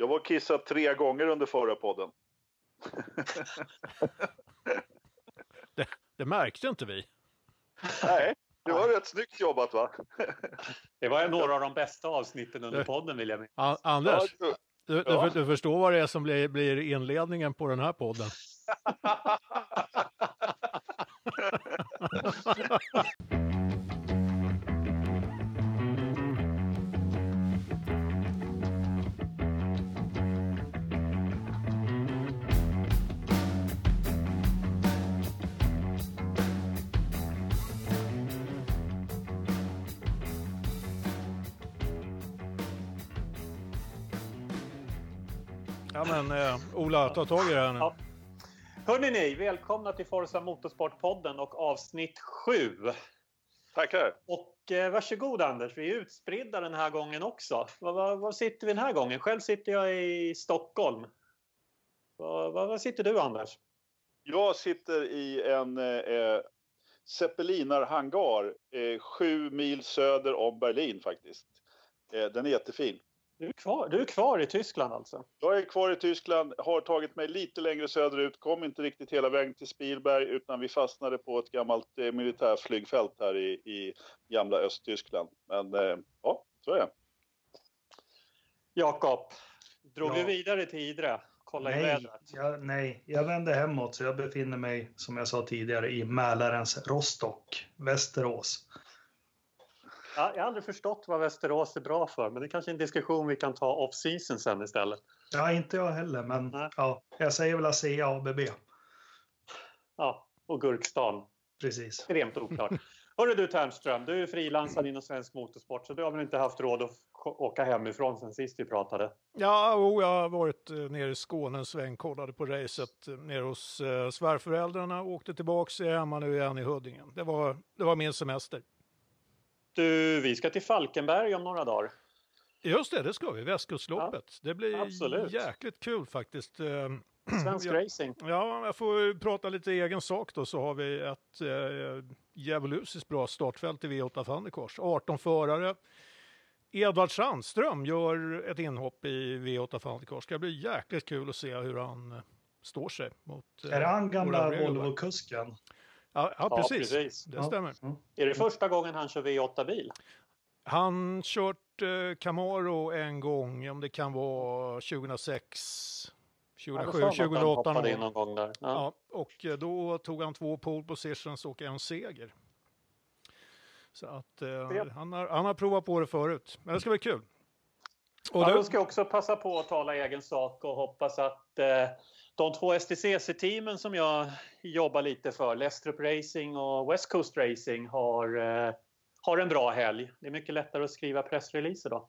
Jag var kissat tre gånger under förra podden. det, det märkte inte vi. Nej, det var rätt snyggt jobbat va? Det var några av de bästa avsnitten under podden vill jag minnas. Anders, ja, du, ja. du, du, förstår vad det är som blir, blir inledningen på den här podden. men eh, Ola, ta tag i det här nu. Ja. Hörrni ni, välkomna till Forza Motorsport-podden och avsnitt 7. Tackar. Och eh, varsågod Anders, vi är utspridda den här gången också. Var, var, var, sitter vi den här gången? Själv sitter jag i Stockholm. Var, var, var sitter du Anders? Jag sitter i en eh, Zeppelinarhangar eh, sju mil söder om Berlin faktiskt. Eh, den är jättefin. Du är, kvar, du är kvar i Tyskland alltså? Jag är kvar i Tyskland, har tagit mig lite längre söderut, kom inte riktigt hela vägen till Spielberg utan vi fastnade på ett gammalt eh, militärflygfält här i, i gamla Östtyskland. Men eh, ja, så är det. Jakob, drog ja. vi vidare till Idre? Kolla nej, i vädret? Jag, nej, jag vände hemåt så jag befinner mig som jag sa tidigare i Mälarens Rostock, Västerås. Ja, jag har aldrig förstått vad Västerås är bra för, men det är kanske är en diskussion vi kan ta off season sen istället. Ja, inte jag heller, men ja, jag säger väl ASEA ABB. Ja, och Gurkstan. Precis. Extremt oklart. Hörru du Ternström, du är frilansad inom svensk motorsport så du har väl inte haft råd att åka hemifrån sen sist vi pratade? Ja, oh, jag har varit eh, nere i Skåne en sväng, kollade på racet eh, nere hos eh, svärföräldrarna, åkte tillbaks, är hemma nu igen i Huddinge. Det var, det var min semester. Du, vi ska till Falkenberg om några dagar. Just det, det ska vi. Västkustloppet. Ja, det blir absolut. jäkligt kul faktiskt. Ehm, Svensk ja, racing. Ja, jag får prata lite egen sak då så har vi ett eh, djävulusiskt bra startfält i V8 Thundercars. 18 förare. Edvard Sandström gör ett inhopp i V8 Thundercars. Det ska bli jäkligt kul att se hur han eh, står sig. Mot, eh, är det han gamla Volvo-kusken? Ja, ja, precis. ja precis. Det stämmer. Är det första gången han kör V8-bil? Han kört eh, Camaro en gång, om det kan vara 2006, 2007, 2008. Han någon gång där. Ja. ja. och eh, då tog han två pole positions och en seger. Så att eh, han, har, han har provat på det förut, men det ska bli kul. Och ja, då ska jag också passa på att tala egen sak och hoppas att eh, de två STCC-teamen som jag jobbar lite för, Lestrup Racing och West Coast Racing, har, eh, har en bra helg. Det är mycket lättare att skriva pressreleaser då.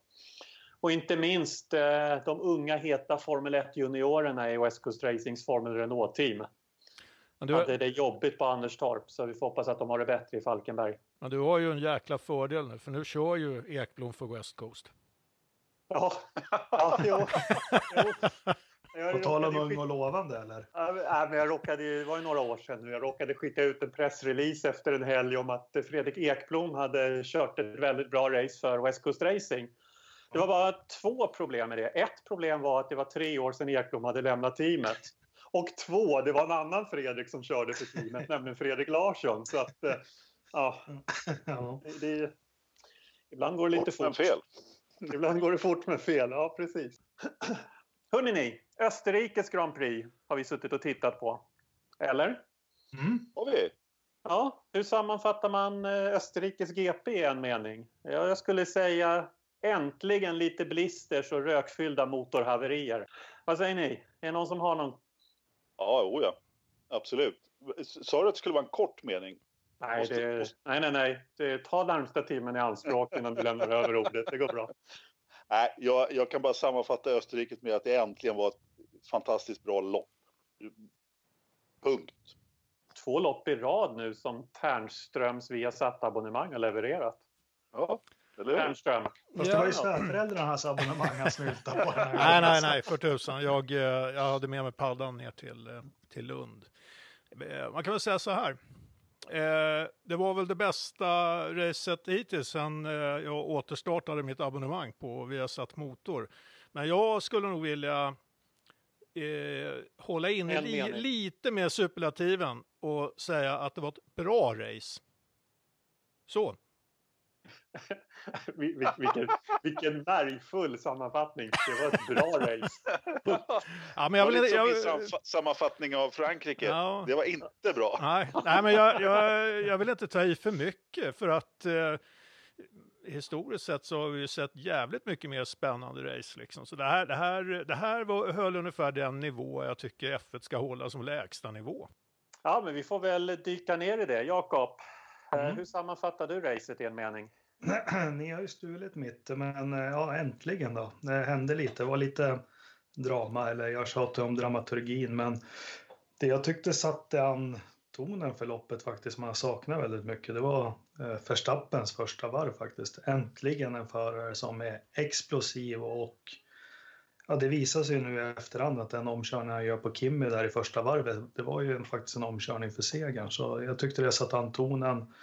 Och inte minst eh, de unga heta Formel 1-juniorerna i West Coast Racings Formel Renault-team. Du... hade det jobbigt på Anderstorp så vi får hoppas att de har det bättre i Falkenberg. Men du har ju en jäkla fördel nu för nu kör ju Ekblom för West Coast. Ja, ja jo. jo. På tal om ung och lovande eller? Ja, men jag råkade, det var ju några år sedan nu, jag råkade skicka ut en pressrelease efter en helg om att Fredrik Ekblom hade kört ett väldigt bra race för West Coast Racing. Det var bara två problem med det. Ett problem var att det var tre år sedan Ekblom hade lämnat teamet. Och två, det var en annan Fredrik som körde för teamet, nämligen Fredrik Larsson. Så att, eh, ja, det, ibland går det lite fort. fel. Ibland går det fort med fel, ja precis. Hörrni ni, Österrikes Grand Prix har vi suttit och tittat på. Eller? Mm. Har vi? Ja, hur sammanfattar man eh, Österrikes GP i en mening? Jag skulle säga äntligen lite blisters och rökfyllda motorhaverier. Vad säger ni? Är det någon som har någon? Ja, oh ja. Absolut. Sa du att det skulle vara en kort mening? Nej, måste, det, måste... nej, nej. nej. Det, ta närmsta timmen i anspråk innan du lämnar över ordet. Det går bra. Nej, jag, jag, kan bara sammanfatta Österrike med att det äntligen var ett fantastiskt bra lopp. Punkt. Två lopp i rad nu som Ternströms Viasat-abonnemang har levererat. Ja, eller hur? Ternström. Fast det var ju svärföräldrarnas abonnemang han snyltade på. nej, nej, nej, för tusan. Jag, eh, jag hade med mig paddan ner till, eh, till Lund. Eh, man kan väl säga så här. Eh, det var väl det bästa racet hittills sen eh, jag återstartade mitt abonnemang på Viasat Motor. Men jag skulle nog vilja eh, hålla inne li, lite med superlativen och säga att det var ett bra race. Så. vilken, vilken märgfull sammanfattning. Det var ett bra race. ja, men jag vill, jag, sammanfattning av Frankrike. Ja, det var inte bra. Nej, nej men jag, jag, jag vill inte ta i för mycket för att eh, historiskt sett så har vi ju sett jävligt mycket mer spännande race. Liksom. Så det här, det här, det här var, höll ungefär den nivå jag tycker F1 ska hålla som lägsta nivå. Ja, men vi får väl dyka ner i det. Jakob, mm. hur sammanfattar du racet i en mening? Ni har ju stulit mitt, men eh, ja, äntligen då. Det hände lite, det var lite drama, eller jag tjatar om dramaturgin, men det jag tyckte satte an tonen för loppet faktiskt, man saknar väldigt mycket, det var eh, Verstappens första varv faktiskt. Äntligen en förare som är explosiv och ja, det visar sig nu i efterhand att den omkörning han gör på Kimmy där i första varvet, det var ju faktiskt en omkörning för segern, så jag tyckte det satte an tonen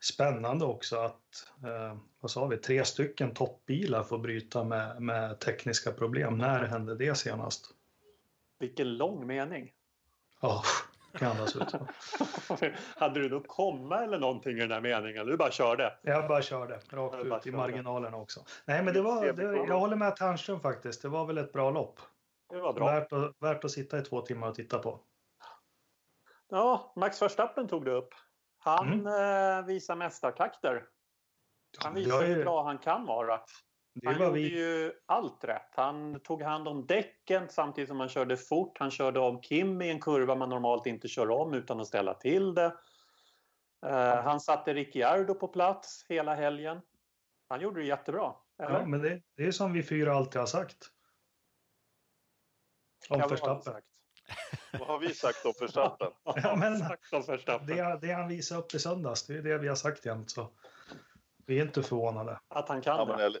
spännande också att, eh, vad sa vi, tre stycken toppbilar får bryta med, med tekniska problem. När hände det senast? Vilken lång mening. Ja, kan andas ut. Hade du något komma eller någonting i den här meningen? Du bara körde? Jag bara körde, rakt ut körde. i marginalerna också. Nej, men det var, det, jag håller med Ternström faktiskt. Det var väl ett bra lopp. Det var bra. Värt att, värt att sitta i två timmar och titta på. Ja, Max Verstappen tog du upp. Han mm. eh, visar mästartakter. Han visar hur bra han kan vara. Han gjorde vi... ju allt rätt. Han tog hand om däcken samtidigt som han körde fort. Han körde om Kim i en kurva man normalt inte kör om utan att ställa till det. Uh, han satte Ricciardo på plats hela helgen. Han gjorde det jättebra. Eller? Ja, men det, det är som vi fyra alltid har sagt. Om Verstappen. Vad har vi sagt om Verstappen? ja, men, det, det han visade upp i söndags, det är det vi har sagt jämt. Så vi är inte förvånade. Att han kan ja, men, eller,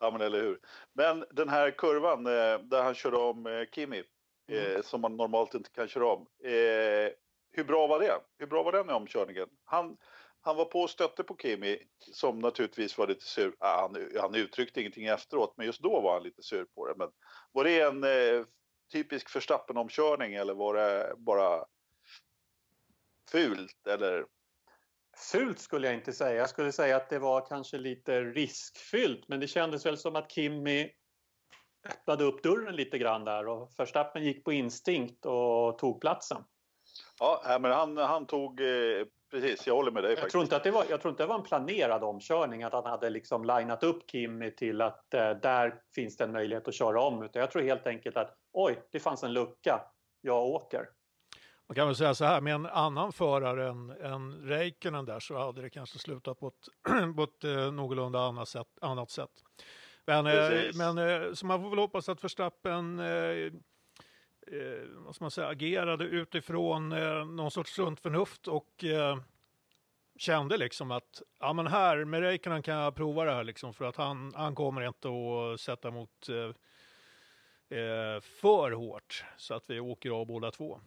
ja, men eller hur. Men den här kurvan eh, där han körde om eh, Kimi, eh, mm. som man normalt inte kan köra om. hur bra var det? Hur bra var den omkörningen? Han, han var på och stötte på Kimi, som naturligtvis var lite sur. Ah, han, han uttryckte ingenting efteråt, men just då var han lite sur på det. Men var det en typisk Verstappen-omkörning eller var det bara fult? Eller? Fult skulle jag inte säga. Jag skulle säga att det var kanske lite riskfyllt. Men det kändes väl som att Kimmy öppnade upp dörren lite grann där och Verstappen gick på instinkt och tog platsen. Ja, men han, han tog eh, precis, jag håller med dig. Jag faktiskt. tror, inte att det var, jag tror inte det var en planerad omkörning, att han hade liksom linat upp Kimmy till att eh, där finns det en möjlighet att köra om. Utan jag tror helt enkelt att oj, det fanns en lucka, jag åker. Man kan väl säga så här, med en annan förare än, än Räikkönen där så hade det kanske slutat på ett, på ett eh, någorlunda annat sätt. Annat sätt. Men, eh, men eh, så man får väl hoppas att Verstappen eh, eh, vad ska man säga, agerade utifrån eh, någon sorts sunt förnuft och eh, kände liksom att ja, men här med Räikkönen kan jag prova det här liksom för att han, han kommer inte att sätta emot eh, eh, för hårt så att vi åker av båda två.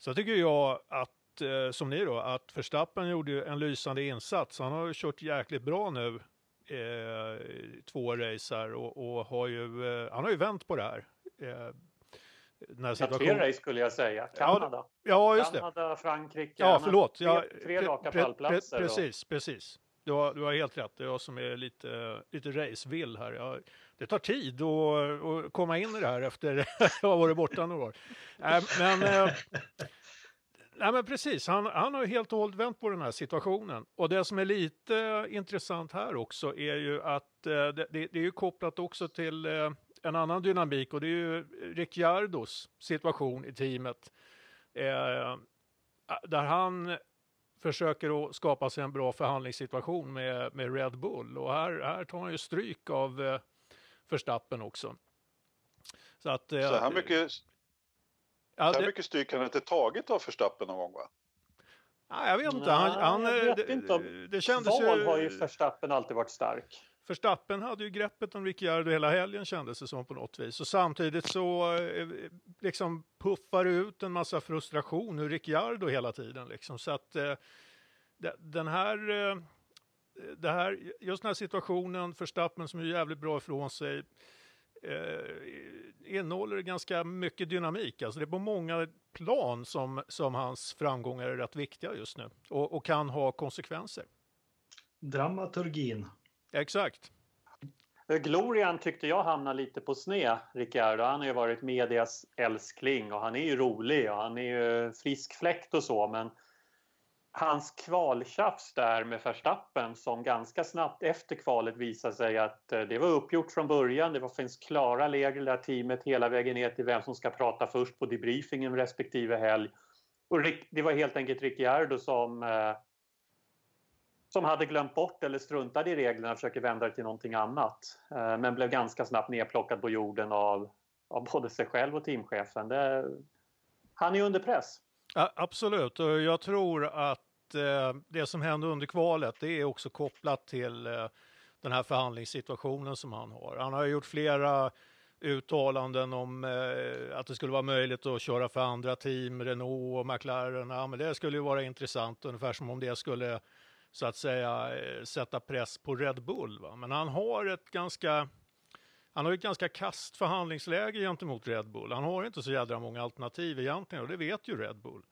Så tycker jag att, eh, som ni då, att Verstappen gjorde en lysande insats. Han har kört jäkligt bra nu eh, två race här och, och har ju, eh, han har ju vänt på det här. Eh, den ja, tre race skulle jag säga. Kanada. Ja, just Kanada, det. Frankrike. Ja, förlåt. Tre, ja, tre raka pre, pallplatser. Pre, precis, och... precis. Du har, du har helt rätt. Det är jag som är lite, lite racevill här. Jag, det tar tid att, att komma in i det här efter att ha varit borta några år. Äh, men, äh, nej, men precis, han, han har helt och hållet vänt på den här situationen. Och det som är lite intressant här också är ju att äh, det, det, är ju kopplat också till äh, en annan dynamik och det är ju Ricciardos situation i teamet. Äh, där han försöker att skapa sig en bra förhandlingssituation med, med Red Bull och här, här tar han ju stryk av eh, Verstappen också. Så, att, eh, så här mycket, ja, så här mycket stryk har inte tagit av Verstappen någon gång va? Nej, jag vet inte. Han, han, jag vet det, inte om det kändes ju... har ju Verstappen alltid varit stark. Förstappen hade ju greppet om Ricciardo hela helgen kändes det som på något vis. Och samtidigt så eh, liksom puffar det ut en massa frustration ur Ricciardo hela tiden. Liksom. Så att, eh, den här, eh, det här, just den här situationen för Stappen som är jävligt bra ifrån sig eh, innehåller ganska mycket dynamik. Alltså det är på många plan som, som hans framgångar är rätt viktiga just nu och, och kan ha konsekvenser. Dramaturgin. Exakt. Glorian tyckte jag hamnade lite på sned, Ricciardo. Han har ju varit medias älskling och han är ju rolig och han är ju frisk fläkt och så men hans kvaltjafs där med Verstappen som ganska snabbt efter kvalet visade sig att eh, det var uppgjort från början. Det finns klara regler där teamet hela vägen ner till vem som ska prata först på debriefingen respektive helg. Och det var helt enkelt Ricciardo som eh, som hade glömt bort eller struntade i reglerna och försökte vända det till någonting annat. Eh, men blev ganska snabbt nedplockad på jorden av, av både sig själv och teamchefen. Det, han är under press. Ja, absolut, och jag tror att eh, det som hände under kvalet det är också kopplat till eh, den här förhandlingssituationen som han har. Han har gjort flera uttalanden om eh, att det skulle vara möjligt att köra för andra team, Renault och McLaren. Ja, men det skulle ju vara intressant, ungefär som om det skulle så att säga eh, sätta press på Red Bull. Va? Men han har ett ganska han har ett ganska kast förhandlingsläge gentemot Red Bull. Han har inte så jädra många alternativ egentligen och det vet ju Red Bull.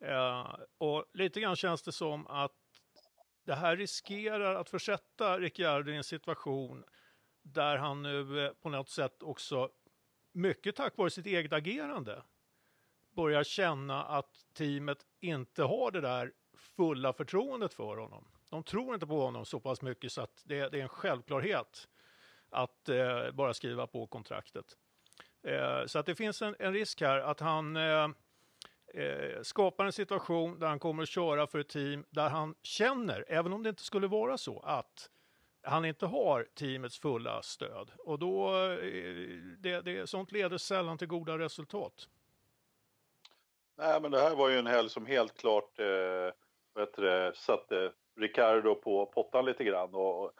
Eh, och lite grann känns det som att det här riskerar att försätta Ricciardo i en situation där han nu eh, på något sätt också, mycket tack vare sitt eget agerande, börjar känna att teamet inte har det där fulla förtroendet för honom. De tror inte på honom så pass mycket så att det, det är en självklarhet att eh, bara skriva på kontraktet. Eh, så att det finns en, en risk här att han eh, eh, skapar en situation där han kommer att köra för ett team där han känner, även om det inte skulle vara så, att han inte har teamets fulla stöd. Och då, eh, det, det, sånt leder sällan till goda resultat. Nej, men det här var ju en helg som helt klart eh, bättre, satte Ricardo på pottan lite grann. Och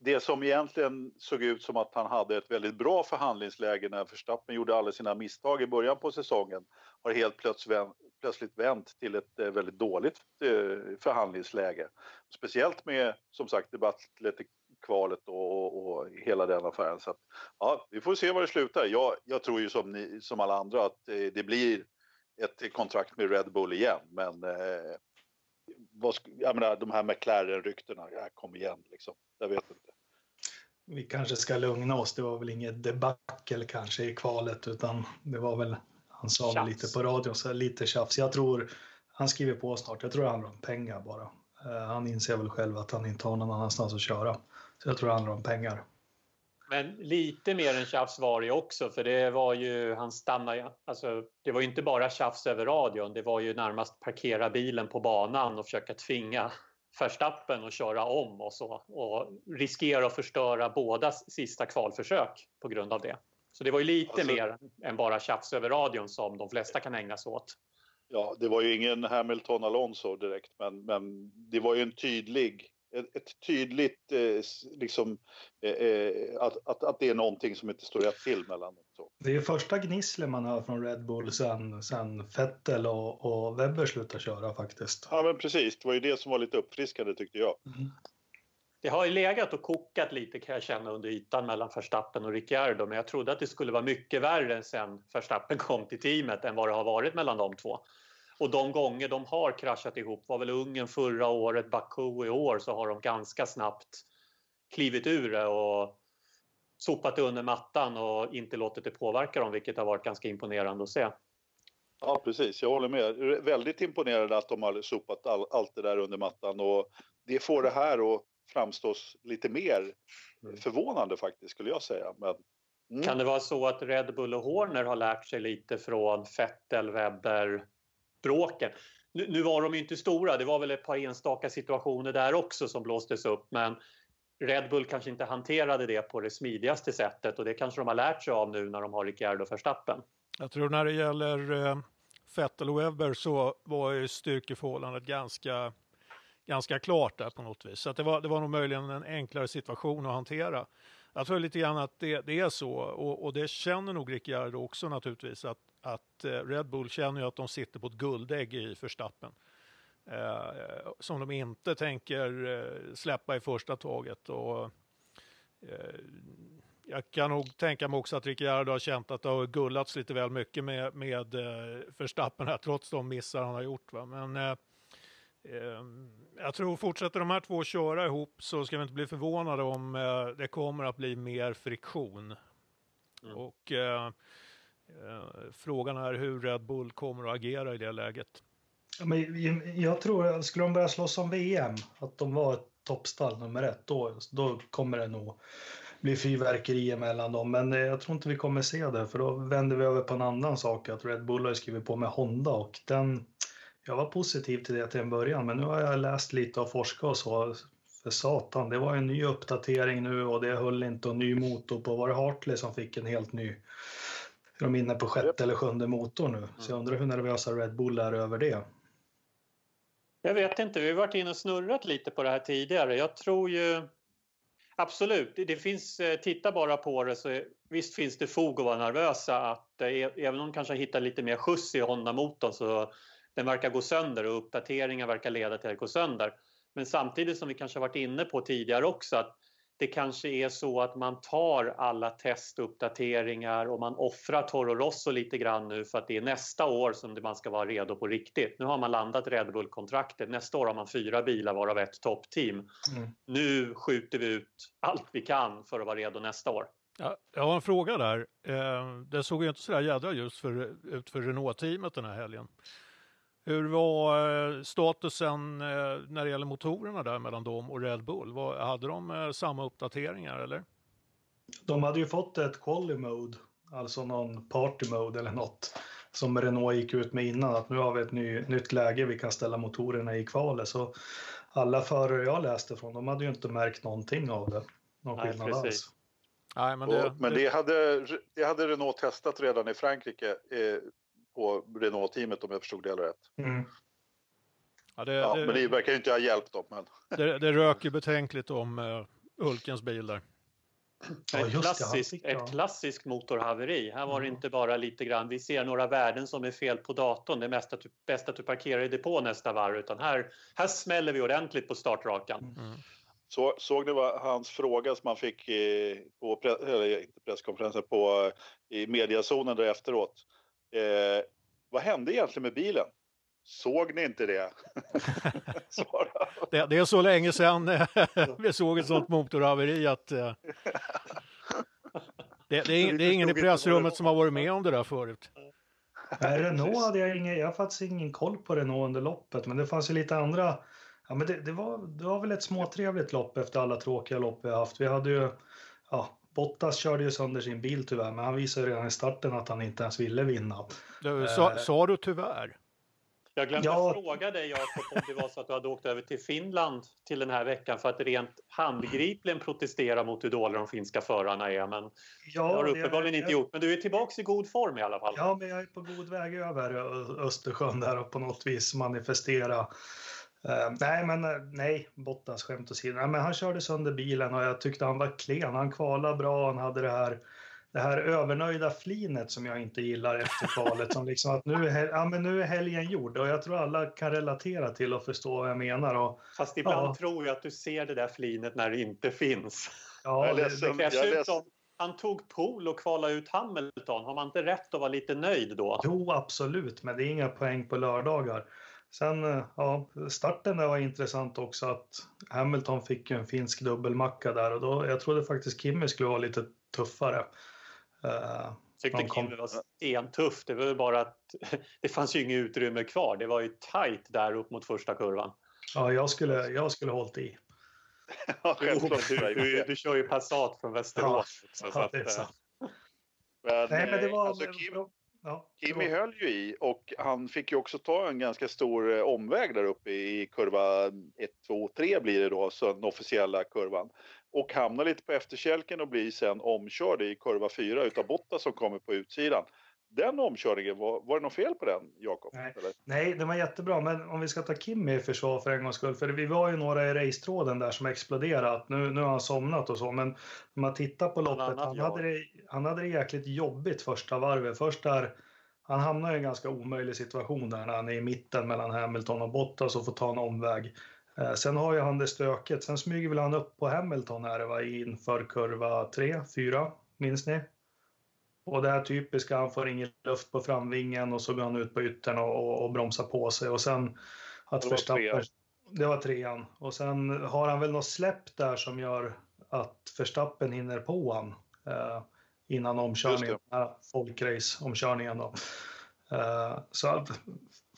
det som egentligen såg ut som att han hade ett väldigt bra förhandlingsläge när Verstappen gjorde alla sina misstag i början på säsongen har helt plötsligt vänt till ett eh, väldigt dåligt eh, förhandlingsläge. Speciellt med, som sagt, debattlet kvalet och, och, och, hela den affären. Så att, ja, vi får se var det slutar. Jag, jag tror ju som, ni, som alla andra att eh, det blir ett kontrakt med Red Bull igen, men eh, vad, jag menar, de här McLaren-ryktena, ja, kom igen liksom. Jag vet inte. Vi kanske ska lugna oss. Det var väl inget debacle kanske i kvalet utan det var väl, han sa väl lite på radion, så lite tjafs. Jag tror han skriver på snart. Jag tror det handlar om pengar bara. Uh, han inser väl själv att han inte har någon annanstans att köra. Så jag tror det handlar om pengar. Men lite mer än tjafs var det också för det var ju, han stannade alltså det var ju inte bara tjafs över radion, det var ju närmast parkera bilen på banan och försöka tvinga Verstappen att köra om och så och riskera att förstöra båda sista kvalförsök på grund av det. Så det var ju lite alltså, mer än bara tjafs över radion som de flesta kan ägna sig åt. Ja, det var ju ingen Hamilton Alonso direkt, men, men det var ju en tydlig ett, tydligt eh, liksom, eh, eh, att, att, att det är någonting som inte står rätt till mellan dem. Så. Det är första gnisslet man hör från Red Bull sen, sen Vettel och, och Webber slutade köra faktiskt. Ja men precis, det var ju det som var lite uppfriskande tyckte jag. Mm. Det har ju legat och kokat lite kan jag känna under ytan mellan Verstappen och Ricciardo men jag trodde att det skulle vara mycket värre sen Verstappen kom till teamet än vad det har varit mellan de två. Och de gånger de har kraschat ihop var väl Ungern förra året, Baku i år så har de ganska snabbt klivit ur det och sopat det under mattan och inte låtit det påverka dem vilket har varit ganska imponerande att se. Ja precis, jag håller med. Väldigt imponerande att de har sopat all, allt det där under mattan och det får det här att framstå lite mer mm. förvånande faktiskt skulle jag säga. Men, mm. Kan det vara så att Red Bull och Horner har lärt sig lite från Vettel, Webber, bråken. Nu, nu, var de ju inte stora, det var väl ett par enstaka situationer där också som blåstes upp men Red Bull kanske inte hanterade det på det smidigaste sättet och det kanske de har lärt sig av nu när de har Ricciardo och Verstappen. Jag tror när det gäller eh, Vettel och Webber så var ju styrkeförhållandet ganska, ganska klart där på något vis. Så det, var, det var nog möjligen en enklare situation att hantera. Jag tror lite grann att det, det är så och, och, det känner nog Ricciardo också naturligtvis att att eh, Red Bull känner ju att de sitter på ett guldägg i Verstappen eh, som de inte tänker eh, släppa i första taget. Och, eh, jag kan nog tänka mig också att Ricciardo har känt att det har gullats lite väl mycket med, med Verstappen här, trots de missar han har gjort. Va? Men eh, jag tror fortsätter de här två köra ihop så ska vi inte bli förvånade om eh, det kommer att bli mer friktion. Mm. Och eh, frågan är hur Red Bull kommer att agera i det läget. Ja, men jag tror, skulle de börja slåss om VM, att de var ett toppstall nummer ett, då, då kommer det nog bli fyrverkerier mellan dem. Men eh, jag tror inte vi kommer se det, för då vänder vi över på en annan sak. Att Red Bull har skrivit på med Honda och den... Jag var positiv till det till en början, men nu har jag läst lite och forskat och så. För satan, det var en ny uppdatering nu och det höll inte och ny motor på. Var det Hartley som fick en helt ny? Är de inne på sjätte eller sjunde motor nu? Så jag undrar hur nervösa Red Bull är över det. Jag vet inte, vi har varit inne och snurrat lite på det här tidigare. Jag tror ju Absolut, det finns, eh, titta bara på det så visst finns det fog att vara nervösa att eh, e-, även om de kanske hittar lite mer skjuts i Honda-motorn så den verkar gå sönder och uppdateringar verkar leda till att gå sönder. Men samtidigt som vi kanske varit inne på tidigare också att det kanske är så att man tar alla testuppdateringar och man offrar Toro Rosso lite grann nu för att det är nästa år som man ska vara redo på riktigt. Nu har man landat Red Bull-kontraktet. Nästa år har man fyra bilar varav ett toppteam. Mm. Nu skjuter vi ut allt vi kan för att vara redo nästa år. Ja, jag har en fråga där. Eh, det såg ju inte så där jädra ljust för, ut för Renault-teamet den här helgen. Hur var eh, statusen eh, när det gäller motorerna där mellan dem och Red Bull? hade de eh, samma uppdateringar eller? De hade ju fått ett quali mode, alltså någon party mode eller något som Renault gick ut med innan att nu har vi ett ny, nytt läge vi kan ställa motorerna i kvalet. Så alla förare jag läste från, de hade ju inte märkt någonting av det. Någon Nej, skillnad alls. Nej, men det, och, men det, hade, det hade Renault testat redan i Frankrike. Eh, på Renault-teamet om jag förstod det rätt. Mm. Ja, det, ja, det, men det verkar ju inte ha hjälpt dem. Men... Det, det rök ju betänkligt om uh, Ulkens bil där. Ja, ett, klassiskt, ett klassiskt motorhaveri. Här var det mm. inte bara lite grann, vi ser några värden som är fel på datorn. Det är mest att du, bäst att du parkerar i depå nästa varv. Utan här, här smäller vi ordentligt på startrakan. Mm. Så, såg ni vad hans fråga som han fick i, på pre, eller, inte presskonferensen på, i mediazonen där efteråt? Eh, vad hände egentligen med bilen? Såg ni inte det? det, det, är så länge sedan eh, vi såg ett sånt motorhaveri att eh, det, det, är, det är ingen i pressrummet som har varit med om det där förut. Nej, Renault hade jag ingen, jag har faktiskt ingen koll på Renault under loppet, men det fanns ju lite andra. Ja, men det, det var, det var väl ett småtrevligt lopp efter alla tråkiga lopp vi har haft. Vi hade ju, ja, Bottas körde ju sönder sin bil tyvärr, men han visade redan i starten att han inte ens ville vinna. Du, sa, eh, sa du tyvärr? Jag glömde ja. fråga dig Jakob om det var så att du hade åkt över till Finland till den här veckan för att rent handgripligen protestera mot hur dåliga de finska förarna är. Men ja, det har du uppenbarligen inte gjort. Men du är tillbaka i god form i alla fall. Ja, men jag är på god väg över Östersjön där och på något vis manifestera Uh, nej, men uh, nej, Bottas skämt åsido. Nej, men han körde sönder bilen och jag tyckte han var klen. Han kvalade bra, han hade det här, det här övernöjda flinet som jag inte gillar efter kvalet. som liksom att nu är, ja, men nu är helgen gjord och jag tror alla kan relatera till och förstå vad jag menar. Och, Fast ibland ja. tror jag att du ser det där flinet när det inte finns. Ja, jag det, det som han tog pool och kvalade ut Hamilton. Har man inte rätt att vara lite nöjd då? Jo, absolut, men det är inga poäng på lördagar. Sen, eh, ja, starten var intressant också att Hamilton fick en finsk dubbelmacka där och då, jag trodde faktiskt Kimmy skulle vara lite tuffare. Uh, tyckte kom... Kimmy var stentuff. Det var bara att det fanns ju inget utrymme kvar. Det var ju tight där upp mot första kurvan. Ja, jag skulle, jag skulle hållit i. ja, du, du, du, kör ju Passat från Västerås. Ja, också, ja, sant. Men, Nej, men det var... Alltså, Kim, Ja, Kimi höll ju i och han fick ju också ta en ganska stor eh, omväg där uppe i kurva 1, 2, 3 blir det då, så den officiella kurvan. Och hamnar lite på efterkälken och blir sen omkörd i kurva 4 utav Botta som kommer på utsidan. Den omkörningen, var, var det något fel på den, Jakob? Nej. Nej, den var jättebra. Men om vi ska ta Kimi i försvar för en gångs skull. För vi var ju några i racetråden där som exploderat. Nu, nu har han somnat och så. Men när man tittar på loppet, han hade, det, han hade det jäkligt jobbigt första varvet. Först där han hamnar i en ganska omöjlig situation där när han är i mitten mellan Hamilton och Bottas och får ta en omväg. Eh, sen har ju han det stöket. Sen smyger väl han upp på Hamilton här va, inför kurva 3, 4, minns ni? Och det här typiska, han får ingen luft på framvingen och så går han ut på yttern och, och, och bromsar på sig. Och sen att det Verstappen... Det var trean. Och sen har han väl något släpp där som gör att Verstappen hinner på han eh, innan omkörningen, folkrace-omkörningen. Då. Eh, så att,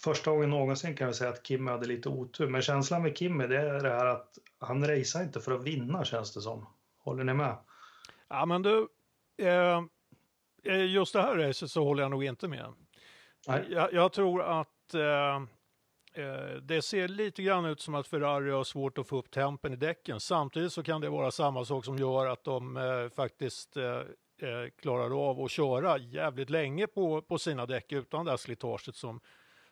första gången någonsin kan vi säga att Kimmy hade lite otur. Men känslan med Kimmy det är det här att han racear inte för att vinna känns det som. Håller ni med? Ja men du, eh just det här racet så håller jag nog inte med. Jag, jag, tror att eh, eh, det ser lite grann ut som att Ferrari har svårt att få upp tempen i däcken. Samtidigt så kan det vara samma sak som gör att de eh, faktiskt klarar av att köra jävligt länge på, på sina däck utan det här slitaget som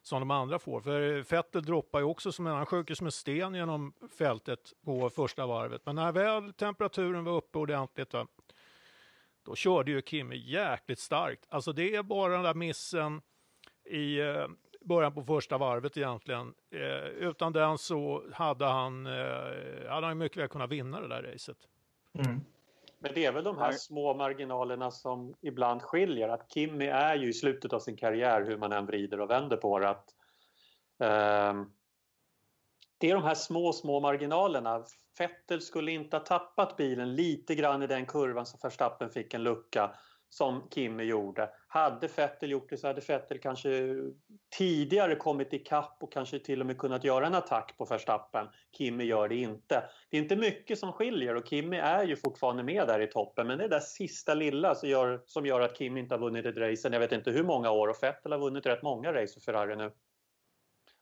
som de andra får. För Vettel droppar ju också som en, han sjunker som en sten genom fältet på första varvet. Men när väl temperaturen var uppe ordentligt, då, då körde ju Kimi jäkligt starkt. Alltså det är bara den där missen i eh, början på första varvet egentligen. Eh, utan den så hade han, eh, hade han mycket väl kunnat vinna det där racet. Mm. Men det är väl de här små marginalerna som ibland skiljer. Att Kimmy är ju i slutet av sin karriär, hur man än vrider och vänder på det, att eh, det är de här små, små marginalerna. Vettel skulle inte ha tappat bilen lite grann i den kurvan så Verstappen fick en lucka som Kimmy gjorde. Hade Vettel gjort det så hade Vettel kanske tidigare kommit ikapp och kanske till och med kunnat göra en attack på Verstappen. Kimmy gör det inte. Det är inte mycket som skiljer och Kimmy är ju fortfarande med där i toppen men det är det där sista lilla som gör, som gör att Kimmy inte har vunnit ett race jag vet inte hur många år och Vettel har vunnit rätt många race för Ferrari nu.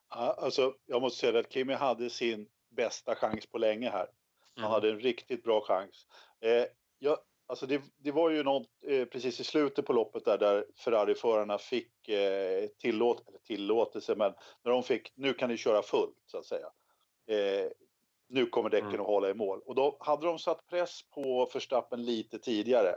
Alltså, jag måste säga att Kimi hade sin bästa chans på länge här. Han mm. hade en riktigt bra chans. Eh, jag, Alltså det, det, var ju något eh, precis i slutet på loppet där, där Ferrari-förarna fick eh, tillåt, eller tillåtelse, men när de fick, nu kan ni köra fullt så att säga. Eh, nu kommer däcken mm. att hålla i mål. Och då hade de satt press på Verstappen lite tidigare.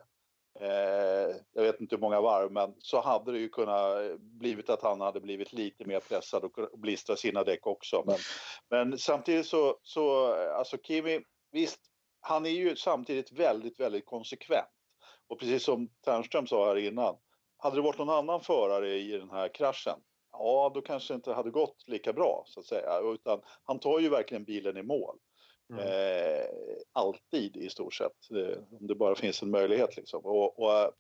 Eh, jag vet inte hur många varv, men så hade det ju kunnat eh, blivit att han hade blivit lite mer pressad och blistra sina däck också. Men, men samtidigt så, så eh, alltså Kimi, visst, han är ju samtidigt väldigt, väldigt konsekvent. Och precis som Ternström sa här innan, hade det varit någon annan förare i den här kraschen, ja då kanske det inte hade gått lika bra så att säga. Utan han tar ju verkligen bilen i mål. Mm. Eh, alltid i stort sett, eh, om det bara finns en möjlighet liksom. Och, och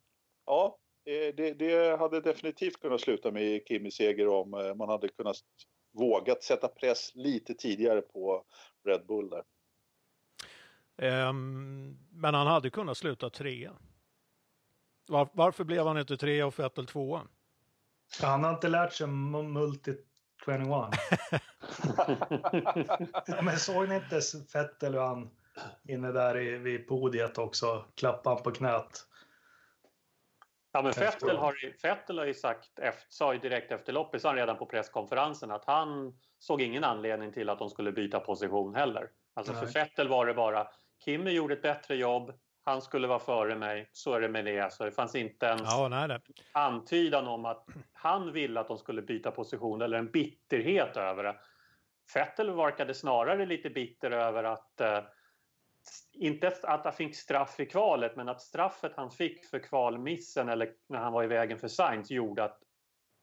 ja, eh, det, det, hade definitivt kunnat sluta med Kimmys seger om eh, man hade kunnat vågat sätta press lite tidigare på Red Bull där. Um, men han hade kunnat sluta trea. Var, varför blev han inte trea och Vettel tvåa? Han har inte lärt sig multi 21. men såg ni inte Vettel och han inne där i, vid podiet också, klappade på knät? Ja, men Vettel har, Vettel har ju sagt, sa ju direkt efter loppet, sa redan på presskonferensen, att han såg ingen anledning till att de skulle byta position heller. Alltså Nej. för Vettel var det bara, Kimmy gjorde ett bättre jobb, han skulle vara före mig, så är det med det. Så alltså, det fanns inte ens ja, nej, nej. antydan om att han ville att de skulle byta position eller en bitterhet över det. Vettel verkade snarare lite bitter över att eh, inte att han fick straff i kvalet, men att straffet han fick för kvalmissen eller när han var i vägen för Sainz gjorde att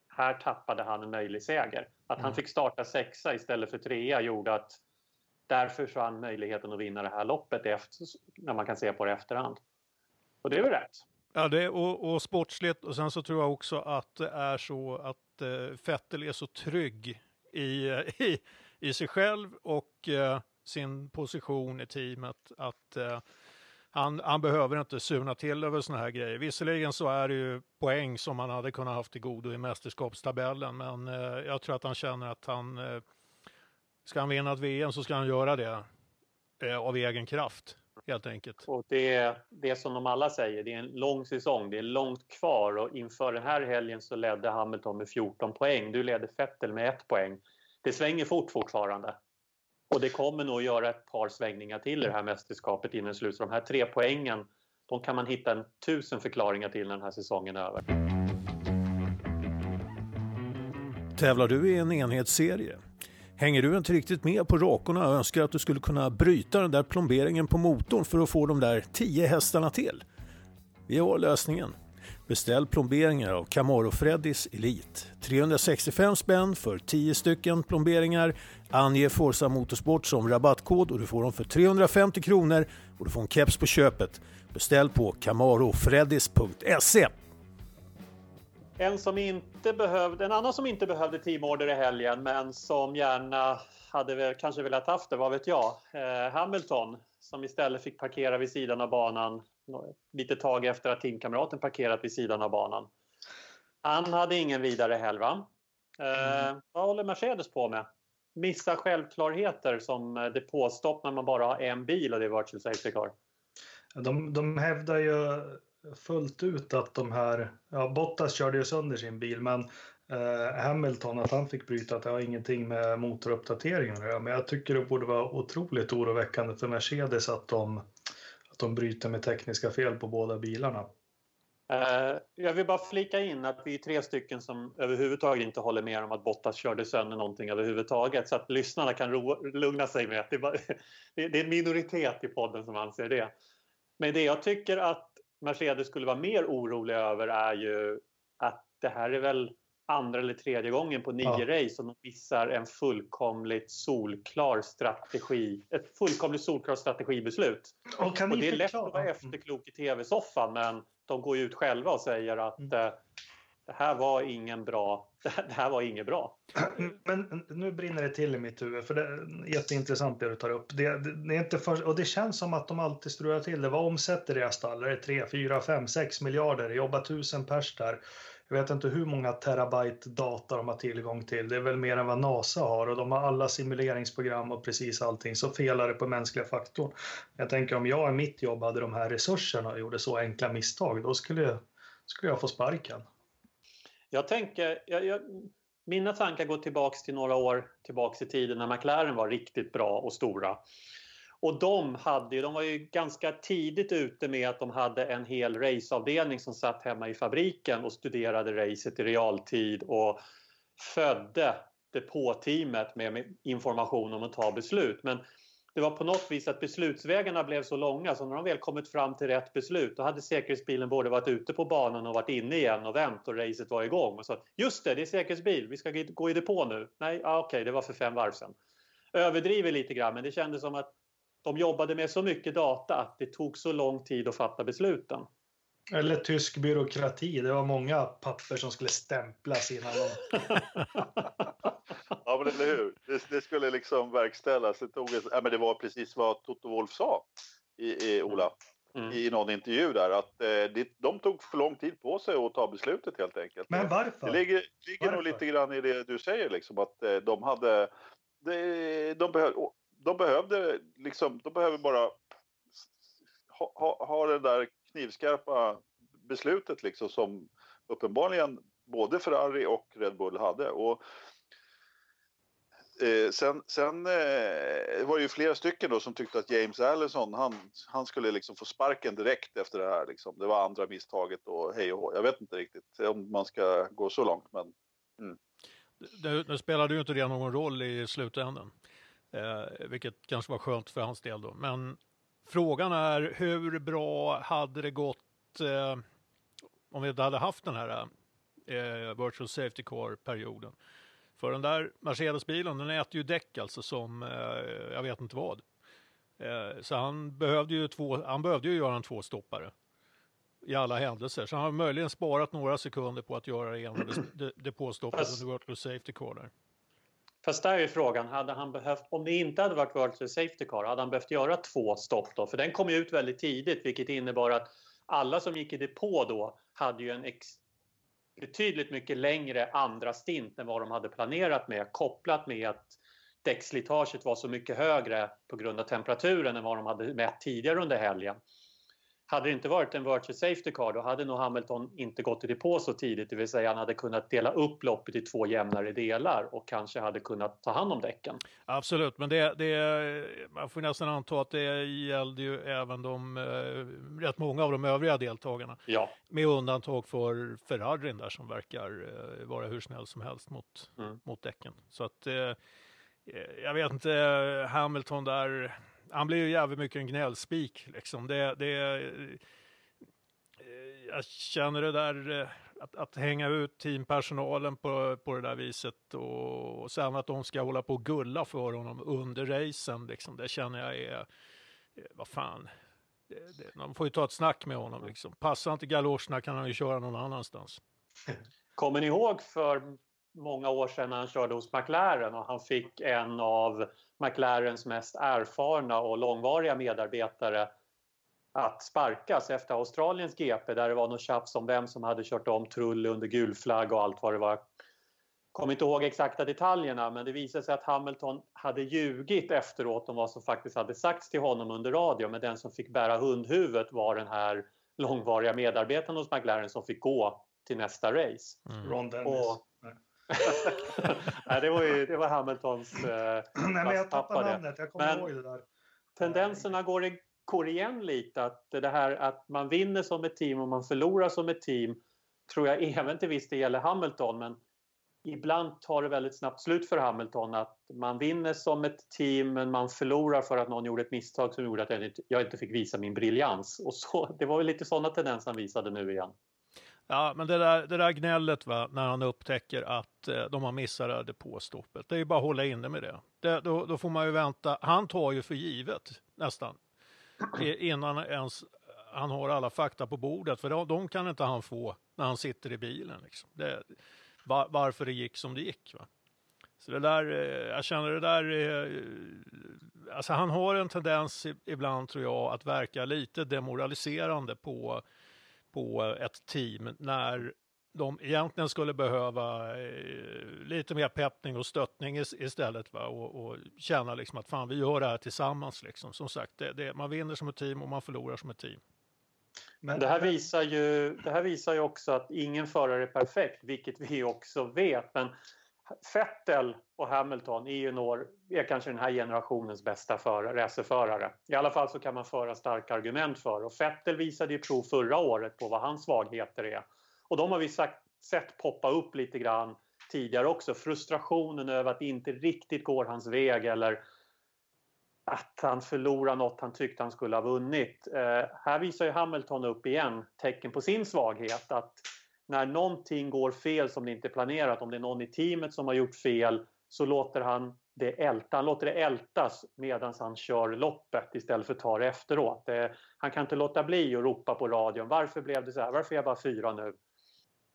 här tappade han en möjlig seger. Att han mm. fick starta sexa istället för trea gjorde att där försvann möjligheten att vinna det här loppet efter, när man kan se på det efterhand. Och det är väl rätt. Ja, det och, och sportsligt. Och sen så tror jag också att det är så att eh, Fettel är så trygg i, i, i sig själv och eh, sin position i teamet att eh, han, han, behöver inte surna till över såna här grejer. Visserligen så är det ju poäng som han hade kunnat haft i godo i mästerskapstabellen, men eh, jag tror att han känner att han eh, Ska han vinna ett VM så ska han göra det eh, av egen kraft, helt enkelt. Och det är det som de alla säger, det är en lång säsong, det är långt kvar och inför den här helgen så ledde Hamilton med 14 poäng. Du leder Vettel med ett poäng. Det svänger fort fortfarande. Och det kommer nog göra ett par svängningar till i det här mästerskapet innan slut. Så de här tre poängen, de kan man hitta en tusen förklaringar till när den här säsongen är över. Tävlar du i en enhetsserie? Hänger du inte riktigt med på rakorna och önskar att du skulle kunna bryta den där plomberingen på motorn för att få de där 10 hästarna till? Vi har lösningen. Beställ plomberingar av Camaro Freddys Elite. 365 spänn för 10 stycken plomberingar. Ange Forza Motorsport som rabattkod och du får dem för 350 kronor och du får en keps på köpet. Beställ på camarofreddys.se. En, som inte behövde, en annan som inte behövde teamorder i helgen men som gärna hade väl, kanske velat haft det, vad vet jag. Eh, Hamilton som istället fick parkera vid sidan av banan lite tag efter att teamkamraten parkerat vid sidan av banan. Han hade ingen vidare helg va? Eh, mm. vad håller Mercedes på med? Missa självklarheter som eh, det påstopp när man bara har en bil och det är virtual safety car. De, de hävdar ju fullt ut att de här, ja Bottas körde ju sönder sin bil men eh, Hamilton att han fick bryta att det har ingenting med motoruppdateringen att göra. Men jag tycker det borde vara otroligt oroväckande för Mercedes att de, att de bryter med tekniska fel på båda bilarna. Eh, jag vill bara flika in att vi är tre stycken som överhuvudtaget inte håller med om att Bottas körde sönder någonting överhuvudtaget så att lyssnarna kan lugna sig med att det är, bara, det är en minoritet i podden som anser det. Men det jag tycker att Mercedes skulle vara mer orolig över är ju att det här är väl andra eller tredje gången på nio ja. race som de missar en fullkomligt solklar strategi, ett fullkomligt solklart strategibeslut. Och, kan och det är lätt att vara efterklok i tv-soffan men de går ju ut själva och säger att mm det här var ingen bra, det här var inget bra. Men nu brinner det till i mitt huvud, för det är jätteintressant det du tar upp. Det, det, det är inte för, och det känns som att de alltid strular till det. Vad omsätter deras stall? Är det 3, 4, 5, 6 miljarder? Jobbar tusen pers där. Jag vet inte hur många terabyte data de har tillgång till. Det är väl mer än vad NASA har och de har alla simuleringsprogram och precis allting. Så felar det på mänskliga faktorn. Jag tänker om jag i mitt jobb hade de här resurserna och gjorde så enkla misstag, då skulle jag, skulle jag få sparken. Jag tänker, jag, jag, mina tankar går tillbaks till några år tillbaks i tiden när McLaren var riktigt bra och stora. Och de, hade, de var ju ganska tidigt ute med att de hade en hel raceavdelning som satt hemma i fabriken och studerade racet i realtid och födde depåteamet med information om att ta beslut. Men det var på något vis att beslutsvägarna blev så långa så när de väl kommit fram till rätt beslut då hade säkerhetsbilen både varit ute på banan och varit inne igen och vänt och racet var igång. Och så, Just det, det är säkerhetsbil, vi ska gå i depå nu. Nej, ah, okej, okay, det var för fem varv sedan. Överdriver lite grann men det kändes som att de jobbade med så mycket data att det tog så lång tid att fatta besluten. Eller tysk byråkrati. Det var många papper som skulle stämplas innan de... ja, men eller hur? Det, det, skulle liksom verkställas. Det, tog, ja, men det var precis vad Toto Wolf sa i, i Ola. Mm. i någon intervju där att eh, de tog för lång tid på sig att ta beslutet helt enkelt. Men varför? Det ligger, ligger varför? nog lite grann i det du säger liksom att eh, de hade de, de behöv, de behövde liksom, de behöver bara ha, ha, ha det där knivskarpa beslutet liksom som uppenbarligen både Ferrari och Red Bull hade. Och, eh, sen sen eh, var det ju flera stycken då som tyckte att James Allison, han, han skulle liksom få sparken direkt efter det här. Liksom. Det var andra misstaget och hej och hå. Jag vet inte riktigt om man ska gå så långt, men... Mm. Nu, nu spelade ju inte det någon roll i slutändan. Eh, vilket kanske var skönt för hans del då. Men frågan är hur bra hade det gått eh, om vi inte hade haft den här eh, virtual safety car-perioden? För den där Mercedes-bilen, den äter ju däck alltså som eh, jag vet inte vad. Eh, så han behövde ju två, han behövde ju göra en tvåstoppare i alla händelser. Så han har möjligen sparat några sekunder på att göra det ena depåstoppet under virtual safety car där. Fast där är frågan, hade han behövt, om det inte hade varit World Safety Car, hade han behövt göra två stopp då? För den kom ju ut väldigt tidigt vilket innebar att alla som gick i depå då hade ju en ex, betydligt mycket längre andra stint än vad de hade planerat med kopplat med att däckslitaget var så mycket högre på grund av temperaturen än vad de hade mätt tidigare under helgen hade det inte varit en virtual safety car då hade nog Hamilton inte gått i depå så tidigt, det vill säga han hade kunnat dela upp loppet i två jämnare delar och kanske hade kunnat ta hand om däcken. Absolut, men det, det, man får nästan anta att det gällde ju även de, eh, rätt många av de övriga deltagarna. Ja. Med undantag för Ferrarin där som verkar eh, vara hur snäll som helst mot, mm. mot däcken. Så att eh, jag vet inte, Hamilton där han blir ju jävligt mycket en gnällspik liksom. Det, det, eh, jag känner det där eh, att, att hänga ut teampersonalen på, på det där viset och, och sen att de ska hålla på och gulla för honom under racen, liksom, det känner jag är, eh, vad fan, det, det, man får ju ta ett snack med honom. Liksom. Passar inte galoscherna kan han ju köra någon annanstans. Kommer ni ihåg för många år sedan när han körde hos McLaren och han fick en av McLarens mest erfarna och långvariga medarbetare att sparkas efter Australiens GP där det var något tjafs om vem som hade kört om Trull under gul flagg och allt vad det var. Kommer inte ihåg exakta detaljerna men det visade sig att Hamilton hade ljugit efteråt om vad som faktiskt hade sagts till honom under radio men den som fick bära hundhuvudet var den här långvariga medarbetaren hos McLaren som fick gå till nästa race. Mm. Ron Dennis. Och, Nej, det var ju det var Hamiltons eh, Nej, men jag tappade namnet. Jag kommer men ihåg det där. Tendenserna går, går igen lite. Att det här att man vinner som ett team och man förlorar som ett team tror jag även till viss del gäller Hamilton. Men ibland tar det väldigt snabbt slut för Hamilton. Att man vinner som ett team men man förlorar för att någon gjorde ett misstag som gjorde att jag inte fick visa min briljans. Och så, det var väl lite sådana tendenser han visade nu igen. Ja, men det där, det där gnället va, när han upptäcker att eh, de har missat depåstoppet, det är ju bara att hålla inne med det. det då, då, får man ju vänta. Han tar ju för givet nästan innan ens han har alla fakta på bordet, för de, de kan inte han få när han sitter i bilen. Liksom. Det, var, varför det gick som det gick. Va? Så det där, eh, jag känner det där, eh, alltså han har en tendens ibland tror jag att verka lite demoraliserande på på ett team när de egentligen skulle behöva eh, lite mer peppning och stöttning istället va? Och, och känna liksom att fan vi gör det här tillsammans liksom. Som sagt, det, det, man vinner som ett team och man förlorar som ett team. Men det här visar ju, det här visar ju också att ingen förare är perfekt, vilket vi också vet. Men Vettel och Hamilton är junior är kanske den här generationens bästa racerförare. I alla fall så kan man föra starka argument för och Vettel visade ju prov förra året på vad hans svagheter är. Och de har vi sagt, sett poppa upp lite grann tidigare också. Frustrationen över att det inte riktigt går hans väg eller att han förlorar något han tyckte han skulle ha vunnit. Eh, här visar ju Hamilton upp igen tecken på sin svaghet. Att när någonting går fel som det inte är planerat, om det är någon i teamet som har gjort fel, så låter han det älta. Han låter det ältas medan han kör loppet istället för att ta det efteråt. Det, han kan inte låta bli att ropa på radion. Varför blev det så här? Varför är jag bara fyra nu?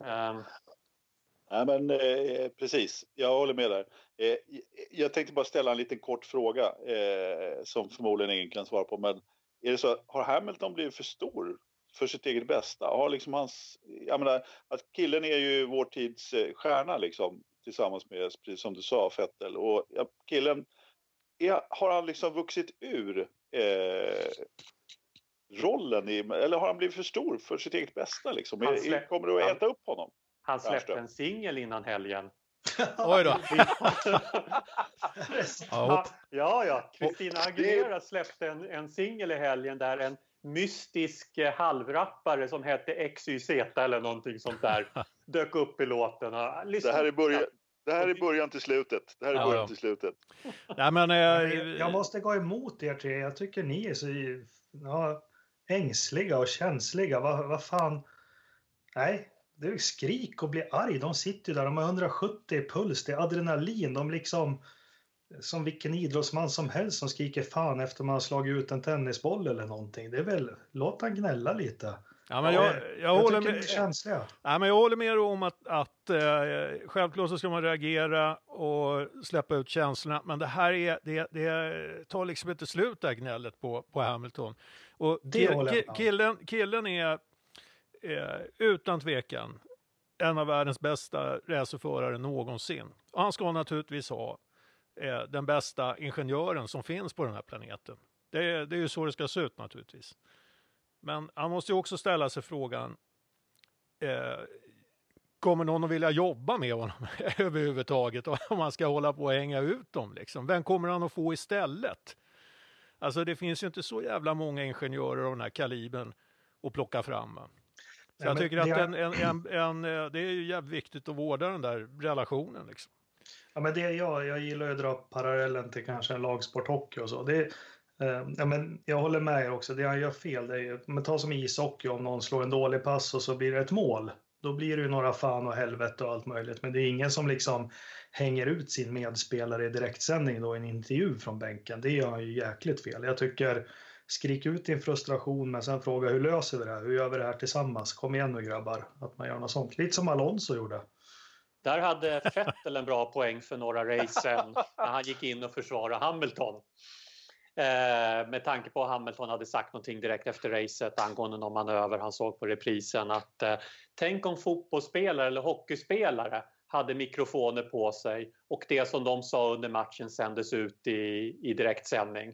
Um... Ja, men eh, precis, jag håller med där. Eh, jag tänkte bara ställa en liten kort fråga eh, som förmodligen ingen kan svara på. Men är det så, har Hamilton blivit för stor för sitt eget bästa. Har liksom hans, jag menar, att killen är ju vår tids eh, stjärna liksom, tillsammans med, precis som du sa, Fettel. Och ja, killen, är, har han liksom vuxit ur eh, rollen, i, eller har han blivit för stor för sitt eget bästa? Liksom? Släpp, kommer du att äta upp honom? Han släppte en singel innan helgen. Oj då. ja, ja. Kristina Aguilera släppte en, en singel i helgen där en mystisk eh, halvrappare som hette XYZ eller någonting sånt där dök upp i låten. Det här är början, det här är början till slutet. Det här är början ja, till slutet. Ja, men, eh, jag måste gå emot er tre. Jag tycker ni är så ja, ängsliga och känsliga. Vad, vad fan? Nej, det är skrik och bli arg. De sitter ju där, de har 170 i puls, det är adrenalin. De liksom som vilken idrottsman som helst som skriker fan efter man har slagit ut en tennisboll eller någonting. Det är väl, låt han gnälla lite. Ja, men jag, jag, jag håller med, känsliga. Ja, men jag håller med om att, att eh, självklart så ska man reagera och släppa ut känslorna, men det här är, det, det tar liksom inte slut det här gnället på, på Hamilton. Och ki, killen, killen är eh, utan tvekan en av världens bästa racerförare någonsin. Och han ska naturligtvis ha eh, den bästa ingenjören som finns på den här planeten. Det, det är ju så det ska se ut naturligtvis. Men han måste ju också ställa sig frågan, eh, kommer någon att vilja jobba med honom överhuvudtaget om man ska hålla på och hänga ut dem? Liksom? Vem kommer han att få istället? Alltså det finns ju inte så jävla många ingenjörer av den här kalibern att plocka fram. Så jag tycker att en, en, en, en, det är jävligt viktigt att vårda den där relationen. Liksom. Ja, men det, jag, jag gillar att dra parallellen till kanske en lagsporthockey och så. Det, eh, ja, men jag håller med er också, det han gör fel, det är men ta som ishockey om någon slår en dålig pass och så blir det ett mål. Då blir det ju några fan och helvete och allt möjligt, men det är ingen som liksom hänger ut sin medspelare i direktsändning då i en intervju från bänken. Det gör han ju jäkligt fel. Jag tycker skrik ut din frustration men sen fråga hur löser vi det här? Hur gör vi det här tillsammans? Kom igen nu grabbar, att man gör något sånt. Lite som Alonso gjorde. Där hade Vettel en bra poäng för några race sen när han gick in och försvarade Hamilton. Eh, med tanke på att Hamilton hade sagt någonting direkt efter racet angående någon manöver han såg på reprisen att eh, tänk om fotbollsspelare eller hockeyspelare hade mikrofoner på sig och det som de sa under matchen sändes ut i, i direktsändning.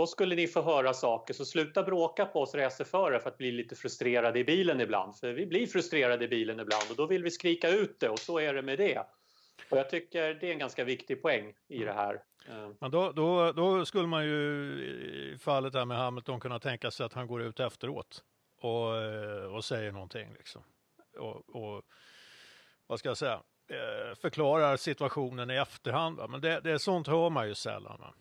Då skulle ni få höra saker, så sluta bråka på oss racerförare för att bli lite frustrerade i bilen ibland. För vi blir frustrerade i bilen ibland och då vill vi skrika ut det och så är det med det. Och jag tycker det är en ganska viktig poäng i det här. Eh. Men då, då, då skulle man ju i fallet här med Hamilton kunna tänka sig att han går ut efteråt och, eh, och säger någonting. Liksom. Och, och vad ska jag säga? Eh, förklarar situationen i efterhand. Va? Men det, det, sånt hör man ju sällan. Va?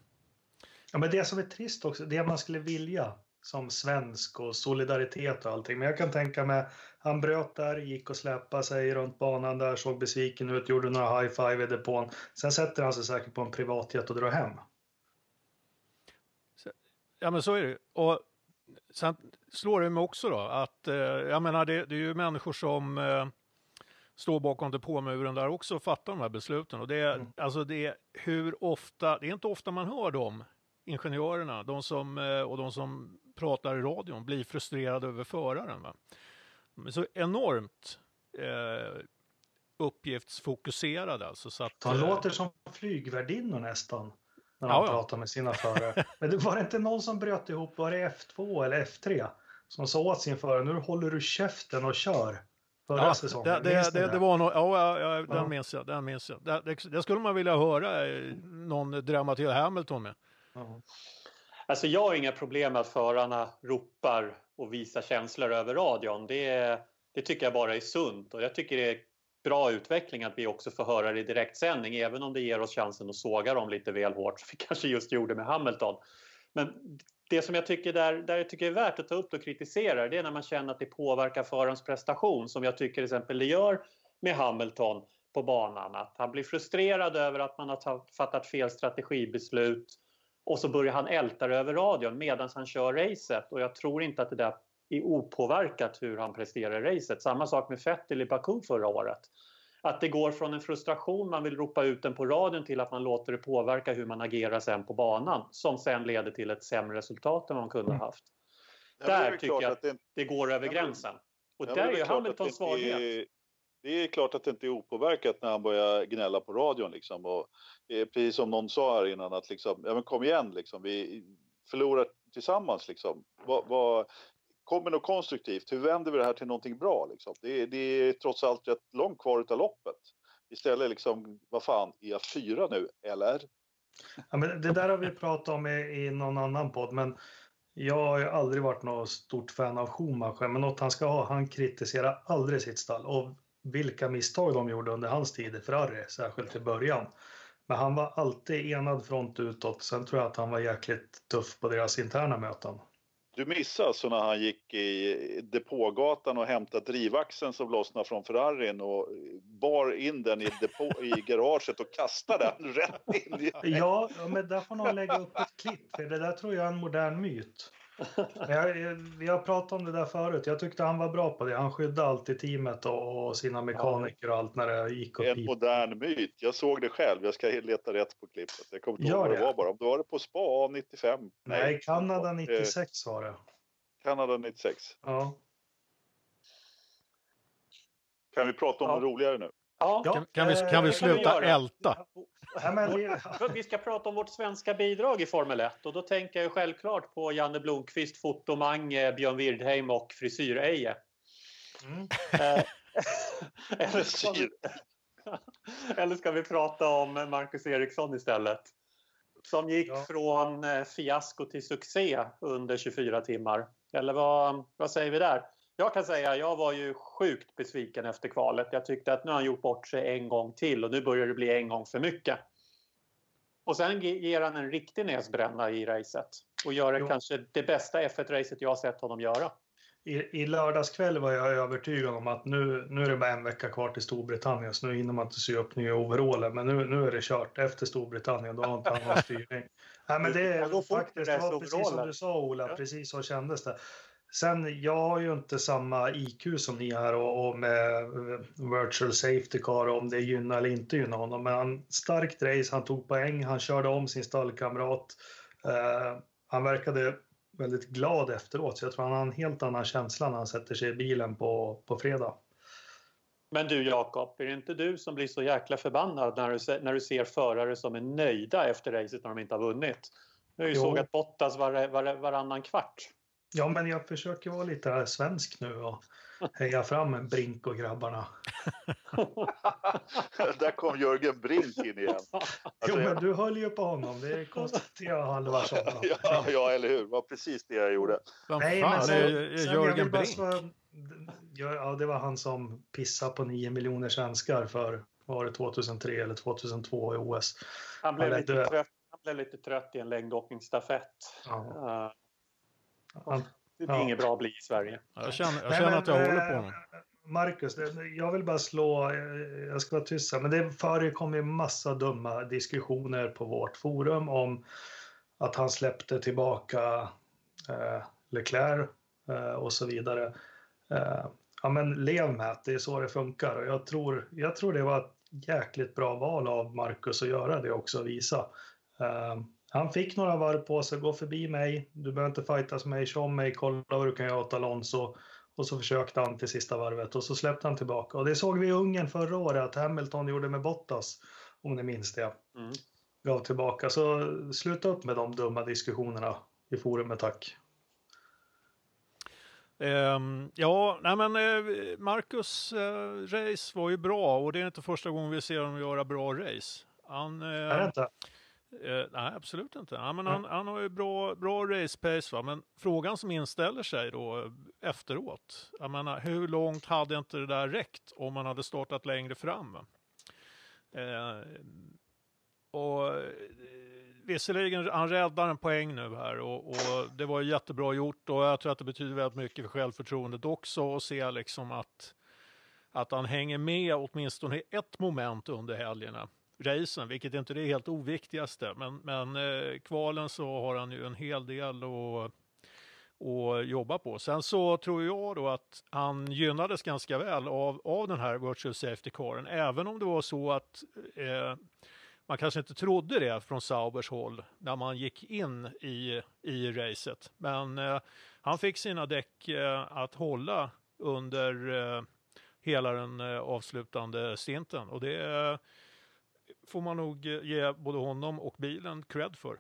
Ja, men det som är trist också, det man skulle vilja som svensk och solidaritet och allting. Men jag kan tänka mig, han bröt där, gick och släpade sig runt banan där, såg besviken ut, gjorde några high-five i depån. Sen sätter han sig säkert på en privatjet och drar hem. Ja, men så är det Och sen slår det mig också då att, eh, jag menar, det, det är ju människor som eh, står bakom depåmuren där också och fattar de här besluten. Och det är, mm. alltså det är hur ofta, det är inte ofta man hör dem ingenjörerna, de som, eh, och de som pratar i radion, blir frustrerade över föraren. Va? Så enormt eh, uppgiftsfokuserade alltså. Så att, de eh, låter som flygvärdinnor nästan. När de ja, pratar med sina förare. Men det var det inte någon som bröt ihop, var det F2 eller F3? Som sa åt sin förare, nu håller du käften och kör. Förra ja, säsongen. Det, det, det, det, var nog, ja, ja, den ja. minns jag. Den minns jag. Det, det, skulle man vilja höra någon dramatisera Hamilton med. Alltså jag har inga problem med att förarna ropar och visar känslor över radion. Det, det tycker jag bara är sunt och jag tycker det är bra utveckling att vi också får höra det i direktsändning även om det ger oss chansen att såga dem lite väl hårt som vi kanske just gjorde med Hamilton. Men det som jag tycker, där, där jag tycker är värt att ta upp och kritisera det är när man känner att det påverkar förarens prestation som jag tycker till exempel det gör med Hamilton på banan. Att han blir frustrerad över att man har fattat fel strategibeslut och så börjar han älta över radion medan han kör racet och jag tror inte att det där är opåverkat hur han presterar i racet. Samma sak med Vettel i Baku förra året. Att det går från en frustration man vill ropa ut den på radion till att man låter det påverka hur man agerar sen på banan som sen leder till ett sämre resultat än man kunde ha haft. Ja, där tycker jag att det, det går över gränsen. Och där är Hamiltons svaghet det är klart att det inte är opåverkat när han börjar gnälla på radion. Liksom. Och, eh, precis som någon sa här innan, att liksom, ja, men kom igen, liksom. vi förlorar tillsammans. Liksom. Va, va, kom med något konstruktivt, hur vänder vi det här till någonting bra? Liksom? Det, det är trots allt rätt långt kvar av loppet. Istället, liksom, vad fan, är jag fyra nu, eller? Ja, men det där har vi pratat om i, i någon annan podd, men jag har ju aldrig varit något stort fan av Schumacher, men något han ska ha, han kritiserar aldrig sitt stall. Och vilka misstag de gjorde under hans tid i Ferrari, särskilt i början. Men han var alltid enad front utåt. Sen tror jag att han var jäkligt tuff på deras interna möten. Du missade alltså när han gick i depågatan och hämtade drivaxeln som lossnade från Ferrarin och bar in den i, depå, i garaget och kastade den rätt in. Ja, men där får någon lägga upp ett klipp, för det där tror jag är en modern myt. Jag, vi har pratat om det där förut. Jag tyckte han var bra på det. Han skyddade alltid teamet och, och sina mekaniker och allt när det gick åt En modern myt. Jag såg det själv. Jag ska leta rätt på klippet. Jag kommer inte ihåg vad det var bara. Om det var det på Spa 95? Nej, Nej Kanada 96 var det. Kanada 96? Ja. Kan vi prata om ja. något roligare nu? Ja, kan, kan, vi, kan vi sluta kan vi älta? Ja, men vi... vi ska prata om vårt svenska bidrag i Formel 1 och då tänker jag självklart på Janne Blomqvist, Fotomange, Björn Wirdheim och Frisyr-Eje. Mm. Eh, eller, ska vi... eller ska vi prata om Marcus Eriksson istället? Som gick ja. från eh, fiasko till succé under 24 timmar. Eller vad, vad säger vi där? Jag kan säga jag var ju sjukt besviken efter kvalet. Jag tyckte att nu har han gjort bort sig en gång till och nu börjar det bli en gång för mycket. Och sen ger han en riktig näsbränna i racet och gör det kanske det bästa F1-racet jag har sett honom göra. I, I lördagskväll var jag övertygad om att nu, nu är det bara en vecka kvar till Storbritannien så nu hinner man inte sy upp nya overaller. Men nu, nu är det kört. Efter Storbritannien då har inte han någon styrning. Nej, men det, är faktiskt, det var precis som du sa Ola, ja. precis så kändes det. Sen, jag har ju inte samma IQ som ni har och, och med virtual safety car om det gynnar eller inte gynnar honom. Men han, starkt race, han tog poäng, han körde om sin stallkamrat. Uh, han verkade väldigt glad efteråt, så jag tror han har en helt annan känsla när han sätter sig i bilen på, på fredag. Men du Jakob, är det inte du som blir så jäkla förbannad när du, när du ser förare som är nöjda efter racet när de inte har vunnit? Du har ju sågat Bottas var, var, varannan kvart. Ja, men jag försöker vara lite svensk nu och heja fram Brink och grabbarna. Där kom Jörgen Brink in igen. Alltså, jo, men du höll ju på honom. Det konstaterade halva ja, ja, eller hur. Det var precis det jag gjorde. Nej, men sen, sen Jörgen Brink. Svara, ja, det var han som pissade på 9 miljoner svenskar för var det 2003 eller 2002 i OS. Han blev, han lite, trött, han blev lite trött i en längdåkningsstafett. Ja. Uh, det är ja. inget bra att bli i Sverige. Jag känner, jag känner Nej, att jag håller på honom. Eh, Marcus, jag vill bara slå, eh, jag ska vara tyst här, men det förekom ju massa dumma diskussioner på vårt forum om att han släppte tillbaka eh, Leclerc eh, och så vidare. Eh, ja, men lev med att det är så det funkar och jag tror, jag tror det var ett jäkligt bra val av Marcus att göra det också och visa. Eh, han fick några varv på sig, gå förbi mig, du behöver inte fightas med mig, kör om mig, kolla vad du kan göra åt Alonso. Och så försökte han till sista varvet och så släppte han tillbaka. Och det såg vi i Ungern förra året att Hamilton gjorde med Bottas, om ni minns det. Mm. Gav tillbaka. Så sluta upp med de dumma diskussionerna i forumet, tack. Um, ja, nej men uh, Marcus uh, race var ju bra och det är inte första gången vi ser honom göra bra race. Han, uh, är det inte? Eh, nej, absolut inte. Ja, men han, han, har ju bra, bra race pace, va? men frågan som inställer sig då efteråt, jag menar, hur långt hade inte det där räckt om man hade startat längre fram? Eh, och eh, visserligen, han räddar en poäng nu här och, och, det var jättebra gjort och jag tror att det betyder väldigt mycket för självförtroendet också att se liksom att, att han hänger med åtminstone ett moment under helgerna racen, vilket inte är det helt oviktigaste. Men, men eh, kvalen så har han ju en hel del att jobba på. Sen så tror jag då att han gynnades ganska väl av, av den här virtual safety caren, även om det var så att eh, man kanske inte trodde det från Saubers håll när man gick in i, i racet. Men eh, han fick sina däck eh, att hålla under eh, hela den eh, avslutande stinten och det får man nog eh, ge både honom och bilen cred för.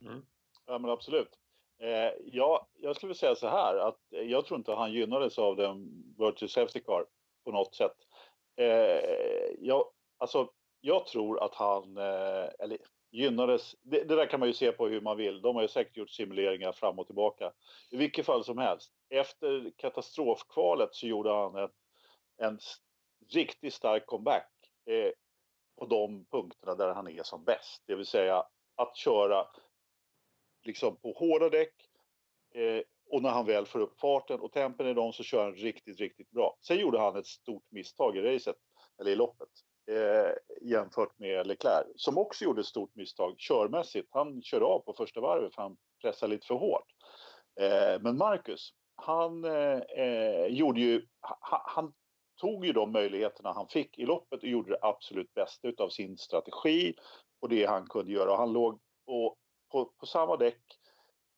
Mm. Ja men absolut. Eh, ja, jag skulle säga så här att eh, jag tror inte han gynnades av den Virtual Safety Car på något sätt. Eh, jag, alltså, jag tror att han, eh, eller gynnades, det, det, där kan man ju se på hur man vill. De har ju säkert gjort simuleringar fram och tillbaka. I vilket fall som helst, efter katastrofkvalet så gjorde han en, en riktigt stark comeback eh, på de punkterna där han är som bäst. Det vill säga att köra liksom på hårda däck eh, och när han väl får upp farten och tempen i dem så kör han riktigt, riktigt bra. Sen gjorde han ett stort misstag i racet, eller i loppet, eh, jämfört med Leclerc som också gjorde ett stort misstag körmässigt. Han körde av på första varvet för han pressade lite för hårt. Eh, men Marcus, han eh, eh gjorde ju, han, han tog ju de möjligheterna han fick i loppet och gjorde det absolut bästa av sin strategi och det han kunde göra. Och han låg och på, på samma däck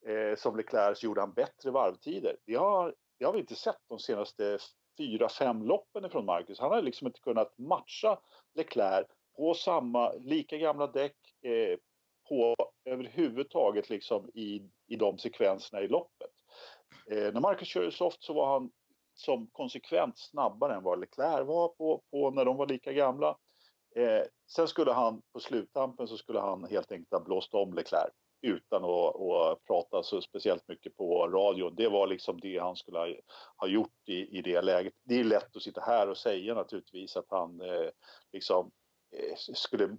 eh, som Leclerc så gjorde han bättre varvtider. Det har, det har vi inte sett de senaste fyra, fem loppen ifrån Marcus. Han har liksom inte kunnat matcha Leclerc på samma, lika gamla däck, eh, på överhuvudtaget liksom i, i de sekvenserna i loppet. Eh, när Marcus körde soft så var han som konsekvent snabbare än vad Leclerc var på, på när de var lika gamla. Eh, sen skulle han på sluttampen så skulle han helt enkelt ha blåst om Leclerc utan att, att prata så speciellt mycket på radion. Det var liksom det han skulle ha, ha gjort i, i det läget. Det är lätt att sitta här och säga naturligtvis att han eh, liksom eh, skulle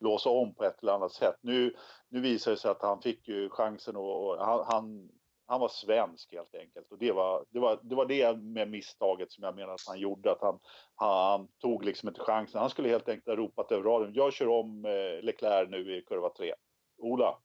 blåsa om på ett eller annat sätt. Nu, nu visar det sig att han fick ju chansen och, och han, han, han, var svensk helt enkelt. Och det var, det, var, det var det med misstaget som jag menar att han gjorde. Att han, han tog liksom inte chansen. Han skulle helt enkelt ha ropat över radion. Jag kör om eh, Leclerc nu i kurva 3. Ola?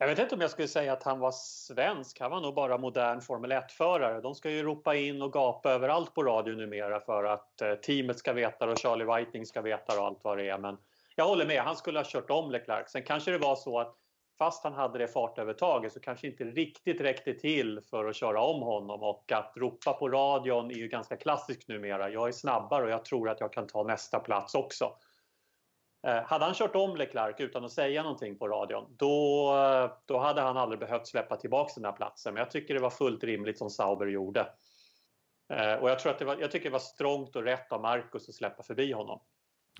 Jag vet inte om jag skulle säga att han var svensk. Han var nog bara modern Formel 1-förare. De ska ju ropa in och gapa överallt på radio numera för att eh, teamet ska veta det och Charlie Whiting ska veta det och allt vad det är. Men jag håller med, han skulle ha kört om Leclerc. Sen kanske det var så att fast han hade det fartövertaget så kanske inte riktigt räckte till för att köra om honom och att ropa på radion är ju ganska klassiskt numera. Jag är snabbare och jag tror att jag kan ta nästa plats också. Eh, hade han kört om Leclerc utan att säga någonting på radion då, då hade han aldrig behövt släppa tillbaka den här platsen. Men jag tycker det var fullt rimligt som Sauber gjorde. Eh, och jag, tror att det var, jag tycker det var strångt och rätt av Marcus att släppa förbi honom.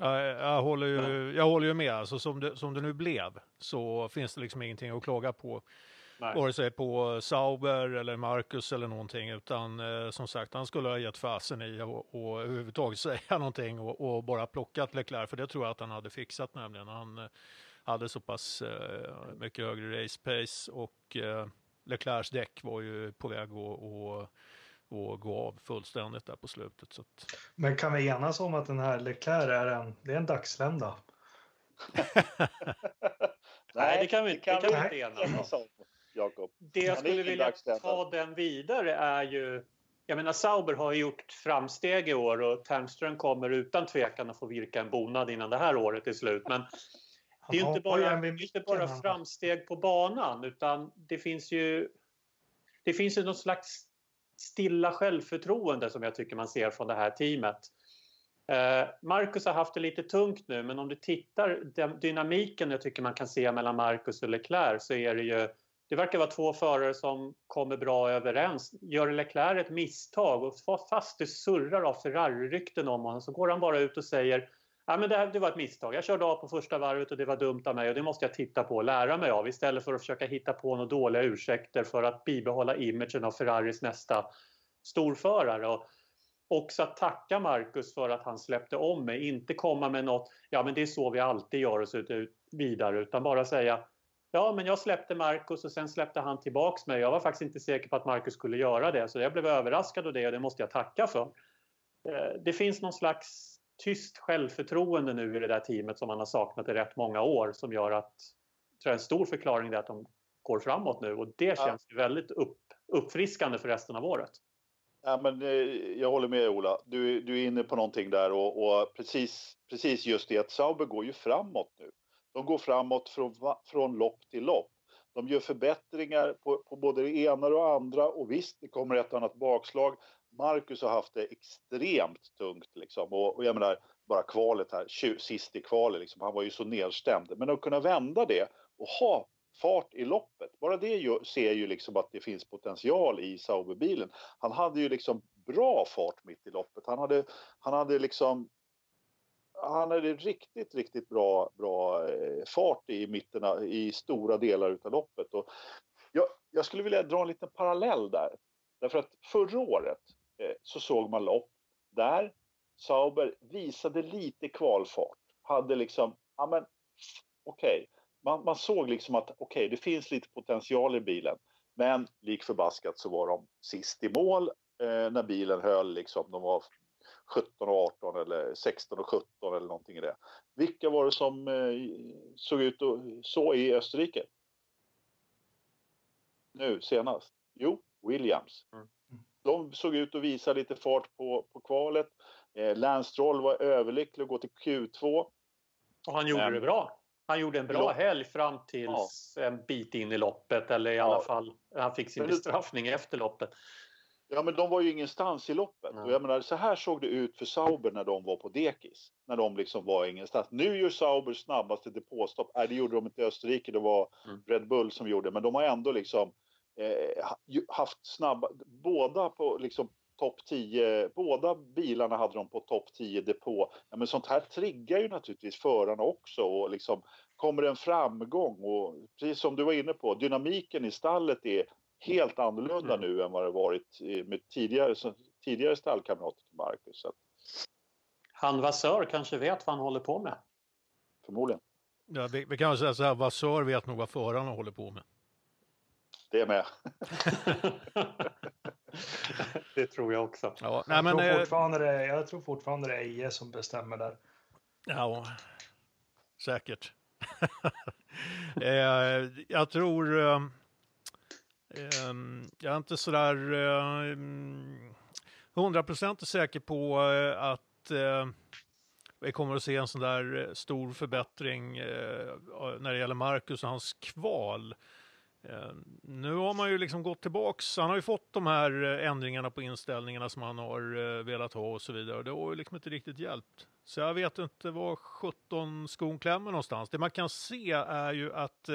Ja, jag, håller ju, jag håller ju med. Alltså, som, det, som det nu blev så finns det liksom ingenting att klaga på. Nej. Vare sig på Sauber eller Marcus eller någonting. Utan eh, som sagt, han skulle ha gett fasen i och, och överhuvudtaget säga någonting och, och, bara plockat Leclerc. För det tror jag att han hade fixat nämligen. Han eh, hade så pass eh, mycket högre race pace och eh, Leclercs däck var ju på väg att och, gå av fullständigt där på slutet. Så att... Men kan vi enas om att den här Leclerc är en, det är en dagslända? Nej, det kan vi, det kan vi inte enas om. Jakob. Det jag skulle vilja ta den vidare är ju jag menar Sauber har gjort framsteg i år och Ternström kommer utan tvekan att få virka en bonad innan det här året är slut. Men det är ju inte bara, inte bara framsteg på banan utan det finns ju det finns ju något slags stilla självförtroende som jag tycker man ser från det här teamet. Eh, Marcus har haft det lite tungt nu men om du tittar dynamiken jag tycker man kan se mellan Marcus och Leclerc så är det ju det verkar vara två förare som kommer bra överens. Gör Leclerc ett misstag och fast det surrar av Ferrari-rykten om honom så går han bara ut och säger Ja, men det, här, det var ett misstag. Jag körde av på första varvet och det var dumt av mig och det måste jag titta på och lära mig av istället för att försöka hitta på några dåliga ursäkter för att bibehålla imagen av Ferraris nästa storförare. Och också att tacka Marcus för att han släppte om mig, inte komma med något, ja men det är så vi alltid gör och så vidare, utan bara säga Ja, men jag släppte Marcus och sen släppte han tillbaks mig. Jag var faktiskt inte säker på att Marcus skulle göra det, så jag blev överraskad av det och det måste jag tacka för. Eh, det finns någon slags tyst självförtroende nu i det där teamet som man har saknat i rätt många år som gör att, tror jag en stor förklaring är att de går framåt nu och det känns ja. väldigt upp, uppfriskande för resten av året. Ja, men, eh, jag håller med Ola, du, du är inne på någonting där och, och precis, precis just det att Sauber går ju framåt nu. De går framåt från, från lopp till lopp. De gör förbättringar på, på både det ena och det andra och visst, det kommer ett annat bakslag. Marcus har haft det extremt tungt liksom. och, och jag menar bara kvalet här, sist i kvalet liksom, han var ju så nedstämd. Men att kunna vända det och ha fart i loppet, bara det ju, ser ju liksom att det finns potential i Sauberbilen. Han hade ju liksom bra fart mitt i loppet. Han hade, han hade liksom han hade riktigt, riktigt bra, bra eh, fart i mitten, i stora delar utav loppet. Och jag, jag skulle vilja dra en liten parallell där. Därför att förra året Eh, så såg man lopp där Sauber visade lite kvalfart. Hade liksom, ja men okej. Okay. Man, man, såg liksom att okej, okay, det finns lite potential i bilen. Men lik förbaskat så var de sist i mål eh, när bilen höll liksom. De var 17 och 18 eller 16 och 17 eller någonting i det. Vilka var det som eh, såg ut och så i Österrike? Nu senast? Jo, Williams. Mm. De såg ut att visa lite fart på, på kvalet. Eh, Lance Stroll var överlycklig att gå till Q2. Och han gjorde Men, det bra. Han gjorde en bra lopp. helg fram tills ja. en bit in i loppet eller i ja. alla fall han fick sin bestraffning efter loppet. Ja, men de var ju ingenstans i loppet. Mm. Och jag menar, så här såg det ut för Sauber när de var på dekis. När de liksom var ingenstans. Nu gör Sauber snabbaste depåstopp. Nej, det gjorde de inte i Österrike. Det var mm. Red Bull som gjorde Men de har ändå liksom haft snabba... Båda på liksom topp 10, båda bilarna hade de på topp 10 depå. Ja, men sånt här triggar ju naturligtvis förarna också och liksom kommer en framgång och precis som du var inne på, dynamiken i stallet är helt annorlunda mm. nu än vad det varit med tidigare, tidigare stallkamrater till Marcus. Han Vassör kanske vet vad han håller på med? Förmodligen. Ja, vi, vi kan säga så här, Vassör vet nog vad förarna håller på med. Det är med. det tror jag också. Ja, nej, men, jag, tror fortfarande det, jag tror fortfarande det är Eje som bestämmer där. Ja, säkert. eh, jag tror... Eh, Ehm, jag är inte sådär ehm, hundraprocentigt säker på eh, att eh, vi kommer att se en sån där eh, stor förbättring när det gäller Marcus och hans kval. Eh, nu har man ju liksom gått tillbaks, han har ju fått de här eh, ändringarna på inställningarna som han har eh, velat ha och så vidare. Det har ju liksom inte riktigt hjälpt. Så jag vet inte var 17 skon klämmer någonstans. Det man kan se är ju att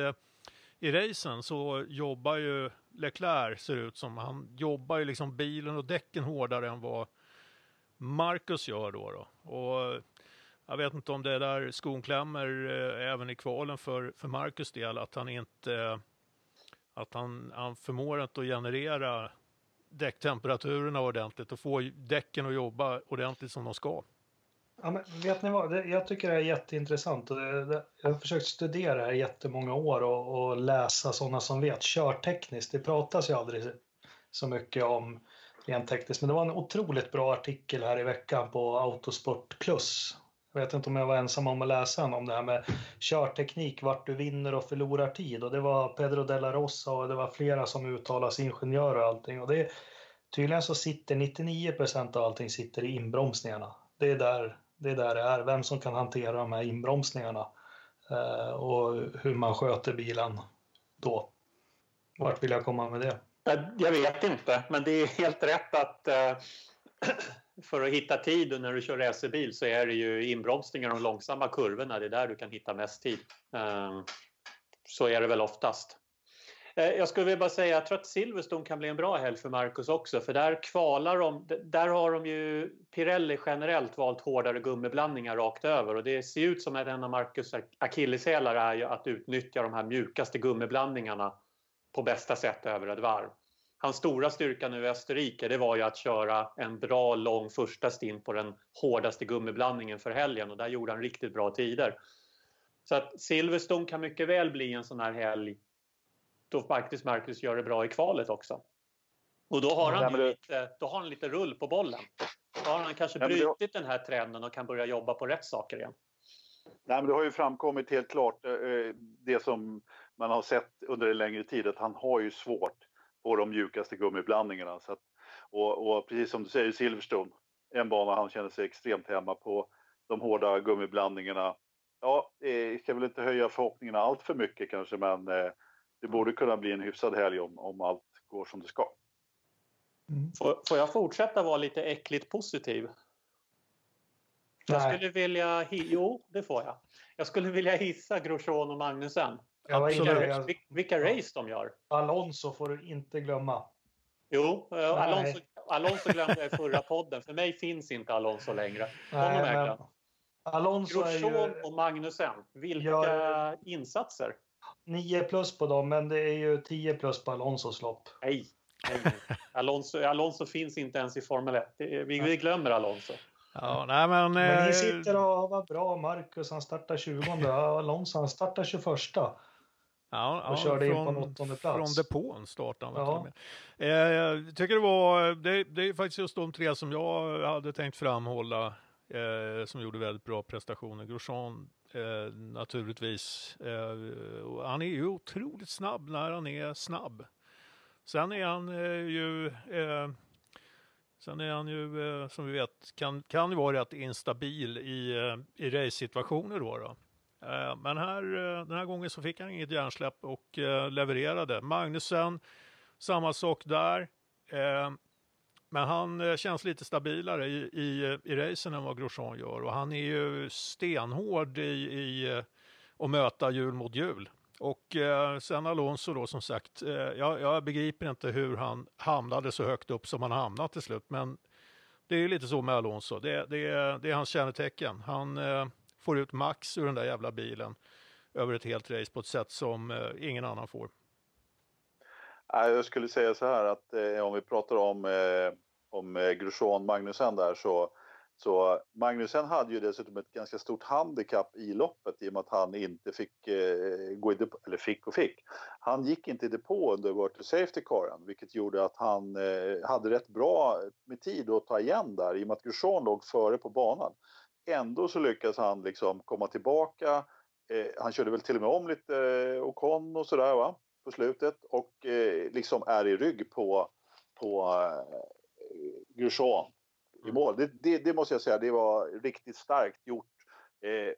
i racen så jobbar ju Leclerc, ser ut som, han jobbar ju liksom bilen och däcken hårdare än vad Marcus gör då. då. Och jag vet inte om det är där skon klämmer även i kvalen för, för Marcus del, att han inte att han, han förmår inte att generera däcktemperaturerna ordentligt och få däcken att jobba ordentligt som de ska. Ja, men vet ni vad? Det, jag tycker det är jätteintressant. Det, det, jag har försökt studera det här jättemånga år och, och läsa sådana som vet. Körtekniskt, det pratas ju aldrig så mycket om rent tekniskt. Men det var en otroligt bra artikel här i veckan på Autosport Plus. Jag vet inte om jag var ensam om att läsa den om det här med körteknik, vart du vinner och förlorar tid. Och det var Pedro de la Rosa och det var flera som uttalas ingenjörer och allting. Och det, tydligen så sitter 99% av allting sitter i inbromsningarna. Det är där det är där det är, vem som kan hantera de här inbromsningarna eh, och hur man sköter bilen då. Vart vill jag komma med det? Jag vet inte, men det är helt rätt att eh, för att hitta tid när du kör racerbil så är det ju inbromsningar och de långsamma kurvorna, det är där du kan hitta mest tid. Ehm, så är det väl oftast. Eh, jag skulle vilja bara säga, jag tror att Silverstone kan bli en bra helg för Marcus också för där kvalar de, där har de ju Pirelli generellt valt hårdare gummiblandningar rakt över och det ser ut som att en av Marcus akilleshälar är ju att utnyttja de här mjukaste gummiblandningarna på bästa sätt över ett varv. Hans stora styrka nu i Österrike det var ju att köra en bra lång första stint på den hårdaste gummiblandningen för helgen och där gjorde han riktigt bra tider. Så att Silverstone kan mycket väl bli en sån här helg då faktiskt Marcus gör det bra i kvalet också. Och då har han, ju lite, då har han lite rull på bollen. Då har han kanske brutit den här trenden och kan börja jobba på rätt saker igen. Nej, men det har ju framkommit helt klart eh, det som man har sett under en längre tid att han har ju svårt på de mjukaste gummiblandningarna. Så att, och, och, precis som du säger, Silverstone, en bana han känner sig extremt hemma på. De hårda gummiblandningarna. Ja, eh, ska väl inte höja förhoppningarna allt för mycket kanske, men eh, det borde kunna bli en hyfsad helg om, om allt går som det ska. Mm. Får, får, jag fortsätta vara lite äckligt positiv? Jag skulle vilja... Jo, det får jag. Jag skulle vilja hissa Grosjean och Magnusen. Ja, vilka, vilka race de gör. Alonso får du inte glömma. Jo, eh, Alonso, Alonso glömde jag i förra podden. För mig finns inte Alonso längre. Nej, Alonso Grosjean ju... och Magnusen, vilka gör... insatser! 9 plus på dem, men det är ju 10 plus på Alonsos lopp. Nej, nej, Alonso, Alonso finns inte ens i Formel 1. Vi, vi glömmer Alonso. Ja, nej, men, men ni eh, sitter och vad bra, Marcus han startar 20 Alonso han startar 21 Ja, och körde från, in på åttonde plats. Från depån startade han. Ja. Eh, tycker det var, det, det, är faktiskt just de tre som jag hade tänkt framhålla eh, som gjorde väldigt bra prestationer. Grosjean eh, naturligtvis. Eh, han är ju otroligt snabb när han är snabb. Sen är han eh, ju eh, Sen är han ju, eh, som vi vet, kan, kan ju vara rätt instabil i, i race-situationer då. då. Eh, men här, eh, den här gången så fick han inget hjärnsläpp och eh, levererade. Magnusen, samma sak där. men han känns lite stabilare i, i, i racen än vad Grosjean gör och han är ju stenhård i, i att möta hjul mot hjul. Och eh, sen Alonso då som sagt, eh, jag, jag, begriper inte hur han hamnade så högt upp som han hamnat till slut, men det är lite så med Alonso. Det, det, det är hans kännetecken. Han eh, får ut max ur den där jävla bilen över ett helt race på ett sätt som eh, ingen annan får. Jag skulle säga så här att eh, om vi pratar om, eh, om eh, Grosjean Magnusen där så, så Magnusen hade ju dessutom ett ganska stort handikapp i loppet i och med att han inte fick eh, gå i depå, eller fick och fick. Han gick inte i depå under World Safety Caren vilket gjorde att han eh, hade rätt bra med tid att ta igen där i och med att Grosjean låg före på banan. Ändå så lyckades han liksom komma tillbaka. Eh, han körde väl till och med om lite eh, Ocon och sådär va? på slutet och eh, liksom är i rygg på, på Grosjean i mm. mål. Det, det, det, måste jag säga, det var riktigt starkt gjort. Eh,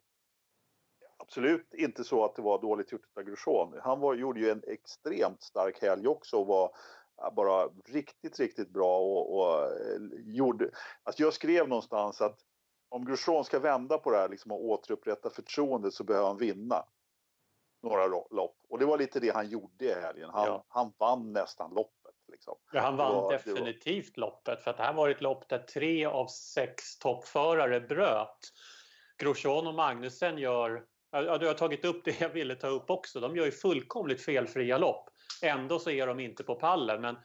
absolut inte så att det var dåligt gjort av Grosjean. Han var, gjorde ju en extremt stark helg också och var bara riktigt, riktigt bra och, och gjorde... Alltså jag skrev någonstans att om Grosjean ska vända på det här liksom, och återupprätta förtroendet så behöver han vinna några lopp. Och det var lite det han gjorde i helgen. Han, ja. han vann nästan loppet. Liksom. Ja, han vann var, definitivt var... loppet. För att det här var ett lopp där tre av sex toppförare bröt. Grosjean och Magnusen gör... Ja, du har tagit upp det jag ville ta upp också. De gör ju fullkomligt felfria lopp. Ändå så är de inte på pallen. Men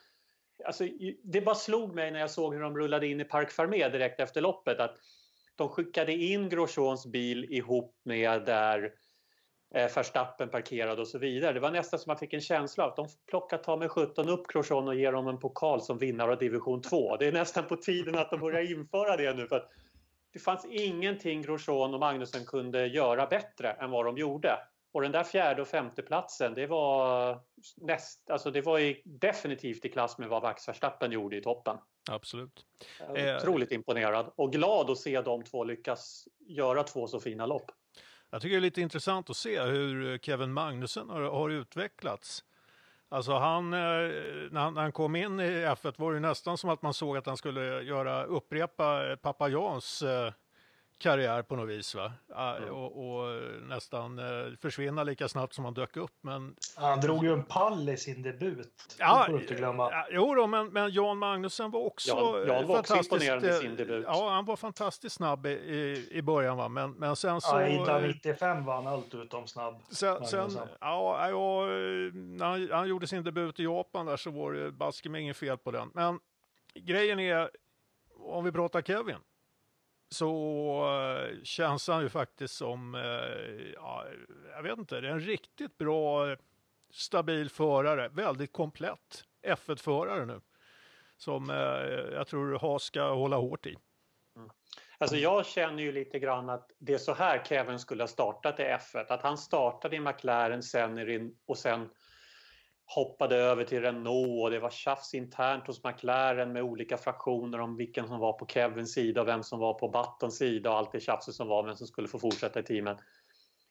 alltså, det bara slog mig när jag såg hur de rullade in i Parc Fermé direkt efter loppet att de skickade in Grosjeans bil ihop med där eh, Verstappen parkerade. och så vidare. Det var nästan som man fick en känsla av att de plockar ta med 17 upp Grosjean och ger honom en pokal som vinnare av division 2. Det är nästan på tiden att de börjar införa det nu för att det fanns ingenting Grosjean och Magnusson kunde göra bättre än vad de gjorde. Och den där fjärde och femte platsen det var, näst, alltså det var i, definitivt i klass med vad Max Verstappen gjorde i toppen. Absolut. Otroligt eh, imponerad och glad att se de två lyckas göra två så fina lopp. Jag tycker det är lite intressant att se hur Kevin Magnussen har, har utvecklats. Alltså han, eh, när han, när han kom in i F1 var det nästan som att man såg att han skulle göra upprepa pappa Jans eh, karriär på något vis. Va? Och, och, nästan eh, försvinna lika snabbt som han dök upp. Men... Han drog ju en pall i sin debut. Ja, får inte glömma. Ja, jo då, men, men Jan Magnusen var också Jan, Jan var fantastiskt... Också imponerande i sin debut. Ja, han var fantastiskt snabb i, i början. Va? Men, men sen så... Ja, i 95 var han allt utom snabb. Sen, sen ja, ja, när han, han gjorde sin debut i Japan där så var det baske mig inget fel på den. Men grejen är, om vi pratar Kevin så eh, känns han ju faktiskt som, eh, ja, jag vet inte, det är en riktigt bra, stabil förare, väldigt komplett F1-förare nu. Som eh, jag tror Haas ska hålla hårt i. Mm. Alltså jag känner ju lite grann att det är så här Kevin skulle ha startat i F1. Att han startade i McLaren sen i, och sen hoppade över till Renault och det var tjafs internt hos McLaren med olika fraktioner om vilken som var på Kevins sida och vem som var på Buttons sida och allt det tjafset som var, vem som skulle få fortsätta i teamen.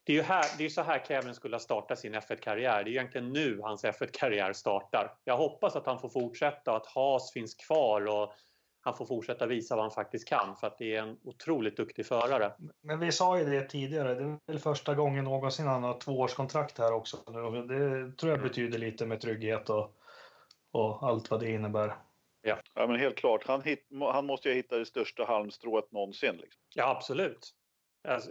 Det är ju här, det är så här Kevin skulle ha startat sin F1-karriär. Det är egentligen nu hans F1-karriär startar. Jag hoppas att han får fortsätta och att Haas finns kvar och han får fortsätta visa vad han faktiskt kan för att det är en otroligt duktig förare. Men vi sa ju det tidigare, det är väl första gången någonsin han har tvåårskontrakt här också. Det tror jag betyder lite med trygghet och, och allt vad det innebär. Ja, ja men helt klart. Han, hit, han måste ju hitta det största halmstrået någonsin. Liksom. Ja, absolut. Alltså,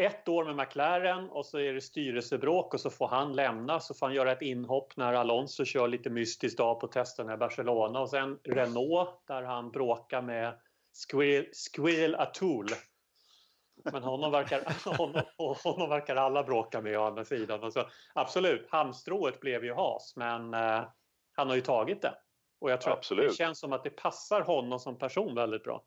ett år med McLaren och så är det styrelsebråk och så får han lämna så får han göra ett inhopp när Alonso kör lite mystiskt dag på testerna i Barcelona och sen Renault där han bråkar med Squil, Squil Atool. Men honom verkar, honom, honom verkar alla bråka med å andra sidan. Alltså, absolut, hamstrået blev ju has men eh, han har ju tagit det. Och jag tror absolut. att det känns som att det passar honom som person väldigt bra.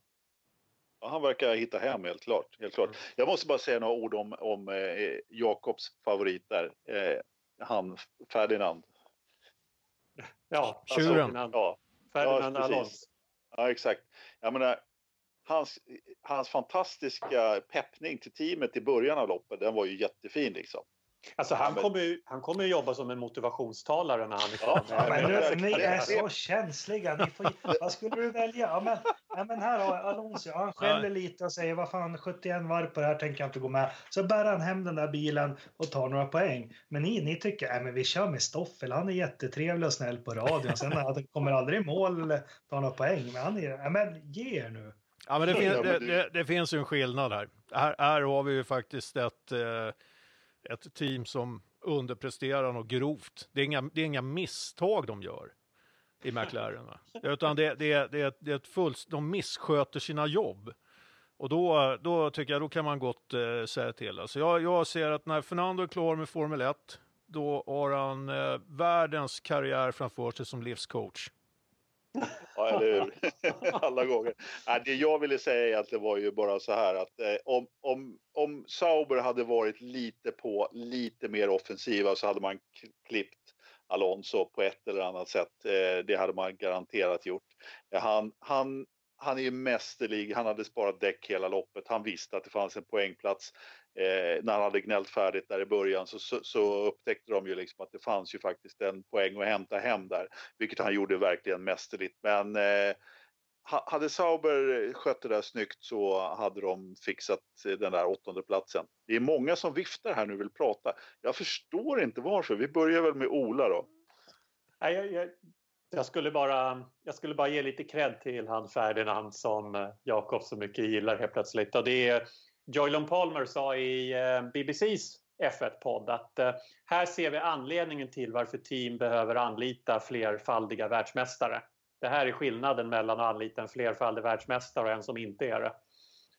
Han verkar hitta hem helt klart. Helt klart. Mm. Jag måste bara säga några ord om, om eh, Jakobs favorit där. Eh, han Ferdinand. Ja, tjuren. Alltså, ja, Ferdinand ja, Alonso. Ja, exakt. Jag menar, hans, hans fantastiska peppning till teamet i början av loppet, den var ju jättefin liksom. Alltså han kommer ju han kommer jobba som en motivationstalare när han är klar. Ja, men nu, ni är så känsliga. Ni får, vad skulle du välja? Ja, men, ja, men här har Alonso. Han skäller lite och säger vad fan 71 varv på det här tänker jag inte gå med. Så bär han hem den där bilen och tar några poäng. Men ni, ni tycker att vi kör med Stoffel. Han är jättetrevlig och snäll på radion. Sen han kommer aldrig i mål eller tar några poäng. Men, han är, ja, men ge er nu. Ja, men det, fin det, det, det finns ju en skillnad här. Här, här har vi ju faktiskt ett eh, ett team som underpresterar något grovt. Det är inga, det är inga misstag de gör i McLaren. Utan det, det, det, det är ett fullt, de missköter sina jobb. Och då, då tycker jag då kan man gott eh, säga till. Alltså jag, jag ser att när Fernando är klar med Formel 1, då har han eh, världens karriär framför sig som livscoach. Ja, eller hur? Alla gånger. Nej, det jag ville säga egentligen var ju bara så här att eh, om, om, om Sauber hade varit lite på, lite mer offensiva så hade man klippt Alonso på ett eller annat sätt. Eh, det hade man garanterat gjort. Eh, han, han, han är ju mästerlig, han hade sparat däck hela loppet, han visste att det fanns en poängplats eh, när han hade gnällt färdigt där i början så, så, så, upptäckte de ju liksom att det fanns ju faktiskt en poäng att hämta hem där, vilket han gjorde verkligen mästerligt. Men eh, hade Sauber skött det där snyggt så hade de fixat eh, den där åttonde platsen. Det är många som viftar här nu och vill prata. Jag förstår inte varför. Vi börjar väl med Ola då. Nej, jag, jag, jag, skulle bara, jag skulle bara ge lite cred till han Ferdinand som eh, Jakob så mycket gillar helt plötsligt. Och det är Joylon Palmer sa i eh, BBCs F1-podd att eh, här ser vi anledningen till varför team behöver anlita flerfaldiga världsmästare. Det här är skillnaden mellan att anlita en flerfaldig världsmästare och en som inte är det.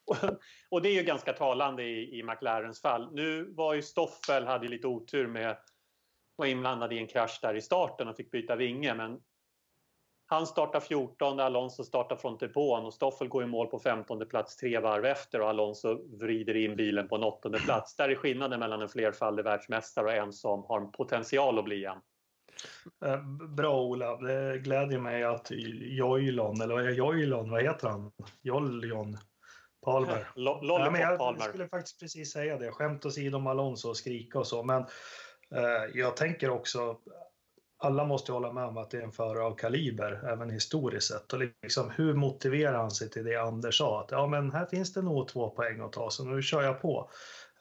Och det är ju ganska talande i, i McLarens fall. Nu var ju Stoffel, hade lite otur med var inblandad i en krasch där i starten och fick byta vinge men han startar 14, Alonso startar från depån och Stoffel går i mål på 15 plats tre varv efter och Alonso vrider in bilen på en åttonde plats. Där är skillnaden mellan en flerfaldig världsmästare och en som har potential att bli en. Eh, bra Ola, det glädjer mig att Joylon, eller Joylon, vad heter han? Joljon Palmer. Lollipop ja, jag Palmer. skulle faktiskt precis säga det, skämt åsido om Alonso och skrika och så, men eh, jag tänker också alla måste hålla med om att det är en förare av kaliber, även historiskt sett. Och liksom, hur motiverar han sig till det Anders sa? Att ja, men här finns det nog två poäng att ta, så nu kör jag på.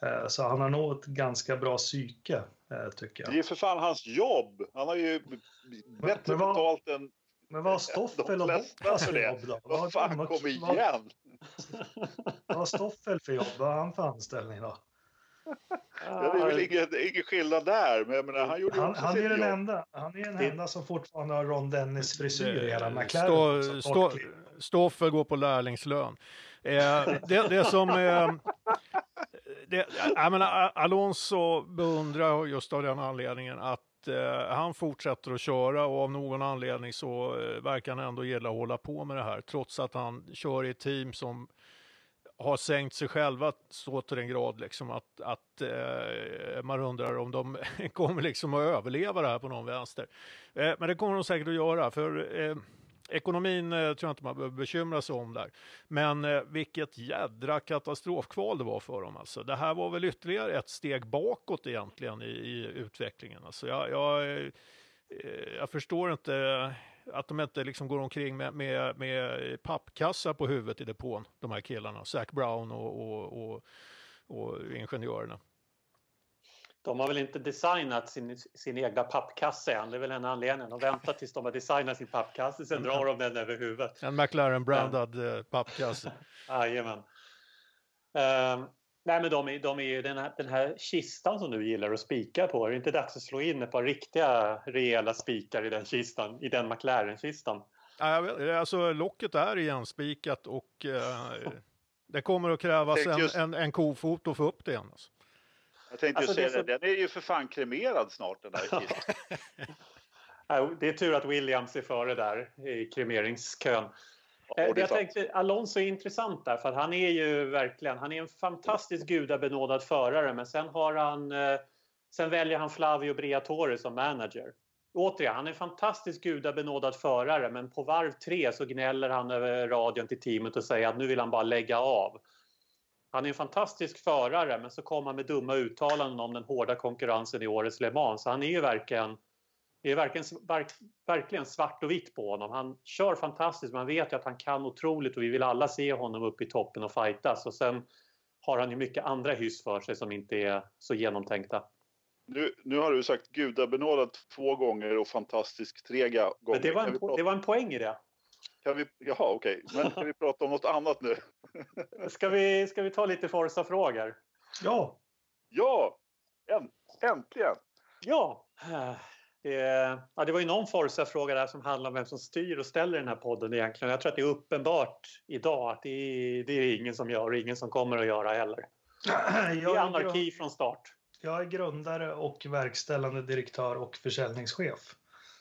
Eh, så han har nog ett ganska bra psyke, eh, tycker jag. Det är för fan hans jobb. Han har ju bättre vad, betalt än Men vad har Stoffel och Bottas för jobb då? Vad fan, kom igen! Vad har Stoffel för jobb? Vad har han för anställning då? Ja, det är väl ingen, ingen skillnad där, men jag menar, han gjorde han, han är den enda, Han är den enda som fortfarande har Ron Dennis frisyr i hela McLaren. Stå, Stoffer går på lärlingslön. Eh, det, det som... Eh, det, jag menar, Alonso beundrar just av den anledningen att eh, han fortsätter att köra och av någon anledning så eh, verkar han ändå gilla att hålla på med det här trots att han kör i ett team som har sänkt sig själva så till den grad liksom att, att eh, man undrar om de kommer liksom att överleva det här på någon vänster. Eh, men det kommer de säkert att göra, för eh, ekonomin eh, tror jag inte man behöver bekymra sig om där. Men eh, vilket jädra katastrofkval det var för dem alltså. Det här var väl ytterligare ett steg bakåt egentligen i, i utvecklingen. Alltså jag, jag, eh, jag förstår inte att de inte liksom går omkring med, med, med pappkassar på huvudet i depån, de här killarna, Zac Brown och, och, och, och ingenjörerna. De har väl inte designat sin, sin egna pappkasse än. Det är väl en anledning. De väntar tills de har designat sin pappkasse, sen drar de den över huvudet. En McLaren-brandad eh, pappkasse. Jajamän. Uh, nej, men de är, de är ju den här, den här kistan som du gillar att spika på. Är det inte dags att slå in ett par riktiga rejäla spikar i den kistan, i den McLaren-kistan? Alltså locket är igenspikat och uh, det kommer att krävas en, en, en kofot att få upp det igen. Alltså. Jag tänkte alltså, säga det, så... den är ju för fan kremerad snart den där Det är tur att Williams är före där i kremeringskön. Ja, jag tänkte, Alonso är intressant där för han är ju verkligen, han är en fantastiskt gudabenådad förare men sen har han, eh, sen väljer han Flavio Briatore som manager. Återigen, han är en fantastiskt gudabenådad förare men på varv tre så gnäller han över radion till teamet och säger att nu vill han bara lägga av. Han är en fantastisk förare men så kommer han med dumma uttalanden om den hårda konkurrensen i årets Le Mans. Så han är ju verkligen, det är verkligen, verk, verkligen svart och vitt på honom. Han kör fantastiskt, man vet ju att han kan otroligt och vi vill alla se honom uppe i toppen och fightas. Och sen har han ju mycket andra hyss för sig som inte är så genomtänkta. Nu, nu har du sagt gudabenådad två gånger och fantastisk tre gånger. Men det, var en, prata... det var en poäng i det. Kan vi, jaha, okej. Okay. Men kan vi prata om något annat nu? ska, vi, ska vi ta lite Forza-frågor? Ja! Ja! Äntligen! Ja! Det, ja, det var ju någon Forza-fråga där som handlar om vem som styr och ställer den här podden egentligen. Jag tror att det är uppenbart idag att det är, det är ingen som gör och ingen som kommer att göra heller. Det är anarki från start. Jag är grundare och verkställande direktör och försäljningschef.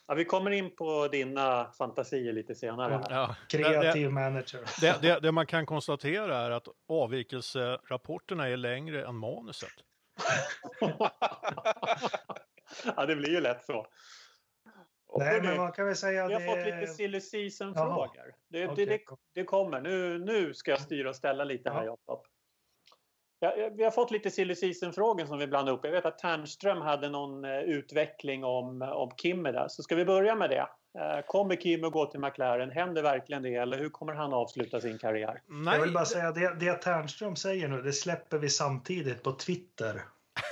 Ja, vi kommer in på dina fantasier lite senare. Ja. Kreativ manager. Det, det, det, man kan konstatera är att avvikelserapporterna är längre än manuset. ja, det blir ju lätt så. Nej, men man kan väl säga Vi har det... fått lite silly season-frågor. Det, okay. det, det, kommer. Nu, nu ska jag styra och ställa lite här, Jakob. Ja, vi har fått lite silly season-frågor som vi blandar upp. Jag vet att Ternström hade någon eh, utveckling om, om Kimmy där. Så ska vi börja med det? Eh, kommer Kimmy gå till McLaren? Händer verkligen det? Eller hur kommer han avsluta sin karriär? Nej. Jag vill bara säga det, det Ternström säger nu, det släpper vi samtidigt på Twitter.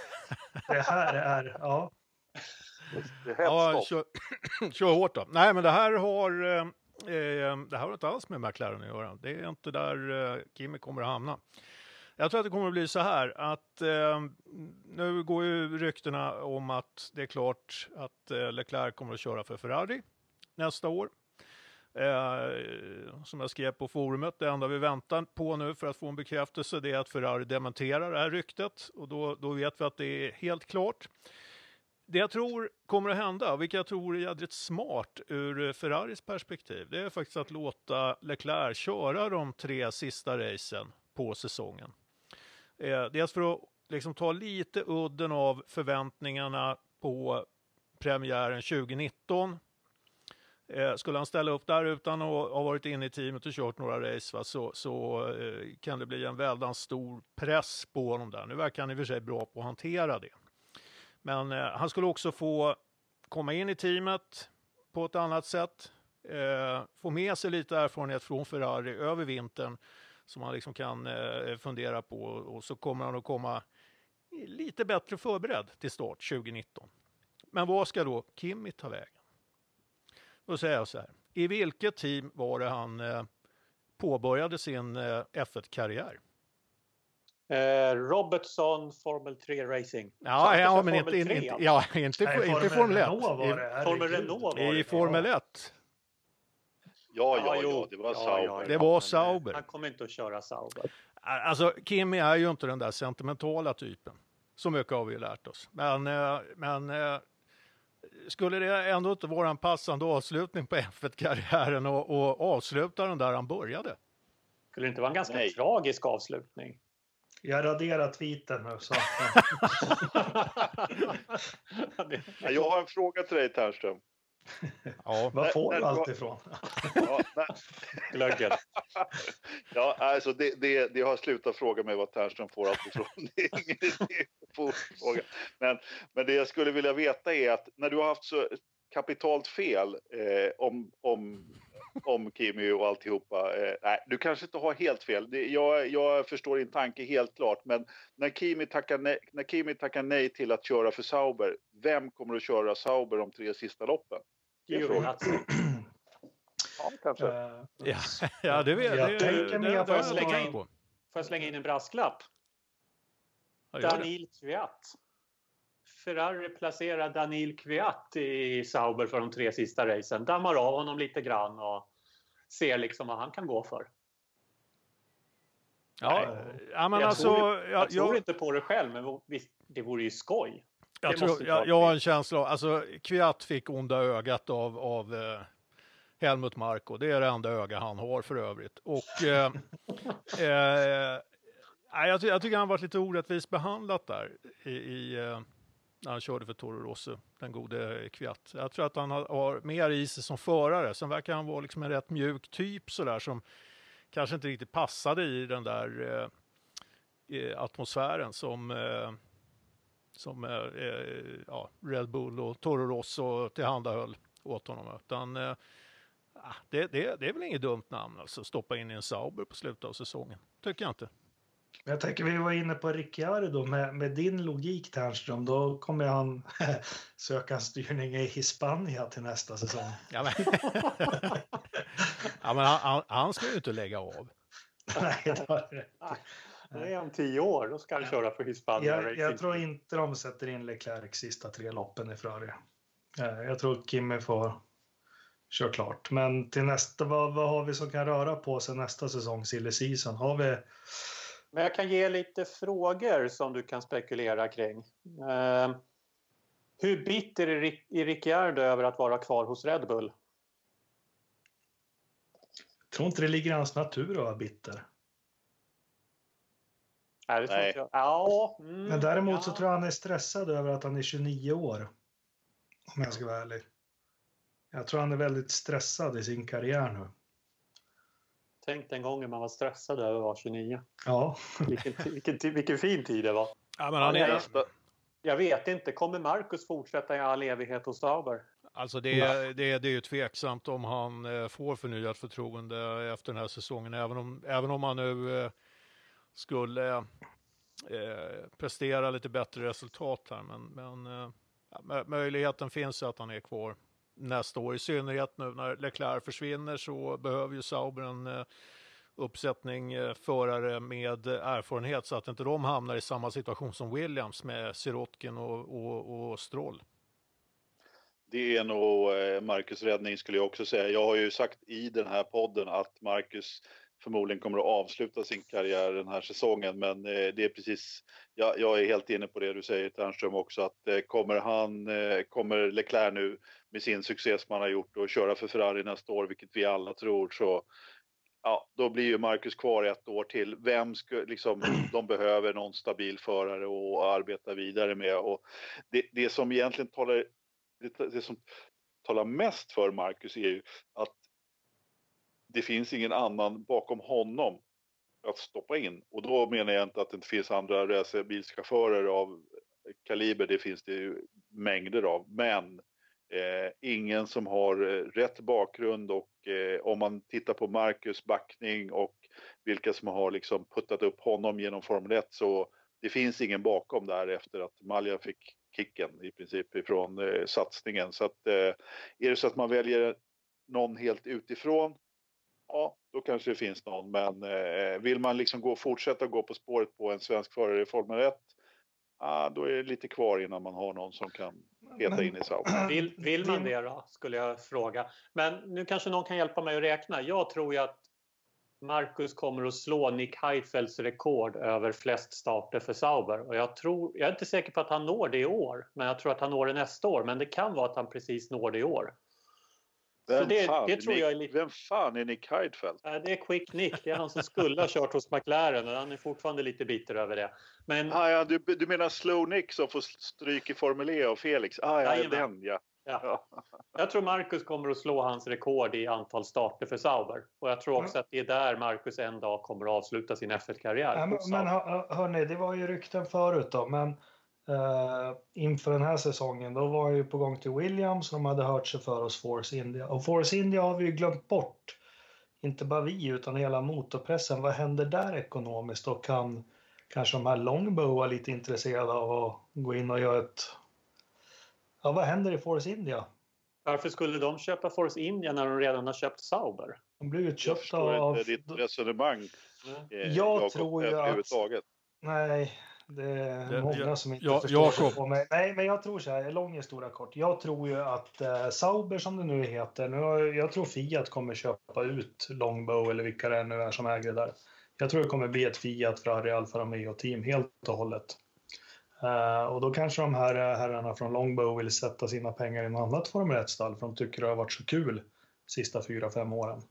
det här är, ja. Ja, kör, kör hårt då. Nej, men det här har eh, eh, det här har inte alls med McLaren att göra. Det är inte där eh, Kimi kommer att hamna. Jag tror att det kommer att bli så här att eh, nu går ju ryktena om att det är klart att eh, Leclerc kommer att köra för Ferrari nästa år. Eh, som jag skrev på forumet, det enda vi väntar på nu för att få en bekräftelse det är att Ferrari dementerar det här ryktet och då, då vet vi att det är helt klart. Det jag tror kommer att hända, vilket jag tror är jädrigt smart ur Ferraris perspektiv, det är faktiskt att låta Leclerc köra de tre sista racen på säsongen. Eh, dels för att liksom ta lite udden av förväntningarna på premiären 2019. Eh, skulle han ställa upp där utan att ha varit inne i teamet och kört några race va, så, så eh, kan det bli en väldigt stor press på honom där. Nu verkar han i och för sig bra på att hantera det. Men eh, han skulle också få komma in i teamet på ett annat sätt. Eh, få med sig lite erfarenhet från Ferrari över vintern som han liksom kan eh, fundera på och så kommer han att komma lite bättre förberedd till start 2019. Men vad ska då Kimmy ta vägen? Då säger jag så här, i vilket team var det han eh, påbörjade sin eh, F1-karriär? Eh, Robertson Formel 3 Racing. Ja, ja men inte, inte, inte, ja, inte, Nej, inte Formel 1. I, Formel Renault var det. I Formel 1. Ja, ja, ja, ja det var Sauber. det var Sauber. Han kommer inte att köra Sauber. Alltså, Kimi är ju inte den där sentimentala typen. Så mycket har vi lärt oss. Men, eh, men eh, skulle det ändå inte vara en passande avslutning på F1-karriären och, och avsluta den där han började? Skulle det inte vara en ganska Nej. tragisk avslutning? Jag raderar tweeten nu. Så. jag har en fråga till dig Ternström. Ja, Var får du allt ifrån? Glöggen. ja, alltså det, det, det har slutat fråga mig vad Ternström får allt ifrån. Det är ingen fråga. Men, men det jag skulle vilja veta är att när du har haft så kapitalt fel eh, om, om, om Kimi och alltihopa. Eh, nej, du kanske inte har helt fel. Det, jag, jag förstår din tanke helt klart. Men när Kimi, tackar nej, när Kimi tackar nej till att köra för Sauber, vem kommer att köra Sauber de tre sista loppen? Giovinazzi. ja, kanske. Uh, ja, ja, det vet jag. tänker mig att jag slänga in, får jag slänga in en brasklapp? Danil Kviat. Ferrari placerar Danil Kviat i Sauber för de tre sista racen. Dammar av honom lite grann och ser liksom vad han kan gå för. Ja, ja men jag alltså... Tror, jag, jag tror inte på det själv, men visst, det vore ju skoj. Jag, tror, jag, jag har en känsla av, alltså Kviat fick onda ögat av, av eh, Helmut Marko. Det är det enda öga han har för övrigt. Och eh, eh, jag, jag tycker han varit lite orättvist behandlat där i, i eh, när han körde för Toro Rosso, den gode Kviat. Jag tror att han har, har mer i sig som förare. Sen verkar han vara liksom en rätt mjuk typ sådär som kanske inte riktigt passade i den där eh, atmosfären som, eh, som eh, eh, ja, Red Bull och Toro Rosso tillhandahöll åt honom. Utan, eh, ah, det, det, det är väl inget dumt namn alltså, stoppa in i en Sauber på slutet av säsongen. Tycker jag inte. Jag tänker vi var inne på Ricciardo med, med din logik Ternström, då kommer han söka styrning i Hispania till nästa säsong. Ja, men, ja, men han, han, ska ju inte lägga av. Nej, det var det. Det är om tio år, då ska han köra för Hispania jag, jag tror inte de sätter in Leclerc sista tre loppen i Ferrari. Eh, jag tror Kimmy får köra klart. Men till nästa, vad, vad har vi som kan röra på sig nästa säsong, silly season? Har vi men jag kan ge lite frågor som du kan spekulera kring. Eh, hur bitter är Ricciardo över att vara kvar hos Red Bull? Jag tror inte det ligger i hans natur att vara bitter. Nej, det tror Nej. jag. Ja, mm, Men däremot ja. så tror jag han är stressad över att han är 29 år. Om jag ska vara ärlig. Jag tror han är väldigt stressad i sin karriär nu. Tänk den gången man var stressad över att vara 29. Ja. Vilken, vilken, vilken fin tid det var. Ja, men han är... jag, vet inte, kommer Marcus fortsätta i all evighet hos Sauber? Alltså det, är, det, det är ju tveksamt om han eh, får förnyat förtroende efter den här säsongen. Även om, även om han nu eh, skulle eh, prestera lite bättre resultat här. Men, men möjligheten finns ju att han är kvar nästa år. I synnerhet nu när Leclerc försvinner så behöver ju Sauber en eh, uppsättning eh, förare med erfarenhet så att inte de hamnar i samma situation som Williams med Sirotkin och, och, och Stroll. Det är nog eh, Marcus räddning skulle jag också säga. Jag har ju sagt i den här podden att Marcus förmodligen kommer att avsluta sin karriär den här säsongen. Men det är precis, jag, jag är helt inne på det du säger Ternström också att kommer han, kommer Leclerc nu med sin succé som han har gjort och köra för Ferrari nästa år, vilket vi alla tror, så ja, då blir ju Marcus kvar ett år till. Vem ska, liksom, de behöver någon stabil förare att arbeta vidare med och det, det som egentligen talar, det, det som talar mest för Marcus är ju att det finns ingen annan bakom honom att stoppa in. Och då menar jag inte att det inte finns andra racerbilschaufförer av kaliber, det finns det ju mängder av. Men eh, ingen som har eh, rätt bakgrund och eh, om man tittar på Marcus backning och vilka som har liksom puttat upp honom genom Formel 1 så det finns ingen bakom där efter att Malja fick kicken i princip ifrån eh, satsningen. Så att eh, är det så att man väljer någon helt utifrån ja, då kanske det finns någon. Men eh, vill man liksom gå, fortsätta gå på spåret på en svensk förare i Formel 1, ah, då är det lite kvar innan man har någon som kan peta in i Sauber. Vill, vill man det då, skulle jag fråga. Men nu kanske någon kan hjälpa mig att räkna. Jag tror ju att Marcus kommer att slå Nick Heidfeldts rekord över flest starter för Sauber. Och jag, tror, jag är inte säker på att han når det i år, men jag tror att han når det nästa år. Men det kan vara att han precis når det i år. Vem, det, fan, det tror Nick, jag är lite... vem fan är Nick Heidfeldt? det är Quick Nick. Det är han som skulle ha kört hos McLaren och han är fortfarande lite bitter över det. Men... Ah, ja, du, du menar Slow Nick som får stryk i Formel E och Felix? Ah, ja, Jajamän. den ja. Ja. Jag tror Marcus kommer att slå hans rekord i antal starter för Sauber. Och jag tror också att det är där Marcus en dag kommer att avsluta sin F1-karriär. Ja, men men hör, hörni, det var ju rykten förut då, men Uh, inför den här säsongen. Då var jag ju på gång till Williams och de hade hört sig för hos Force India. Och Force India har vi ju glömt bort. Inte bara vi utan hela motorpressen. Vad händer där ekonomiskt och kan kanske de här Longbow vara lite intresserade av att gå in och göra ett... Ja, vad händer i Force India? Varför skulle de köpa Force India när de redan har köpt Sauber? De blev utköpta av... Jag förstår inte ditt resonemang. Mm. Jag tror ju att... Nej, det är många som inte ja, förstår sig på mig. Nej, men jag tror så här, lång historia kort. Jag tror ju att eh, Sauber som det nu heter, nu, jag tror Fiat kommer köpa ut Longbow eller vilka det nu är som äger det där. Jag tror det kommer bli ett Fiat, Ferrari, Alfa Romeo-team helt och hållet. Uh, och då kanske de här eh, herrarna från Longbow vill sätta sina pengar i något annat Formel 1-stall för de tycker det har varit så kul de sista fyra, fem åren.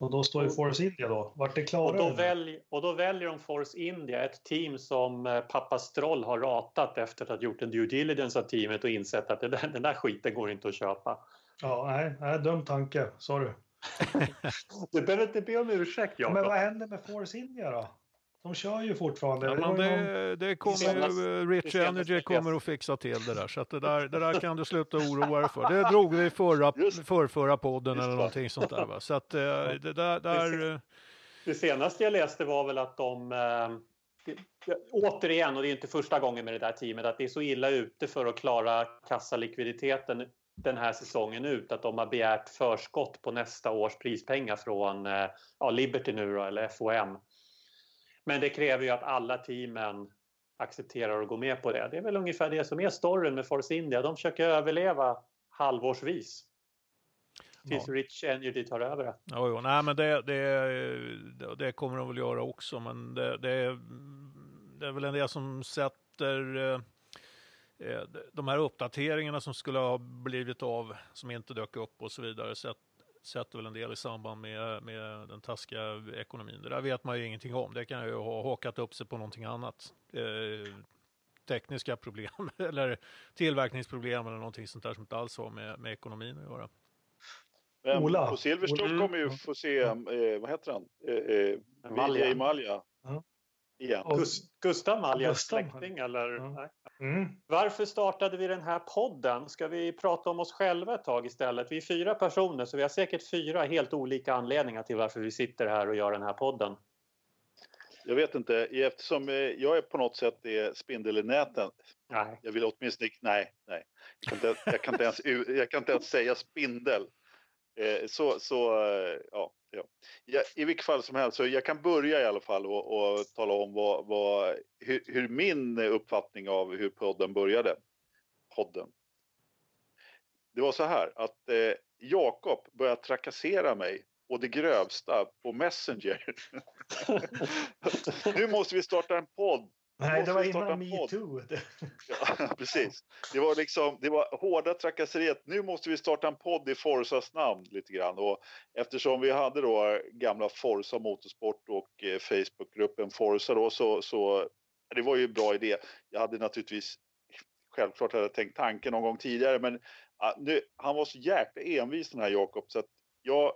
Och då står ju Force India då. Vart det klara? Och då, välj, och då väljer de Force India, ett team som eh, pappa Stroll har ratat efter att ha gjort en due diligence av teamet och insett att där, den där skiten går inte att köpa. Ja, nej, nej dum tanke. Sorry. du behöver inte be om ursäkt, Jakob. Men vad händer med Force India då? De kör ju fortfarande. Ja, men det, det kommer ju, Rich Energy kommer att fixa till det där. Så att det, där, det där kan du sluta oroa dig för. Det drog vi i förra, förrförra podden eller någonting sånt där. Va? Så att eh, det där... där det senaste jag läste var väl att de äh, återigen, och det är inte första gången med det där teamet, att det är så illa ute för att klara kassalikviditeten den här säsongen ut att de har begärt förskott på nästa års prispengar från ja, Liberty nu då, eller FOM. Men det kräver ju att alla teamen accepterar och går med på det. Det är väl ungefär det som är storyn med Force India. De försöker överleva halvårsvis. Tills ja. Rich Energy tar över det. Jo, jo. Nej, men det, det, det kommer de väl göra också. Men det, det, det är väl en del som sätter eh, eh, de här uppdateringarna som skulle ha blivit av, som inte dök upp och så vidare, sätter väl en del i samband med, med den taskiga ekonomin. Det där vet man ju ingenting om. Det kan ju ha hakat upp sig på någonting annat. Eh, tekniska problem eller tillverkningsproblem eller någonting sånt där som inte alls har med, med ekonomin att göra. Men Ola. på Silverstone kommer ju få se, eh, vad heter han? Eh, eh, Malja. Malja. Ja. Igen. Gustav Maljas släkting eller? Ja. Mm. Varför startade vi den här podden? Ska vi prata om oss själva ett tag istället? Vi är fyra personer så vi har säkert fyra helt olika anledningar till varför vi sitter här och gör den här podden. Jag vet inte, eftersom eh, jag är på något sätt är spindel i näten. Nej. Jag vill åtminstone, nej, nej. Jag kan inte, jag kan inte, ens, jag kan inte ens säga spindel. Eh, så, så eh, ja, ja. I vilket fall som helst, så jag kan börja i alla fall och, och tala om vad, vad, hur, hur, min uppfattning av hur podden började. Podden. Det var så här att eh, Jakob började trakassera mig och det grövsta på Messenger. nu måste vi starta en podd. Nej, det var innan metoo. ja, precis. Det var liksom, det var hårda trakasseriet. Nu måste vi starta en podd i Forsas namn lite grann. Och eftersom vi hade då gamla Forsa Motorsport och eh, Facebookgruppen Forsa då så, så det var ju en bra idé. Jag hade naturligtvis självklart hade jag tänkt tanken någon gång tidigare men uh, nu, han var så jäkla envis den här Jakob så att jag,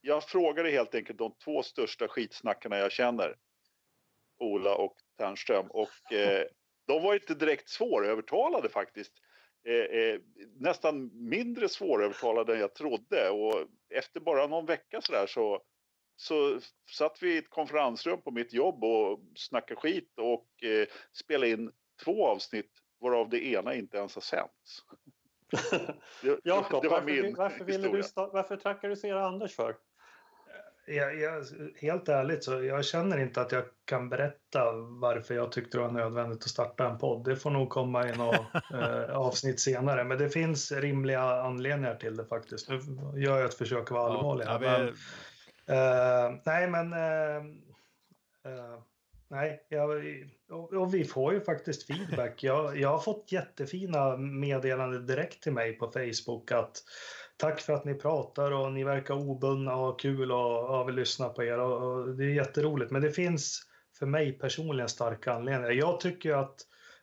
jag frågade helt enkelt de två största skitsnackarna jag känner. Ola och Ternström. Och eh, de var inte direkt svårövertalade faktiskt. Eh, eh, nästan mindre svårövertalade än jag trodde. Och efter bara någon vecka sådär så, så satt vi i ett konferensrum på mitt jobb och snackade skit och eh, spelade in två avsnitt varav det ena inte ens har sänts. Jakob, varför, varför, du, varför trackade du Anders för? Jag, jag, helt ärligt så jag känner inte att jag kan berätta varför jag tyckte det var nödvändigt att starta en podd. Det får nog komma i något eh, avsnitt senare. Men det finns rimliga anledningar till det faktiskt. Nu gör jag ett försök att vara allvarlig. Ja, men, eh, nej, men eh, eh nej, jag, och, och, vi får ju faktiskt feedback. Jag, jag har fått jättefina meddelanden direkt till mig på Facebook att tack för att ni pratar och ni verkar obundna och kul och, och vill lyssna på er och, och, det är jätteroligt. Men det finns för mig personligen starka anledningar. Jag tycker att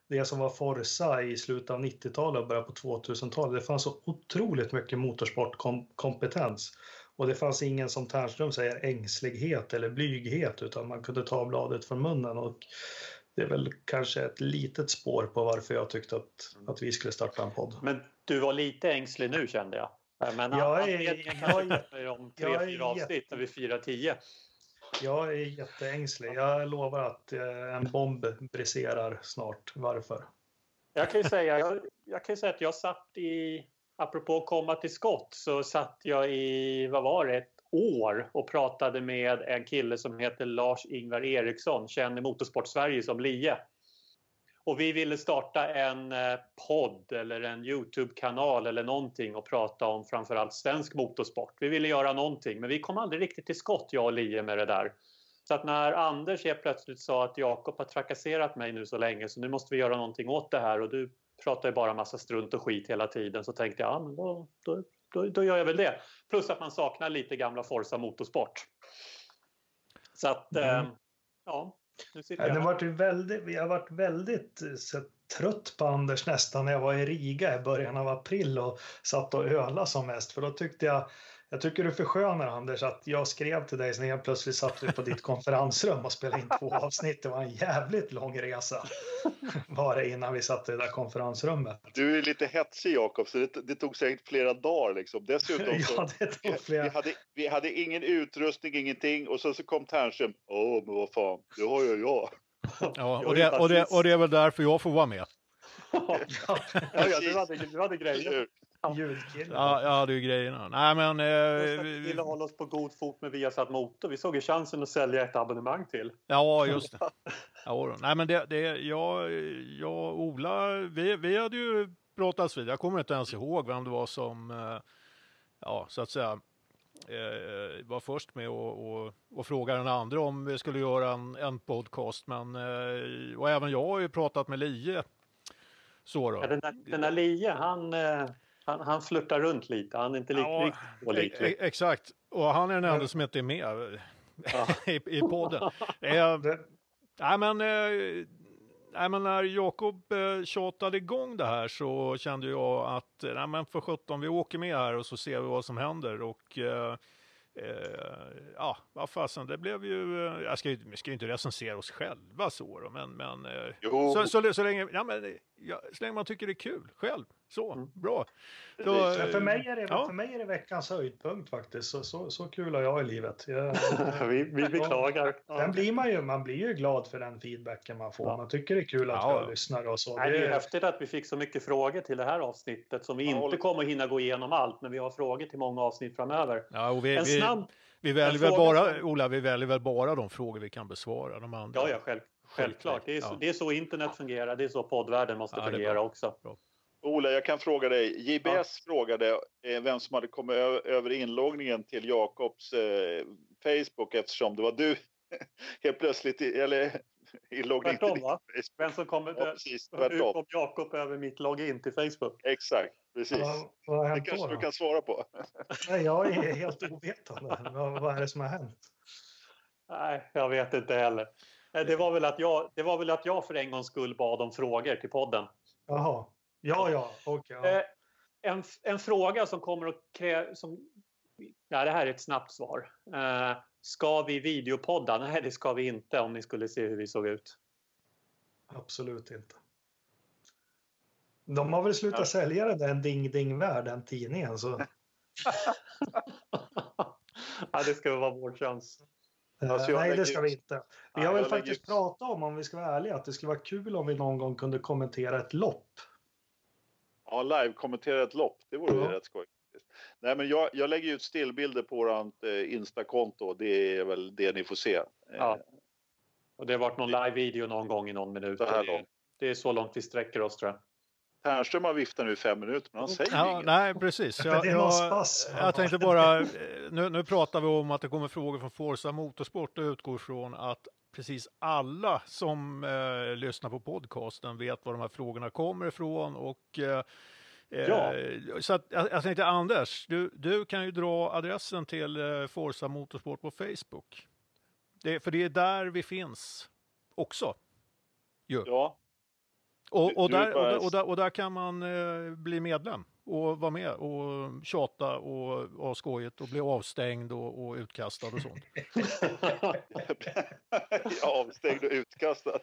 det som var Forza i slutet av 90-talet och början på 2000-talet, det fanns så otroligt mycket motorsportkompetens. Och det fanns ingen, som Ternström säger, ängslighet eller blyghet, utan man kunde ta bladet från munnen. Och det är väl kanske ett litet spår på varför jag tyckte att, att vi skulle starta en podd. Men du var lite ängslig nu kände jag. Men jag är, jag är, om tre, fyra avsnitt när vi firar tio. Jag är jätteängslig. Jag lovar att eh, en bomb briserar snart. Varför? Jag kan ju säga, jag, jag kan säga att jag satt i, apropå att komma till skott, så satt jag i, vad var det, ett år och pratade med en kille som heter Lars-Ingvar Eriksson, känd i Motorsport-Sverige som Lie. Och vi ville starta en eh, podd eller en Youtube-kanal eller någonting och prata om framförallt svensk motorsport. Vi ville göra någonting men vi kom aldrig riktigt till skott, jag och Lie, med det där. Så att när Anders helt plötsligt sa att Jakob har trakasserat mig nu så länge så nu måste vi göra någonting åt det här och du pratar ju bara massa strunt och skit hela tiden så tänkte jag ja, men då, då, då, då gör jag väl det. Plus att man saknar lite gamla Forza Motorsport. Så att, mm. eh, ja, jag. Det varit väldigt, jag har varit väldigt så, trött på Anders nästan när jag var i Riga i början av april och satt och öla som mest. För då tyckte jag jag tycker du förskönar Anders att jag skrev till dig sen helt plötsligt satt vi på ditt konferensrum och spelade in två avsnitt. Det var en jävligt lång resa. Var det innan vi satt i det där konferensrummet. Du är lite hetsig Jakob, så det, det, tog säkert flera dagar liksom. Dessutom så, ja, det tog flera... vi, hade, vi hade ingen utrustning, ingenting och så, så kom Ternström. Åh, men vad fan, det har ju jag. Ja, och det, och, det, och det är väl därför jag får vara med. ja, ja, du hade, du hade grejer. Ljudkille. Ja, ja, det är ju grejerna. Nej, men... Eh, vi ville hålla oss på god fot med Viasat Motor. Vi såg ju chansen att sälja ett abonnemang till. Ja, just det. Ja, nej, men det, det jag, jag och Ola, vi, vi hade ju pratats vid. Jag kommer inte ens ihåg vem det var som, eh, ja, så att säga, eh, var först med och, och, och fråga den andra om vi skulle göra en, en podcast. Men, eh, och även jag har ju pratat med Lie. Så då. Ja, den, där, den där Lie, han, eh, han, han flörtar runt lite. Han är inte lika ja, pålitlig. Exakt. Och han är den enda som inte är med ja. i, i podden. eh, nej, men, eh, nej, men när Jakob eh, tjatade igång det här så kände jag att nej, men för sjutton, vi åker med här och så ser vi vad som händer. Och eh, Eh, ja, vad fasen, det blev ju, eh, jag ska ju, vi ska ju inte recensera oss själva så men, men, eh, så, så, så, länge, ja, men ja, så länge man tycker det är kul själv, så, mm. bra. Då, för, mig är det, ja. för mig är det veckans höjdpunkt faktiskt, så, så, så kul har jag i livet. Jag, vi, vi beklagar. Sen blir man ju, man blir ju glad för den feedbacken man får, ja. man tycker det är kul att ja. jag lyssnar och så. Nej, det är häftigt att vi fick så mycket frågor till det här avsnittet som vi inte kommer att hinna gå igenom allt, men vi har frågor till många avsnitt framöver. Ja, och vi, en snabb, vi väljer väl bara. Ola, vi väljer väl bara de frågor vi kan besvara. De andra. Ja, ja själv, självklart. Det är, så, det är så internet fungerar. Det är så poddvärlden måste ja, fungera också. Bra. Ola, jag kan fråga dig. JBS ja. frågade eh, vem som hade kommit över inloggningen till Jakobs eh, Facebook eftersom det var du helt plötsligt, eller inloggning tvärtom, till va? Facebook. Vem som kommer, ja, precis, hur kom Jakob över mitt login till Facebook? Exakt, precis. Ja, vad har det kanske då? du kan svara på. Nej, jag är helt ovetande. vad, vad är det som har hänt? Nej, jag vet inte heller. Det var, väl att jag, det var väl att jag för en gångs skull bad om frågor till podden. Jaha. Ja, ja. Okay, ja. Eh, en, en fråga som kommer att kräva... Ja, det här är ett snabbt svar. Eh, ska vi videopodda? Nej, det ska vi inte om ni skulle se hur vi såg ut. Absolut inte. De har väl slutat ja. sälja den där Ding Ding Värld, den tidningen. Så. ja, det ska vara vår chans. Alltså, nej, det ska vi inte. Vi har väl faktiskt pratat om, om vi ska vara ärliga, att det skulle vara kul om vi någon gång kunde kommentera ett lopp. Ja, live-kommentera ett lopp, det vore ja. rätt skoj. Nej, men jag, jag lägger ut stillbilder på vårt eh, Insta-konto. Det är väl det ni får se. Ja. Eh, och det har varit någon live-video någon gång i någon minut. Det, är, det är så långt vi sträcker oss tror jag. Ternström har viftat nu i fem minuter, men han säger ja, inget. Nej, precis. Jag, jag, jag tänkte bara, eh, nu, nu pratar vi om att det kommer frågor från Forza Motorsport och utgår från att precis alla som eh, lyssnar på podcasten vet var de här frågorna kommer ifrån och eh, Ja. Eh, så att, jag, jag tänkte Anders, du, du kan ju dra adressen till eh, Forza Motorsport på Facebook. Det, för det är där vi finns också. Ju. Ja. Och, och, där, och, där, och, där, och, där, kan man eh, bli medlem och vara med och tjata och ha skojigt och bli avstängd och, och utkastad och sånt. avstängd och utkastad.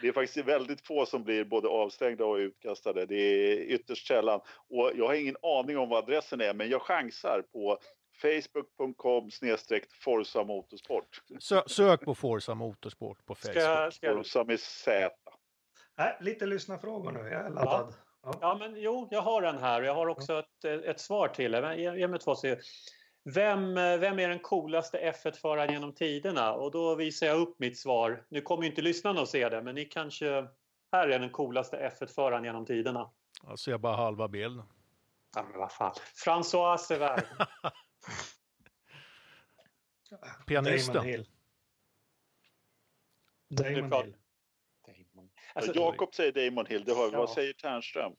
Det är faktiskt väldigt få som blir både avstängda och utkastade. Det är ytterst sällan. Och jag har ingen aning om vad adressen är, men jag chansar på facebook.com snedstreck Forza Motorsport. Sö sök på Forza Motorsport på Facebook. Ska, ska... Forza med Z. Äh, lite lyssnarfrågor nu, jag är laddad. Ja. Ja. men jo, jag har en här. Jag har också ett, ett svar till Ge, ge mig två se. Vem, vem är den coolaste F1-föraren genom tiderna? Och då visar jag upp mitt svar. Nu kommer ju inte lyssnarna att se det, men ni kanske... Här är den coolaste F1-föraren genom tiderna. Jag ser bara halva bilden. Ja, men vad fan. François Sever. Pianisten. Damon Hill. Damon Hill. Alltså, Jakob säger Damon Hill, det har, ja. vad säger Ternström?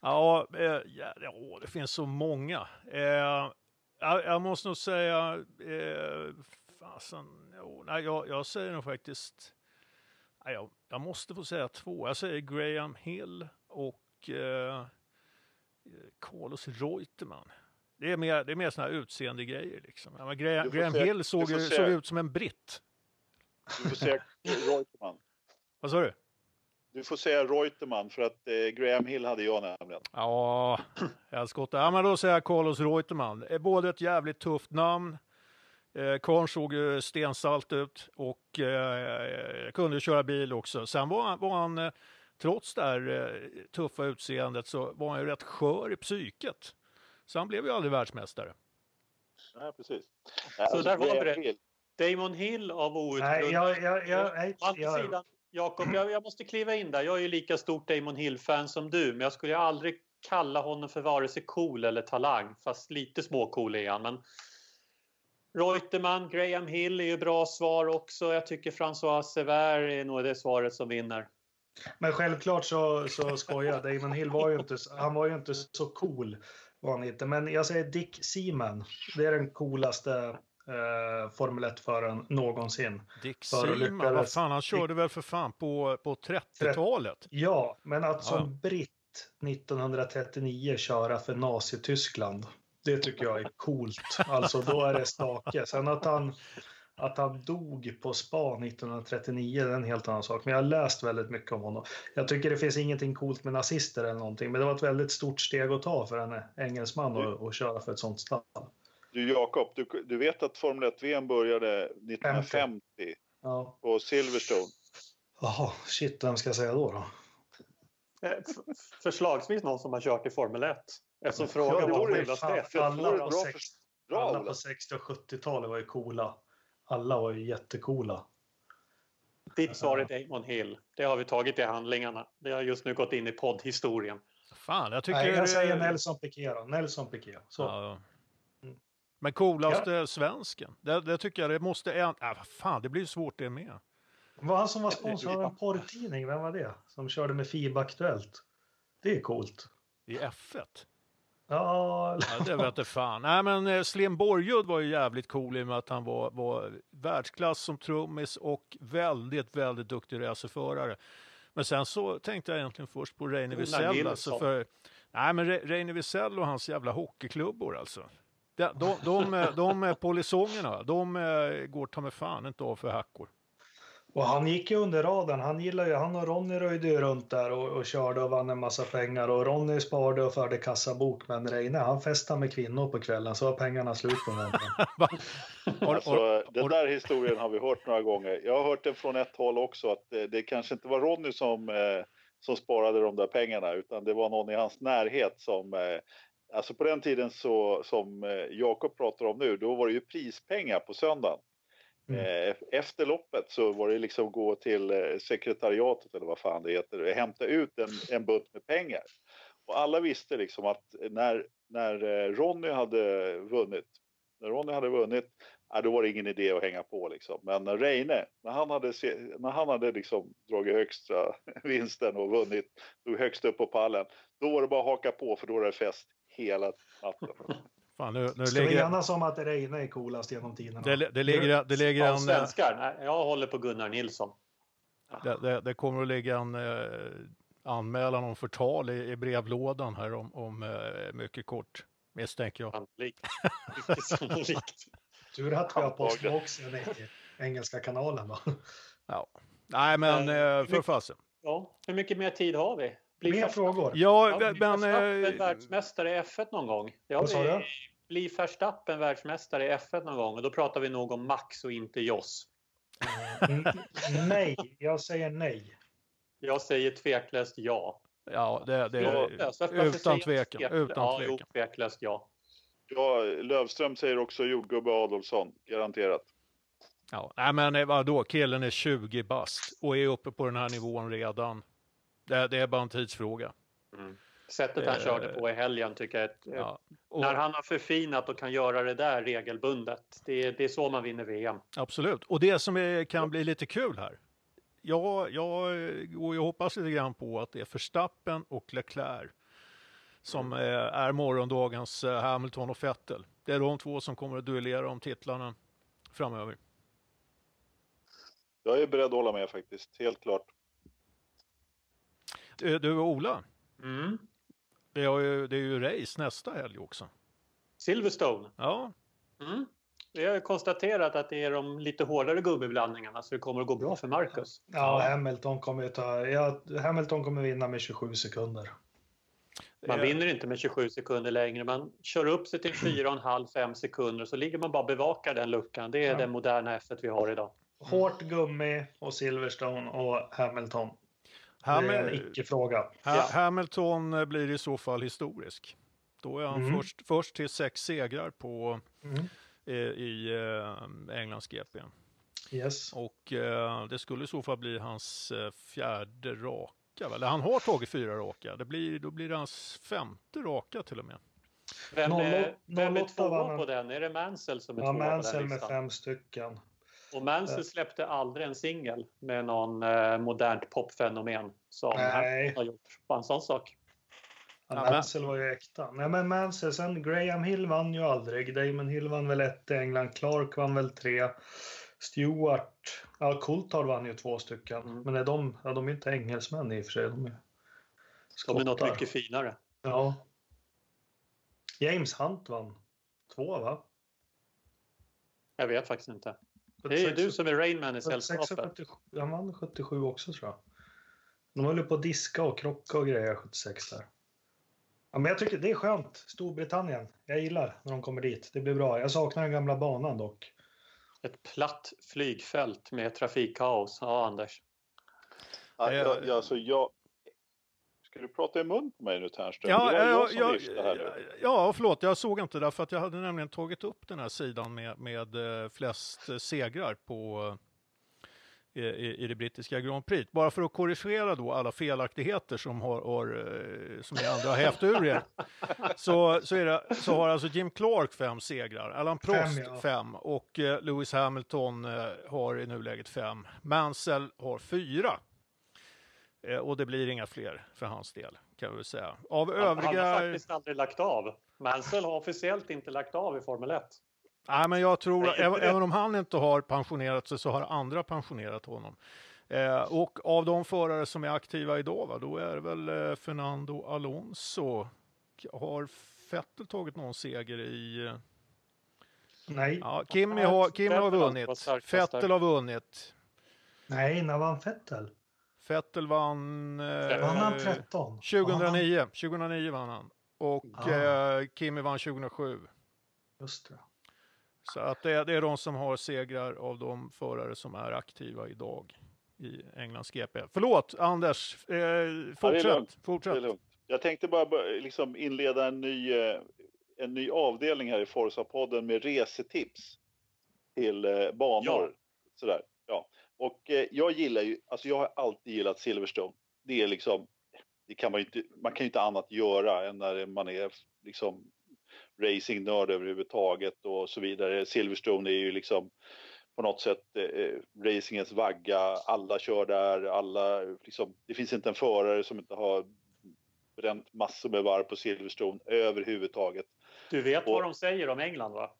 Ja, eh, ja, det finns så många. Eh, jag, jag, måste nog säga, eh, fasen, jo, nej, jag, jag, säger nog faktiskt, nej, jag, jag, måste få säga två. Jag säger Graham Hill och eh, Carlos Reutemann. Det är mer, det är mer sådana här utseende grejer liksom. Ja, Graham, Graham se, Hill såg, såg ut som en britt. Du får säga Reutemann. Vad sa du? Du får säga Reutemann för att eh, Graham Hill hade jag nämligen. Ja, jag skottar. Ja, men då säger jag Carlos Reutemann. Både ett jävligt tufft namn. Eh, Karn såg ju stensalt ut och eh, kunde köra bil också. Sen var han, var han eh, trots det här eh, tuffa utseendet så var han ju rätt skör i psyket. Så han blev ju aldrig världsmästare. Nej, precis. Så alltså, där var det. Damon Hill av outgrundlig... Nej, jag, jag, jag, Å andra sidan, Jakob, jag, jag, måste kliva in där. Jag är ju lika stort Damon Hill-fan som du, men jag skulle aldrig kalla honom för vare sig cool eller talang, fast lite småcool är han. Men Reutemann, Graham Hill är ju bra svar också. Jag tycker François Sever är nog det svaret som vinner. Men självklart så, så skojar Damon Hill var ju inte, han var ju inte så cool. Var han inte. Men jag säger Dick Seaman. Det är den coolaste eh, Formel 1-föraren någonsin. Dick Seaman, vad fan, han körde väl för fan på, på 30-talet? Ja, men att som ja. britt 1939 köra för Nazityskland. Det tycker jag är coolt. Alltså då är det stake. Sen att han, att han dog på spa 1939 det är en helt annan sak. Men jag har läst väldigt mycket om honom. Jag tycker det finns ingenting coolt med nazister eller någonting. Men det var ett väldigt stort steg att ta för en engelsman att, att köra för ett sånt stall. Du Jakob, du, du vet att Formel 1-VM började 1950 ja. på Silverstone? Jaha, shit, vem ska jag säga då? då? Eh, förslagsvis någon som har kört i Formel 1. Eftersom frågan ja, var skilda Alla, på, sex, alla på 60 och 70-talet var ju coola. Alla var ju jättecoola. Ditt svar är Damon Hill. Det har vi tagit i handlingarna. Det har just nu gått in i poddhistorien. Fan, jag tycker... Nej, jag säger Nelson Piquet då. Nelson Piquet. Så. Ja. Men coolaste ja. svensken? Det, det, tycker jag det måste... Äh, fan, det blir svårt det med. Var han som var sponsor av en porrtidning? Vem var det? Som körde med FIB Aktuellt. Det är coolt. I F1? Ja, ja det vet jag fan. Nej men eh, Slim Borgud var ju jävligt cool i och med att han var, var världsklass som trummis och väldigt, väldigt duktig racerförare. Men sen så tänkte jag egentligen först på Reine Wiesel. Alltså för, nej men Reine Wiesel och hans jävla hockeyklubbor alltså. De, de, de, de, de polisongerna, de eh, går ta med fan inte av för hackor. Och han gick ju under radarn. Han gillar ju, han och Ronny röjde ju runt där och, och körde och vann en massa pengar. Och Ronny sparade och förde kassabok. Men Reine, han festade med kvinnor på kvällen så var pengarna slut på honom. alltså, den där historien har vi hört några gånger. Jag har hört den från ett håll också att det, det kanske inte var Ronny som, eh, som sparade de där pengarna utan det var någon i hans närhet som eh, Alltså på den tiden så, som eh, Jakob pratar om nu, då var det ju prispengar på söndagen. Mm. Eh, efter loppet så var det liksom gå till eh, sekretariatet eller vad fan det heter och hämta ut en, en bunt med pengar. Och alla visste liksom att när, när Ronny hade vunnit, när Ronny hade vunnit, ja, då var det ingen idé att hänga på liksom. Men när Reine, när han hade, när han hade liksom dragit högsta vinsten och vunnit, stod högst upp på pallen, då var det bara att haka på för då var det fest hela natten. Fan, nu, nu Ska ligger... vi enas om att Reine är coolast genom tiderna? Det, det ligger, det ligger en... svenskar? Nej, jag håller på Gunnar Nilsson. Det, det, det kommer att ligga en eh, anmälan om förtal i, i brevlådan här om, om eh, mycket kort, misstänker jag. Sannolikt. Tur att vi har Postboxen i engelska kanalen då. Ja, nej men eh, för fasen. Ja, hur mycket mer tid har vi? Bli Mer frågor? Ja, ja men... Verstappen världsmästare i F1 någon gång. Det har vi, bli Verstappen världsmästare i F1 någon gång och då pratar vi nog om Max och inte Joss. Mm, nej, jag säger nej. Jag säger tveklöst ja. Ja, det, det är utan tvekan. Utan ja, tvekan. Jo, tveklöst ja. Ja, Lövström säger också jordgubbe Adolfsson, garanterat. Ja, nej men eh, vadå, killen är 20 bast och är uppe på den här nivån redan. Det, det är bara en tidsfråga. Mm. Sättet han körde på i helgen tycker jag. Ett, ja. och, när han har förfinat och kan göra det där regelbundet. Det, det är så man vinner VM. Absolut. Och det som är, kan bli lite kul här. Jag, jag, och jag hoppas lite grann på att det är Verstappen och Leclerc som mm. är morgondagens eh, Hamilton och Vettel. Det är de två som kommer att duellera om titlarna framöver. Jag är beredd att hålla med faktiskt, helt klart. Du, Ola. Mm. Det är, ju, det är ju race nästa helg också. Silverstone? Ja. Mm. Vi har konstaterat att det är de lite hårdare gummiblandningarna så det kommer att gå bra för Marcus. Ja, Hamilton kommer, ta, ja, Hamilton kommer vinna med 27 sekunder. Man vinner inte med 27 sekunder längre. Man kör upp sig till 4,5-5 sekunder så ligger man bara bevakar den luckan. Det är ja. den moderna F1 vi har idag. Hårt gummi och Silverstone och Hamilton. Hamil det är en icke-fråga. Ha ja. Hamilton blir i så fall historisk. Då är han mm. först, först till sex segrar på, mm. eh, i eh, Englands GP. Yes. Och eh, det skulle i så fall bli hans eh, fjärde raka. Eller han har tagit fyra raka. Det blir, då blir det hans femte raka till och med. Vem är, vem är tvåa på den? Är det Mansell som är ja, tvåa Mansell på den listan? med fem stycken. Och Mansell släppte aldrig en singel med någon eh, modernt popfenomen som Nej. har gjort. Bara en sån sak. Ja, Mansell var ju äkta. Nej, men Mansell, sen Graham Hill vann ju aldrig. Damon Hill vann väl ett i England. Clark vann väl tre. Stewart, ja Coulthard vann ju två stycken. Mm. Men är de, ja, de är inte engelsmän i och för sig. De är, de är något mycket finare. Ja. James Hunt vann två va? Jag vet faktiskt inte. Det är ju du som är Rainman i sällskapet. Han vann 77 också tror jag. De höll på att diska och krocka och grejer 76 där. Ja, men jag tycker det är skönt. Storbritannien. Jag gillar när de kommer dit. Det blir bra. Jag saknar den gamla banan dock. Ett platt flygfält med trafikkaos. Ja, Anders. Ja, jag, jag, alltså jag, Ska du prata i mun på mig nu Ternström? Ja, det var jag, jag som här nu. Ja, förlåt, jag såg inte det för att jag hade nämligen tagit upp den här sidan med, med eh, flest eh, segrar på i, i, det brittiska Grand Prix. Bara för att korrigera då alla felaktigheter som, har, har eh, som ni andra har hävt ur er. Så, så, är det, så har alltså Jim Clark fem segrar, Alan Prost fem, ja. fem och Lewis Hamilton har i nuläget fem. Mansell har fyra. Eh, och det blir inga fler för hans del, kan vi säga. Av han, övriga... Han har faktiskt aldrig lagt av. Mansell har officiellt inte lagt av i Formel 1. Nej, men jag tror, även om han inte har pensionerat sig så har andra pensionerat honom. Eh, och av de förare som är aktiva idag, va, då är det väl eh, Fernando Alonso. Har Vettel tagit någon seger i... Eh... Nej. Ja, Kimi har, Kimi har vunnit. Vettel har vunnit. Nej, när vann Vettel? Fettel vann... Eh, vann han 13? 2009. Vann 2009 vann han. Och ah. eh, Kimi vann 2007. Just det. Så att det, det, är de som har segrar av de förare som är aktiva idag i Englands GP. Förlåt, Anders. Eh, fortsätt. Ja, fortsätt. Jag tänkte bara liksom inleda en ny, eh, en ny avdelning här i Forza-podden med resetips till eh, banor. Ja. Sådär. Ja. Och eh, jag gillar ju, alltså jag har alltid gillat Silverstone. Det är liksom, det kan man ju inte, man kan ju inte annat göra än när man är liksom racingnörd överhuvudtaget och så vidare. Silverstone är ju liksom på något sätt eh, racingens vagga. Alla kör där, alla liksom, det finns inte en förare som inte har bränt massor med varv på Silverstone överhuvudtaget. Du vet och, vad de säger om England va?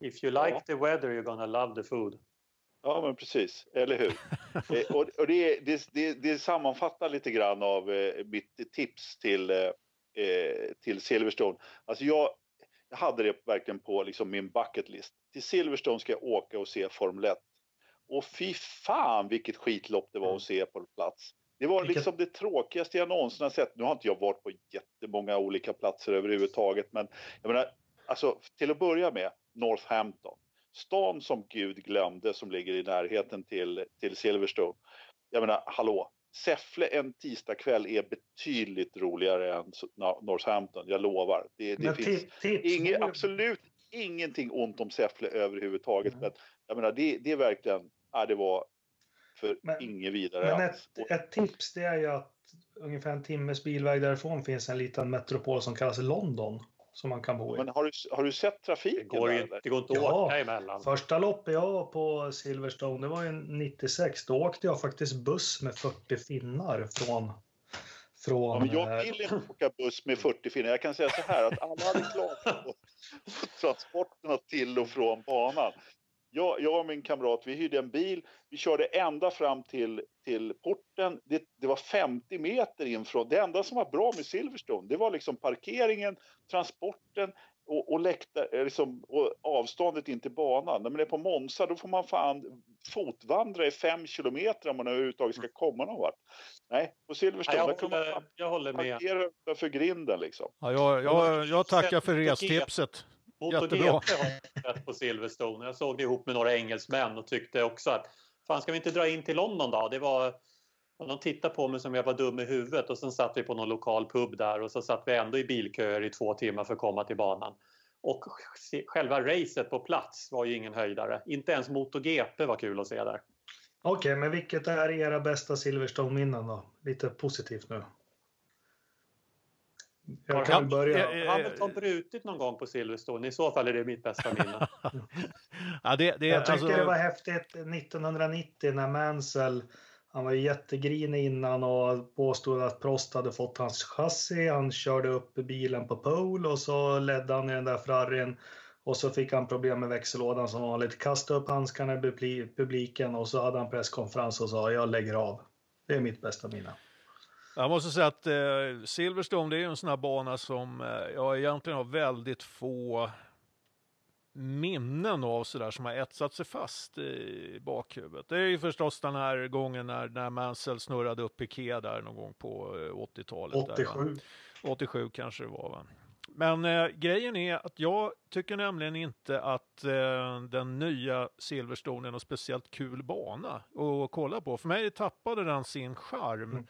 If you like ja. the weather you're gonna love the food. Ja, men precis, eller hur? eh, och, och det, det, det, det, sammanfattar lite grann av eh, mitt tips till, eh, till Silverstone. Alltså jag, jag hade det verkligen på liksom min bucket list. Till Silverstone ska jag åka och se Formel 1. Och fy fan vilket skitlopp det var att mm. se på plats. Det var liksom det tråkigaste jag någonsin har sett. Nu har inte jag varit på jättemånga olika platser överhuvudtaget, men jag menar, alltså till att börja med Northampton stan som Gud glömde som ligger i närheten till, till Silverstone. Jag menar, hallå, Säffle en tisdagkväll är betydligt roligare än Northampton, jag lovar. Det, det finns inget, absolut ingenting ont om Säffle överhuvudtaget. Mm. Men jag menar, det, det är verkligen, ja, det var för men, inget vidare Men ett, ett, tips det är ju att ungefär en timmes bilväg därifrån finns en liten metropol som kallas London som man kan bo i. Men har du, har du sett trafiken? Det går, ju, det går inte att ja, åka emellan. Första loppet jag var på Silverstone, det var ju 96. Då åkte jag faktiskt buss med 40 finnar från från... Ja, jag vill inte åka buss med 40 finnar. Jag kan säga så här att alla hade klarat på transporterna till och från banan jag, jag och min kamrat, vi hyrde en bil. Vi körde ända fram till, till porten. Det, det var 50 meter in från... Det enda som var bra med Silverstone, det var liksom parkeringen, transporten och, och, läkta, eh, liksom, och avståndet in till banan. När man är på Monza då får man fan fotvandra i fem kilometer om man överhuvudtaget ska komma någon vart. Nej, på Silverstone ja, jag, håller, jag håller med. parkera utanför grinden liksom. Ja, jag, jag, jag tackar för restipset. MotoGP har på Silverstone. Jag såg det ihop med några engelsmän och tyckte också att fan ska vi inte dra in till London då? Det var de tittade på mig som jag var dum i huvudet och sen satt vi på någon lokal pub där och så satt vi ändå i bilköer i två timmar för att komma till banan. Och själva racet på plats var ju ingen höjdare. Inte ens MotoGP var kul att se där. Okej, okay, men vilket är era bästa Silverstone-minnen då? Lite positivt nu. Jag kan börja. Har Hamilton brutit någon gång på Silverstone? I så fall är det mitt bästa minne. ja, det, det, jag tycker alltså... det var häftigt 1990 när Mansell han var jättegrinig innan och påstod att Prost hade fått hans chassi. Han körde upp bilen på pole och så ledde han i den där Ferrarin. Och så fick han problem med växellådan som vanligt. Kastade upp handskarna i publiken och så hade han presskonferens och sa jag lägger av. Det är mitt bästa minne. Jag måste säga att eh, Silverstone det är en sån här bana som eh, jag egentligen har väldigt få minnen av sådär som har etsat sig fast i bakhuvudet. Det är ju förstås den här gången när, när Mansell snurrade upp Piqué där någon gång på 80-talet. 87. Där, 87 kanske det var va. Men eh, grejen är att jag tycker nämligen inte att eh, den nya Silverstone är någon speciellt kul bana att kolla på. För mig tappade den sin charm mm.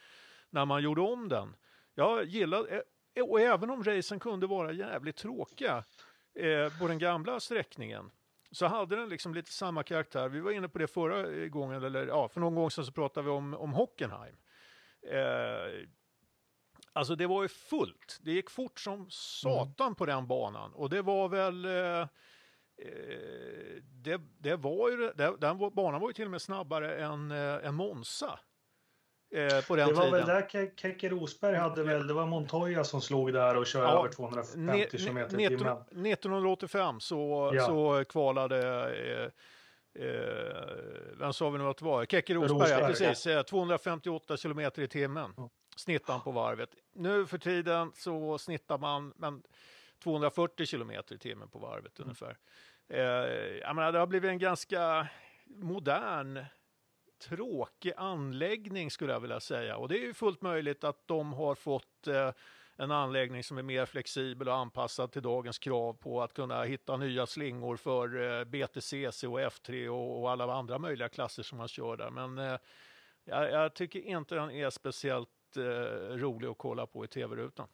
När man gjorde om den. Jag gillade, eh, och även om racen kunde vara jävligt tråkiga, eh, på den gamla sträckningen så hade den liksom lite samma karaktär. Vi var inne på det förra gången, eller ja, för någon gång sedan så pratade vi om, om Hockenheim. Eh, alltså det var ju fullt. Det gick fort som satan mm. på den banan och det var väl eh, eh det, det var ju, det, den banan var ju till och med snabbare än, äh, än Monza eh, på den Det var tiden. väl där Keke Rosberg hade väl, det var Montoya som slog där och körde ja, över 250 km i timmen. 1985 så, ja. så kvalade eh, Eh, vem sa vi nu att det var? Keke Rosberg, precis. Ja. 258 km i timmen ja. snittar han på varvet. Nu för tiden så snittar man men 240 km i timmen på varvet mm. ungefär. Eh, jag menar, det har blivit en ganska modern tråkig anläggning skulle jag vilja säga. Och det är ju fullt möjligt att de har fått eh, en anläggning som är mer flexibel och anpassad till dagens krav på att kunna hitta nya slingor för eh, BTCC och F3 och, och, alla andra möjliga klasser som man kör där. Men eh, jag, jag, tycker inte den är speciellt eh, rolig att kolla på i tv-rutan.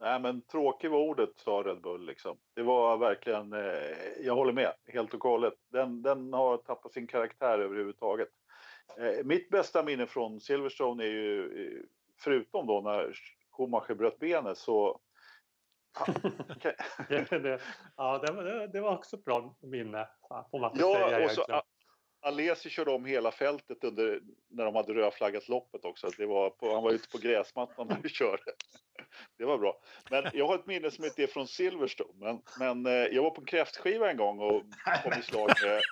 Nej, men tråkig var ordet, sa Red Bull. Liksom. Det var verkligen, eh, jag håller med helt och hållet. Den, den har tappat sin karaktär överhuvudtaget. Eh, mitt bästa minne från Silverstone är ju, eh, förutom då när Schumacher bröt benet, så... det, ja, det, det, var också ett bra minne, får man ja, säga. Och så, Alesi körde om hela fältet under, när de hade rödflaggat loppet också. Det var på, han var ute på gräsmattan när vi körde. Det var bra. Men jag har ett minne som inte är från Silverstone. Men, men eh, jag var på en kräftskiva en gång och kom i slag med...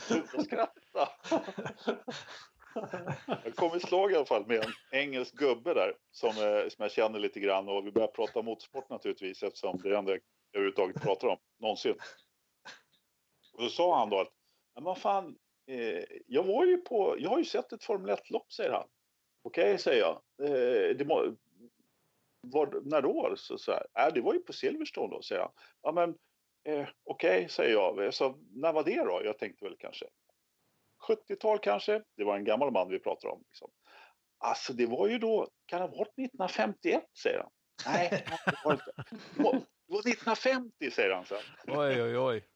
Sluta skratta! Jag kom i slag i alla fall med en engelsk gubbe där som, eh, som jag känner lite grann och vi började prata motorsport naturligtvis eftersom det är det enda jag överhuvudtaget pratar om någonsin. Och då sa han då att, men vad fan, eh, jag var ju på, jag har ju sett ett Formel 1-lopp, säger han. Okej, okay, säger jag. Eh, det må, var, när då? Så, så här, äh, det var ju på Silverstone då, säger han. Ja, men eh, okej, okay, säger jag. Så, när var det då? Jag tänkte väl kanske 70-tal kanske. Det var en gammal man vi pratade om. Liksom. Alltså, det var ju då, kan det ha varit 1951, säger han. Nej, det var inte. Det det var 1950, säger han sen. Oj, oj, oj.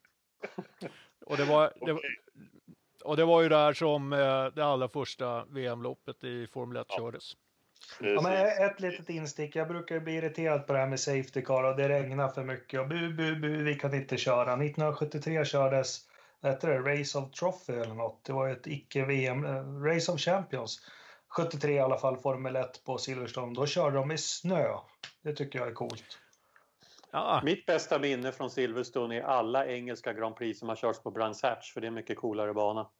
Och det var, det, och det var ju där som eh, det allra första VM-loppet i Formel 1 ja. kördes. Ja, men ett litet instick. Jag brukar bli irriterad på det här med Safety Car och det regnar för mycket och bu, bu, bu, vi kan inte köra. 1973 kördes heter det, Race of Trophy eller något. Det var ett icke-VM, eh, Race of Champions. 73 i alla fall, Formel 1 på Silverstone. Då körde de i snö. Det tycker jag är coolt. Ja. Mitt bästa minne från Silverstone är alla engelska Grand Prix som har körts på Brands Hatch, för det är en mycket coolare bana.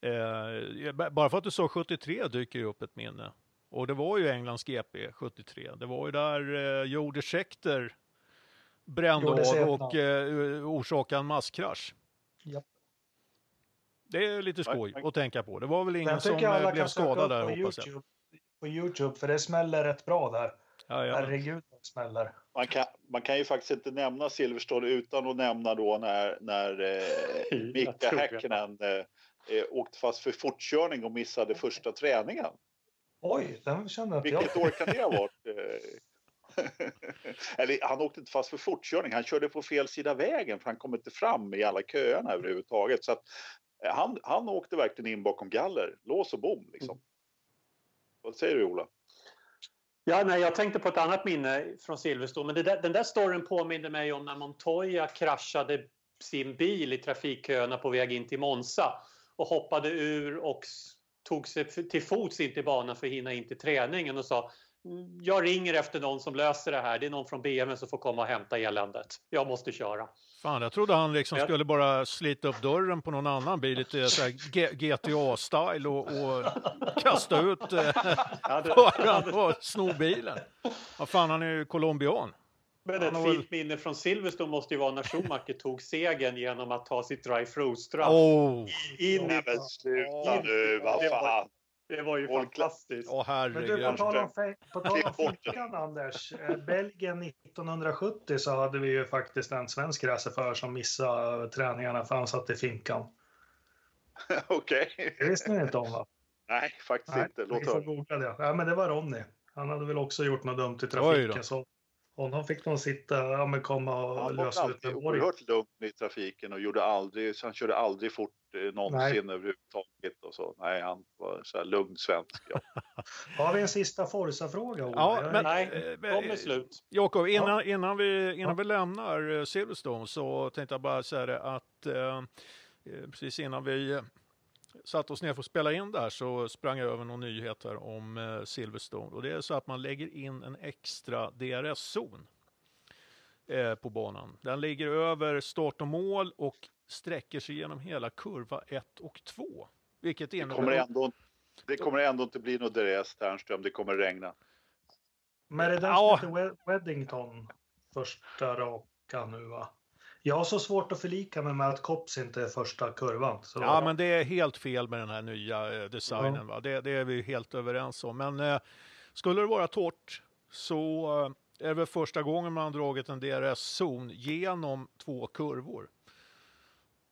Eh, bara för att du sa 73 dyker ju upp ett minne. Och det var ju Englands GP 73. Det var ju där eh, Jorde Scheckter brände av och eh, orsakade en masskrasch. Japp. Det är lite skoj att tänka på. Det var väl ingen som eh, blev skadad där hoppas jag. På Youtube, för det smäller rätt bra där. Ja, ja. Herregud, smäller. Man kan, man kan ju faktiskt inte nämna Silverstone utan att nämna då när, när eh, Mika Häkkinen eh, eh, åkte fast för fortkörning och missade första träningen. Oj, den kände inte Vilket jag. år kan det ha varit? Eller han åkte inte fast för fortkörning, han körde på fel sida vägen för han kom inte fram i alla köerna överhuvudtaget. Så att, eh, han, han åkte verkligen in bakom galler, lås och bom liksom. Mm. Vad säger du Ola? Ja, nej, jag tänkte på ett annat minne från Silverstone. Men där, den där storyn påminner mig om när Montoya kraschade sin bil i trafikköerna på väg in till Monza och hoppade ur och tog sig till fots in till banan för att hinna in till träningen och sa jag ringer efter någon som löser det här. Det är någon från BMW som får komma och hämta eländet. Jag måste köra. Fan, jag trodde han liksom skulle bara slita upp dörren på någon annan bil, lite GTA-style och, och, kasta ut eh, föraren och sno bilen. Vad fan, han är ju colombian. Men ett fint minne från Silverstone måste ju vara när Schumacher tog segern genom att ta sitt drive-through-straff. Oh. In i... Men sluta nu, vad fan. Det var ju fantastiskt. Åh, herregud. Men du, på tal om, på tal om finkan, Anders. Eh, Belgien 1970 så hade vi ju faktiskt en svensk racerförare som missade träningarna för han satt i finkan. Okej. Okay. Det visste ni inte om va? Nej, faktiskt Nej, inte. Låt höra. googla det. Ja, men det var Ronny. Han hade väl också gjort något dumt i trafiken. Så honom fick de sitta, ja men komma och han lösa ut med Han var oerhört lugn i trafiken och gjorde aldrig, han körde aldrig fort eh, någonsin Nej. överhuvudtaget och så. Nej, han var så här lugn svensk. Ja. Har vi en sista Forza-fråga? Ja, men, Nej, de är slut. Jakob, innan, ja. innan, vi, innan ja. vi lämnar eh, Silverstone så tänkte jag bara säga det att eh, eh precis innan vi satt oss ner för att spela in där så sprang jag över någon nyhet här om eh, Silverstone. Och det är så att man lägger in en extra DRS-zon eh, på banan. Den ligger över start och mål och sträcker sig genom hela kurva 1 och 2. Vilket innebär... Det kommer ändå, det kommer ändå inte bli något DRS, Ternström. Det kommer regna. Men är det den ja. som heter Weddington första raka nu va? Jag har så svårt att förlika mig med att Kops inte är första kurvan. Så... Ja, men det är helt fel med den här nya eh, designen. Ja. Va? Det, det, är vi helt överens om. Men eh, skulle det vara torrt så eh, är det väl första gången man har dragit en DRS-zon genom två kurvor.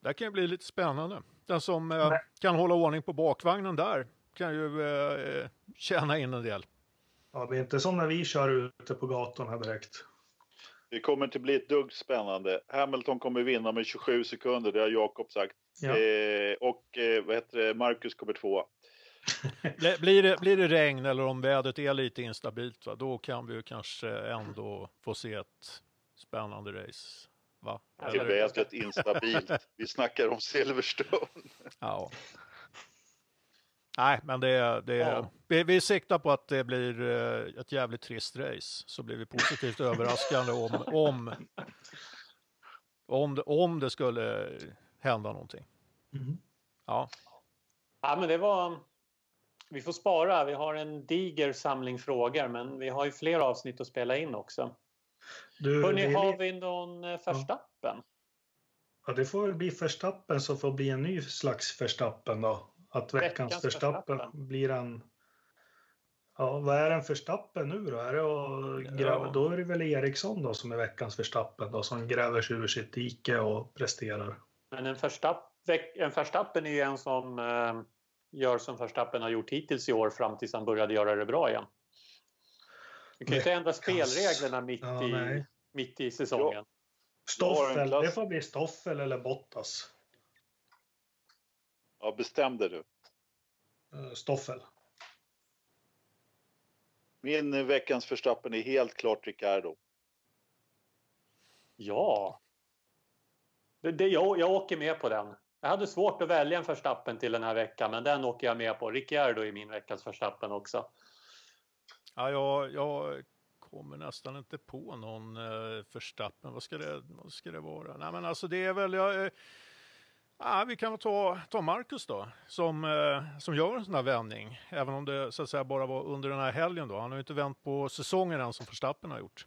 Det kan ju bli lite spännande. Den som eh, kan hålla ordning på bakvagnen där kan ju eh, tjäna in en del. Ja, det är inte som när vi kör ute på gatorna direkt. Det kommer inte bli ett dugg spännande. Hamilton kommer vinna med 27 sekunder, det har Jakob sagt. Ja. Eh, och eh, vad heter det, Marcus kommer tvåa. blir, det, blir det regn eller om vädret är lite instabilt, va, då kan vi ju kanske ändå få se ett spännande race. Va? Är vädret instabilt? vi snackar om Silverstone. ja. Nej, men det, det, ja. vi, vi siktar på att det blir eh, ett jävligt trist race. Så blir vi positivt överraskande om, om, om, det, om det skulle hända någonting. Mm. Ja. Ja, men det var... Vi får spara. Vi har en diger samling frågor, men vi har ju fler avsnitt att spela in också. Du, Hörrni, vi... har vi någon eh, förstappen? Ja, det får väl bli förstappen så får bli en ny slags förstappen då. Att veckans, veckans Verstappen blir en... Ja, vad är en Verstappen nu då? Är det och gräva, ja. Då är det väl Eriksson då som är veckans Verstappen då, som gräver sig ur sitt dike och presterar. Men en Verstappen, en Verstappen är ju en som eh, gör som Verstappen har gjort hittills i år fram tills han började göra det bra igen. Du kan ju inte ändra spelreglerna mitt, ja, i, mitt i säsongen. Stoffel, det får bli Stoffel eller Bottas. Ja, bestäm dig du. Eh, Stoffel. Min veckans förstappen är helt klart Ricardo. Ja. Det, det, jag, jag åker med på den. Jag hade svårt att välja en förstappen till den här veckan, men den åker jag med på. Ricciardo är min veckans förstappen också. Ja, jag, jag kommer nästan inte på någon eh, förstappen. Vad ska, det, vad ska det vara? Nej, men alltså det är väl... Jag, Ja, vi kan ta, ta Marcus då, som, eh, som gör en sån här vändning. Även om det så att säga bara var under den här helgen då. Han har ju inte vänt på säsongen än som Verstappen har gjort.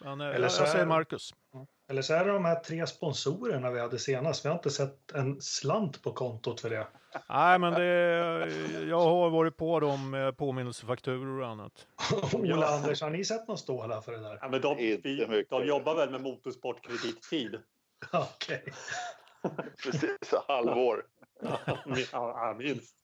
Men eh, Eller jag, så jag säger är- Marcus. Eller så är det de här tre sponsorerna vi hade senast. Vi har inte sett en slant på kontot för det. Nej, men det, jag har varit på dem med påminnelsefakturor och annat. Ola Anders, har ni sett någon stålar för det där? Ja, men de, Inte vi, mycket. de jobbar väl med motorsportkredittid? Okej. Precis, halvår. ja, minst.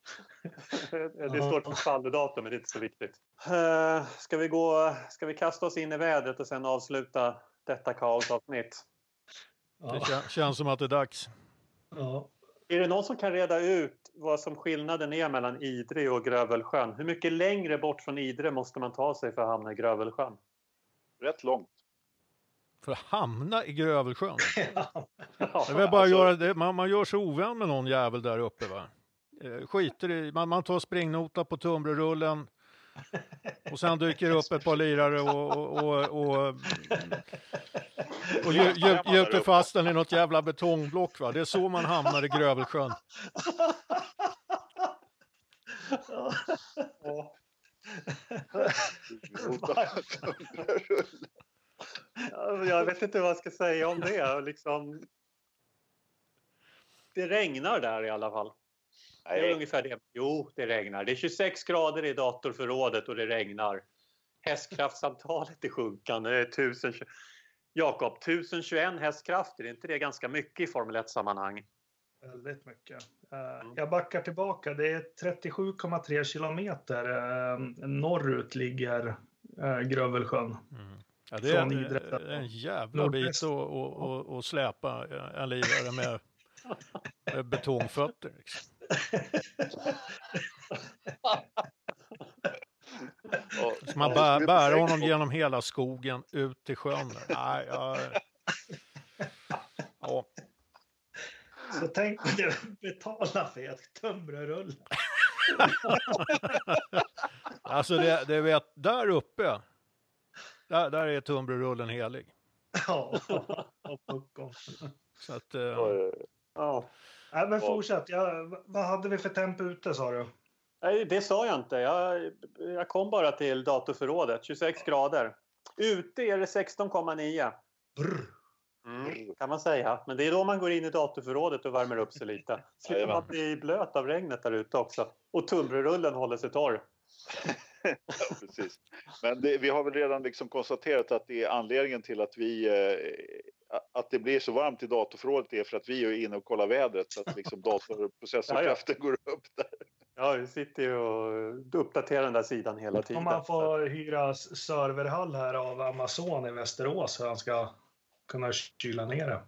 Det står på fallodatum, men det är inte så viktigt. Eh, Ska vi, gå, ska vi kasta oss in i vädret och sen avsluta detta kaosavsnitt? Det kän, känns som att det är dags. Ja. Är det någon som kan reda ut vad som skillnaden är mellan Idre och Grövelsjön? Hur mycket längre bort från Idre måste man ta sig för att hamna i Grövelsjön? Rätt långt. För att hamna i Grövelsjön. Ja, Det är bara alltså- göra det. Man, man gör sig ovän med någon jävel där uppe va. Eh, skiter i, man, man tar springnota på tunnbrödsrullen. Och sen dyker det upp ett par lirare och, och, och, och, och gjuter fast den i något jävla betongblock. Va? Det är så man hamnar i Grövelsjön. Jag vet inte vad jag ska säga om det. Liksom... Det regnar där i alla fall. Det är Nej, ungefär det. Jo, det regnar. Det är 26 grader i datorförrådet och det regnar. Hästkraftsantalet är sjunkande. Det är 1000... Jakob, 1021 hästkrafter, är inte det ganska mycket i Formel 1-sammanhang? Väldigt mycket. Eh, Jag backar tillbaka. Det är 37,3 kilometer eh, norrut ligger uh, Grövelsjön. Ja, det är en, en jävla Nordväst. bit att släpa en lirare med, med betongfötter. Liksom. Så man bär, bär honom genom hela skogen ut till sjön. Nej, jag, ja. Så tänk dig betala för ett tunnbrödsrulle. Alltså det, det vet, där uppe, där, där är tunnbrödsrullen helig. Ja, och puckon. Så att, eh, Ja, Ja. Nej, men fortsätt. Ja, v- vad hade vi för temp ute sa du? Nej, det sa jag inte. Jag, jag kom bara till datorförrådet. 26 grader. Ute är det 16,9. Brr. Mm, kan man säga. Men det är då man går in i datorförrådet och värmer upp sig lite. Slipper man bli blöt av regnet där ute också. Och tunnbrödsrullen håller sig torr. Ja, precis. Men det, vi har väl redan liksom konstaterat att det är anledningen till att vi eh, att det blir så varmt i datorförrådet är för att vi är inne och kollar vädret så att liksom datorprocessorkraften går upp där. Ja, vi sitter ju och uppdaterar den där sidan hela tiden. Om man får hyra serverhall här av Amazon i Västerås för att han ska kunna kyla ner det.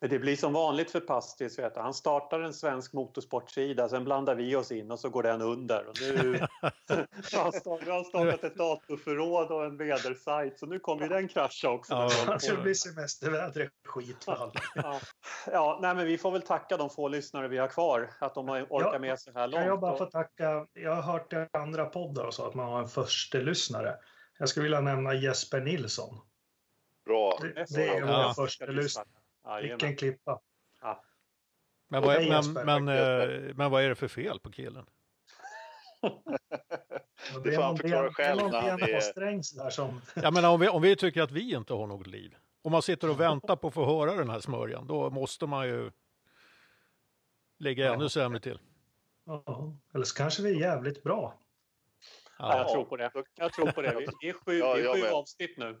Men det blir som vanligt för Pastis. Vet du. Han startar en svensk motorsportsida, sen blandar vi oss in och så går den under. Och nu har han startat, han startat ett datorförråd och en vädersajt, så nu kommer ju den krascha också. Ja. det blir semesterväder skit för. Ja. ja, nej, men vi får väl tacka de få lyssnare vi har kvar, att de har orkat Ja, med så här långt. Kan jag bara få tacka, jag har hört i andra poddar och så att man har en första lyssnare. Jag skulle vilja nämna Jesper Nilsson. Bra. Det, det är Ja. vår första lyssnare. Vilken klippa. men, vad är, men, men, Tack, eh, men vad är det för fel på killen? Det får han förklara själv Det är någon strängs där som... Jag menar om vi, om vi tycker att vi inte har något liv. Om man sitter och väntar på att få höra den här smörjan, då måste man ju ligga ännu Ja. sämre till. Ja, eller så kanske vi är jävligt bra. Ja, jag Ja. tror på det. Jag tror på det. Vi- Det är sju, Ja, det är sju avsnitt nu.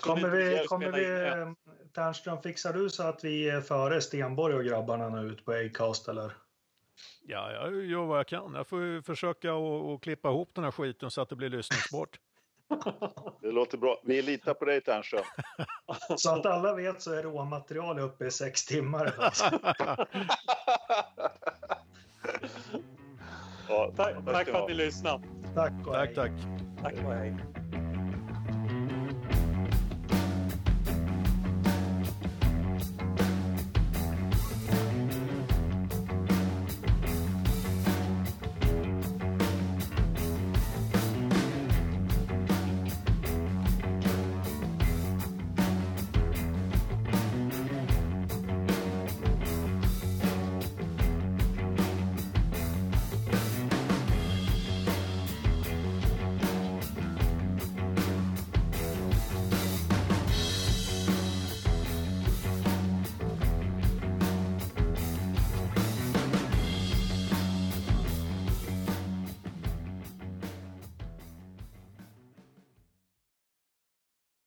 Kommer vi, kommer vi, ett. Ternström, fixar du så att vi är före Stenborg och grabbarna nu ut på Acast eller? ja, jag gör vad jag kan. Jag får ju försöka och, klippa ihop den här skiten så att det blir lyssningsbart. Det låter bra. Vi litar på dig Ternström. Så att alla vet så är råmaterial uppe i sex timmar. Alltså. Ja, Tack, tack för att ni lyssnade. Tack och tack, hej. tack. Tack och hej.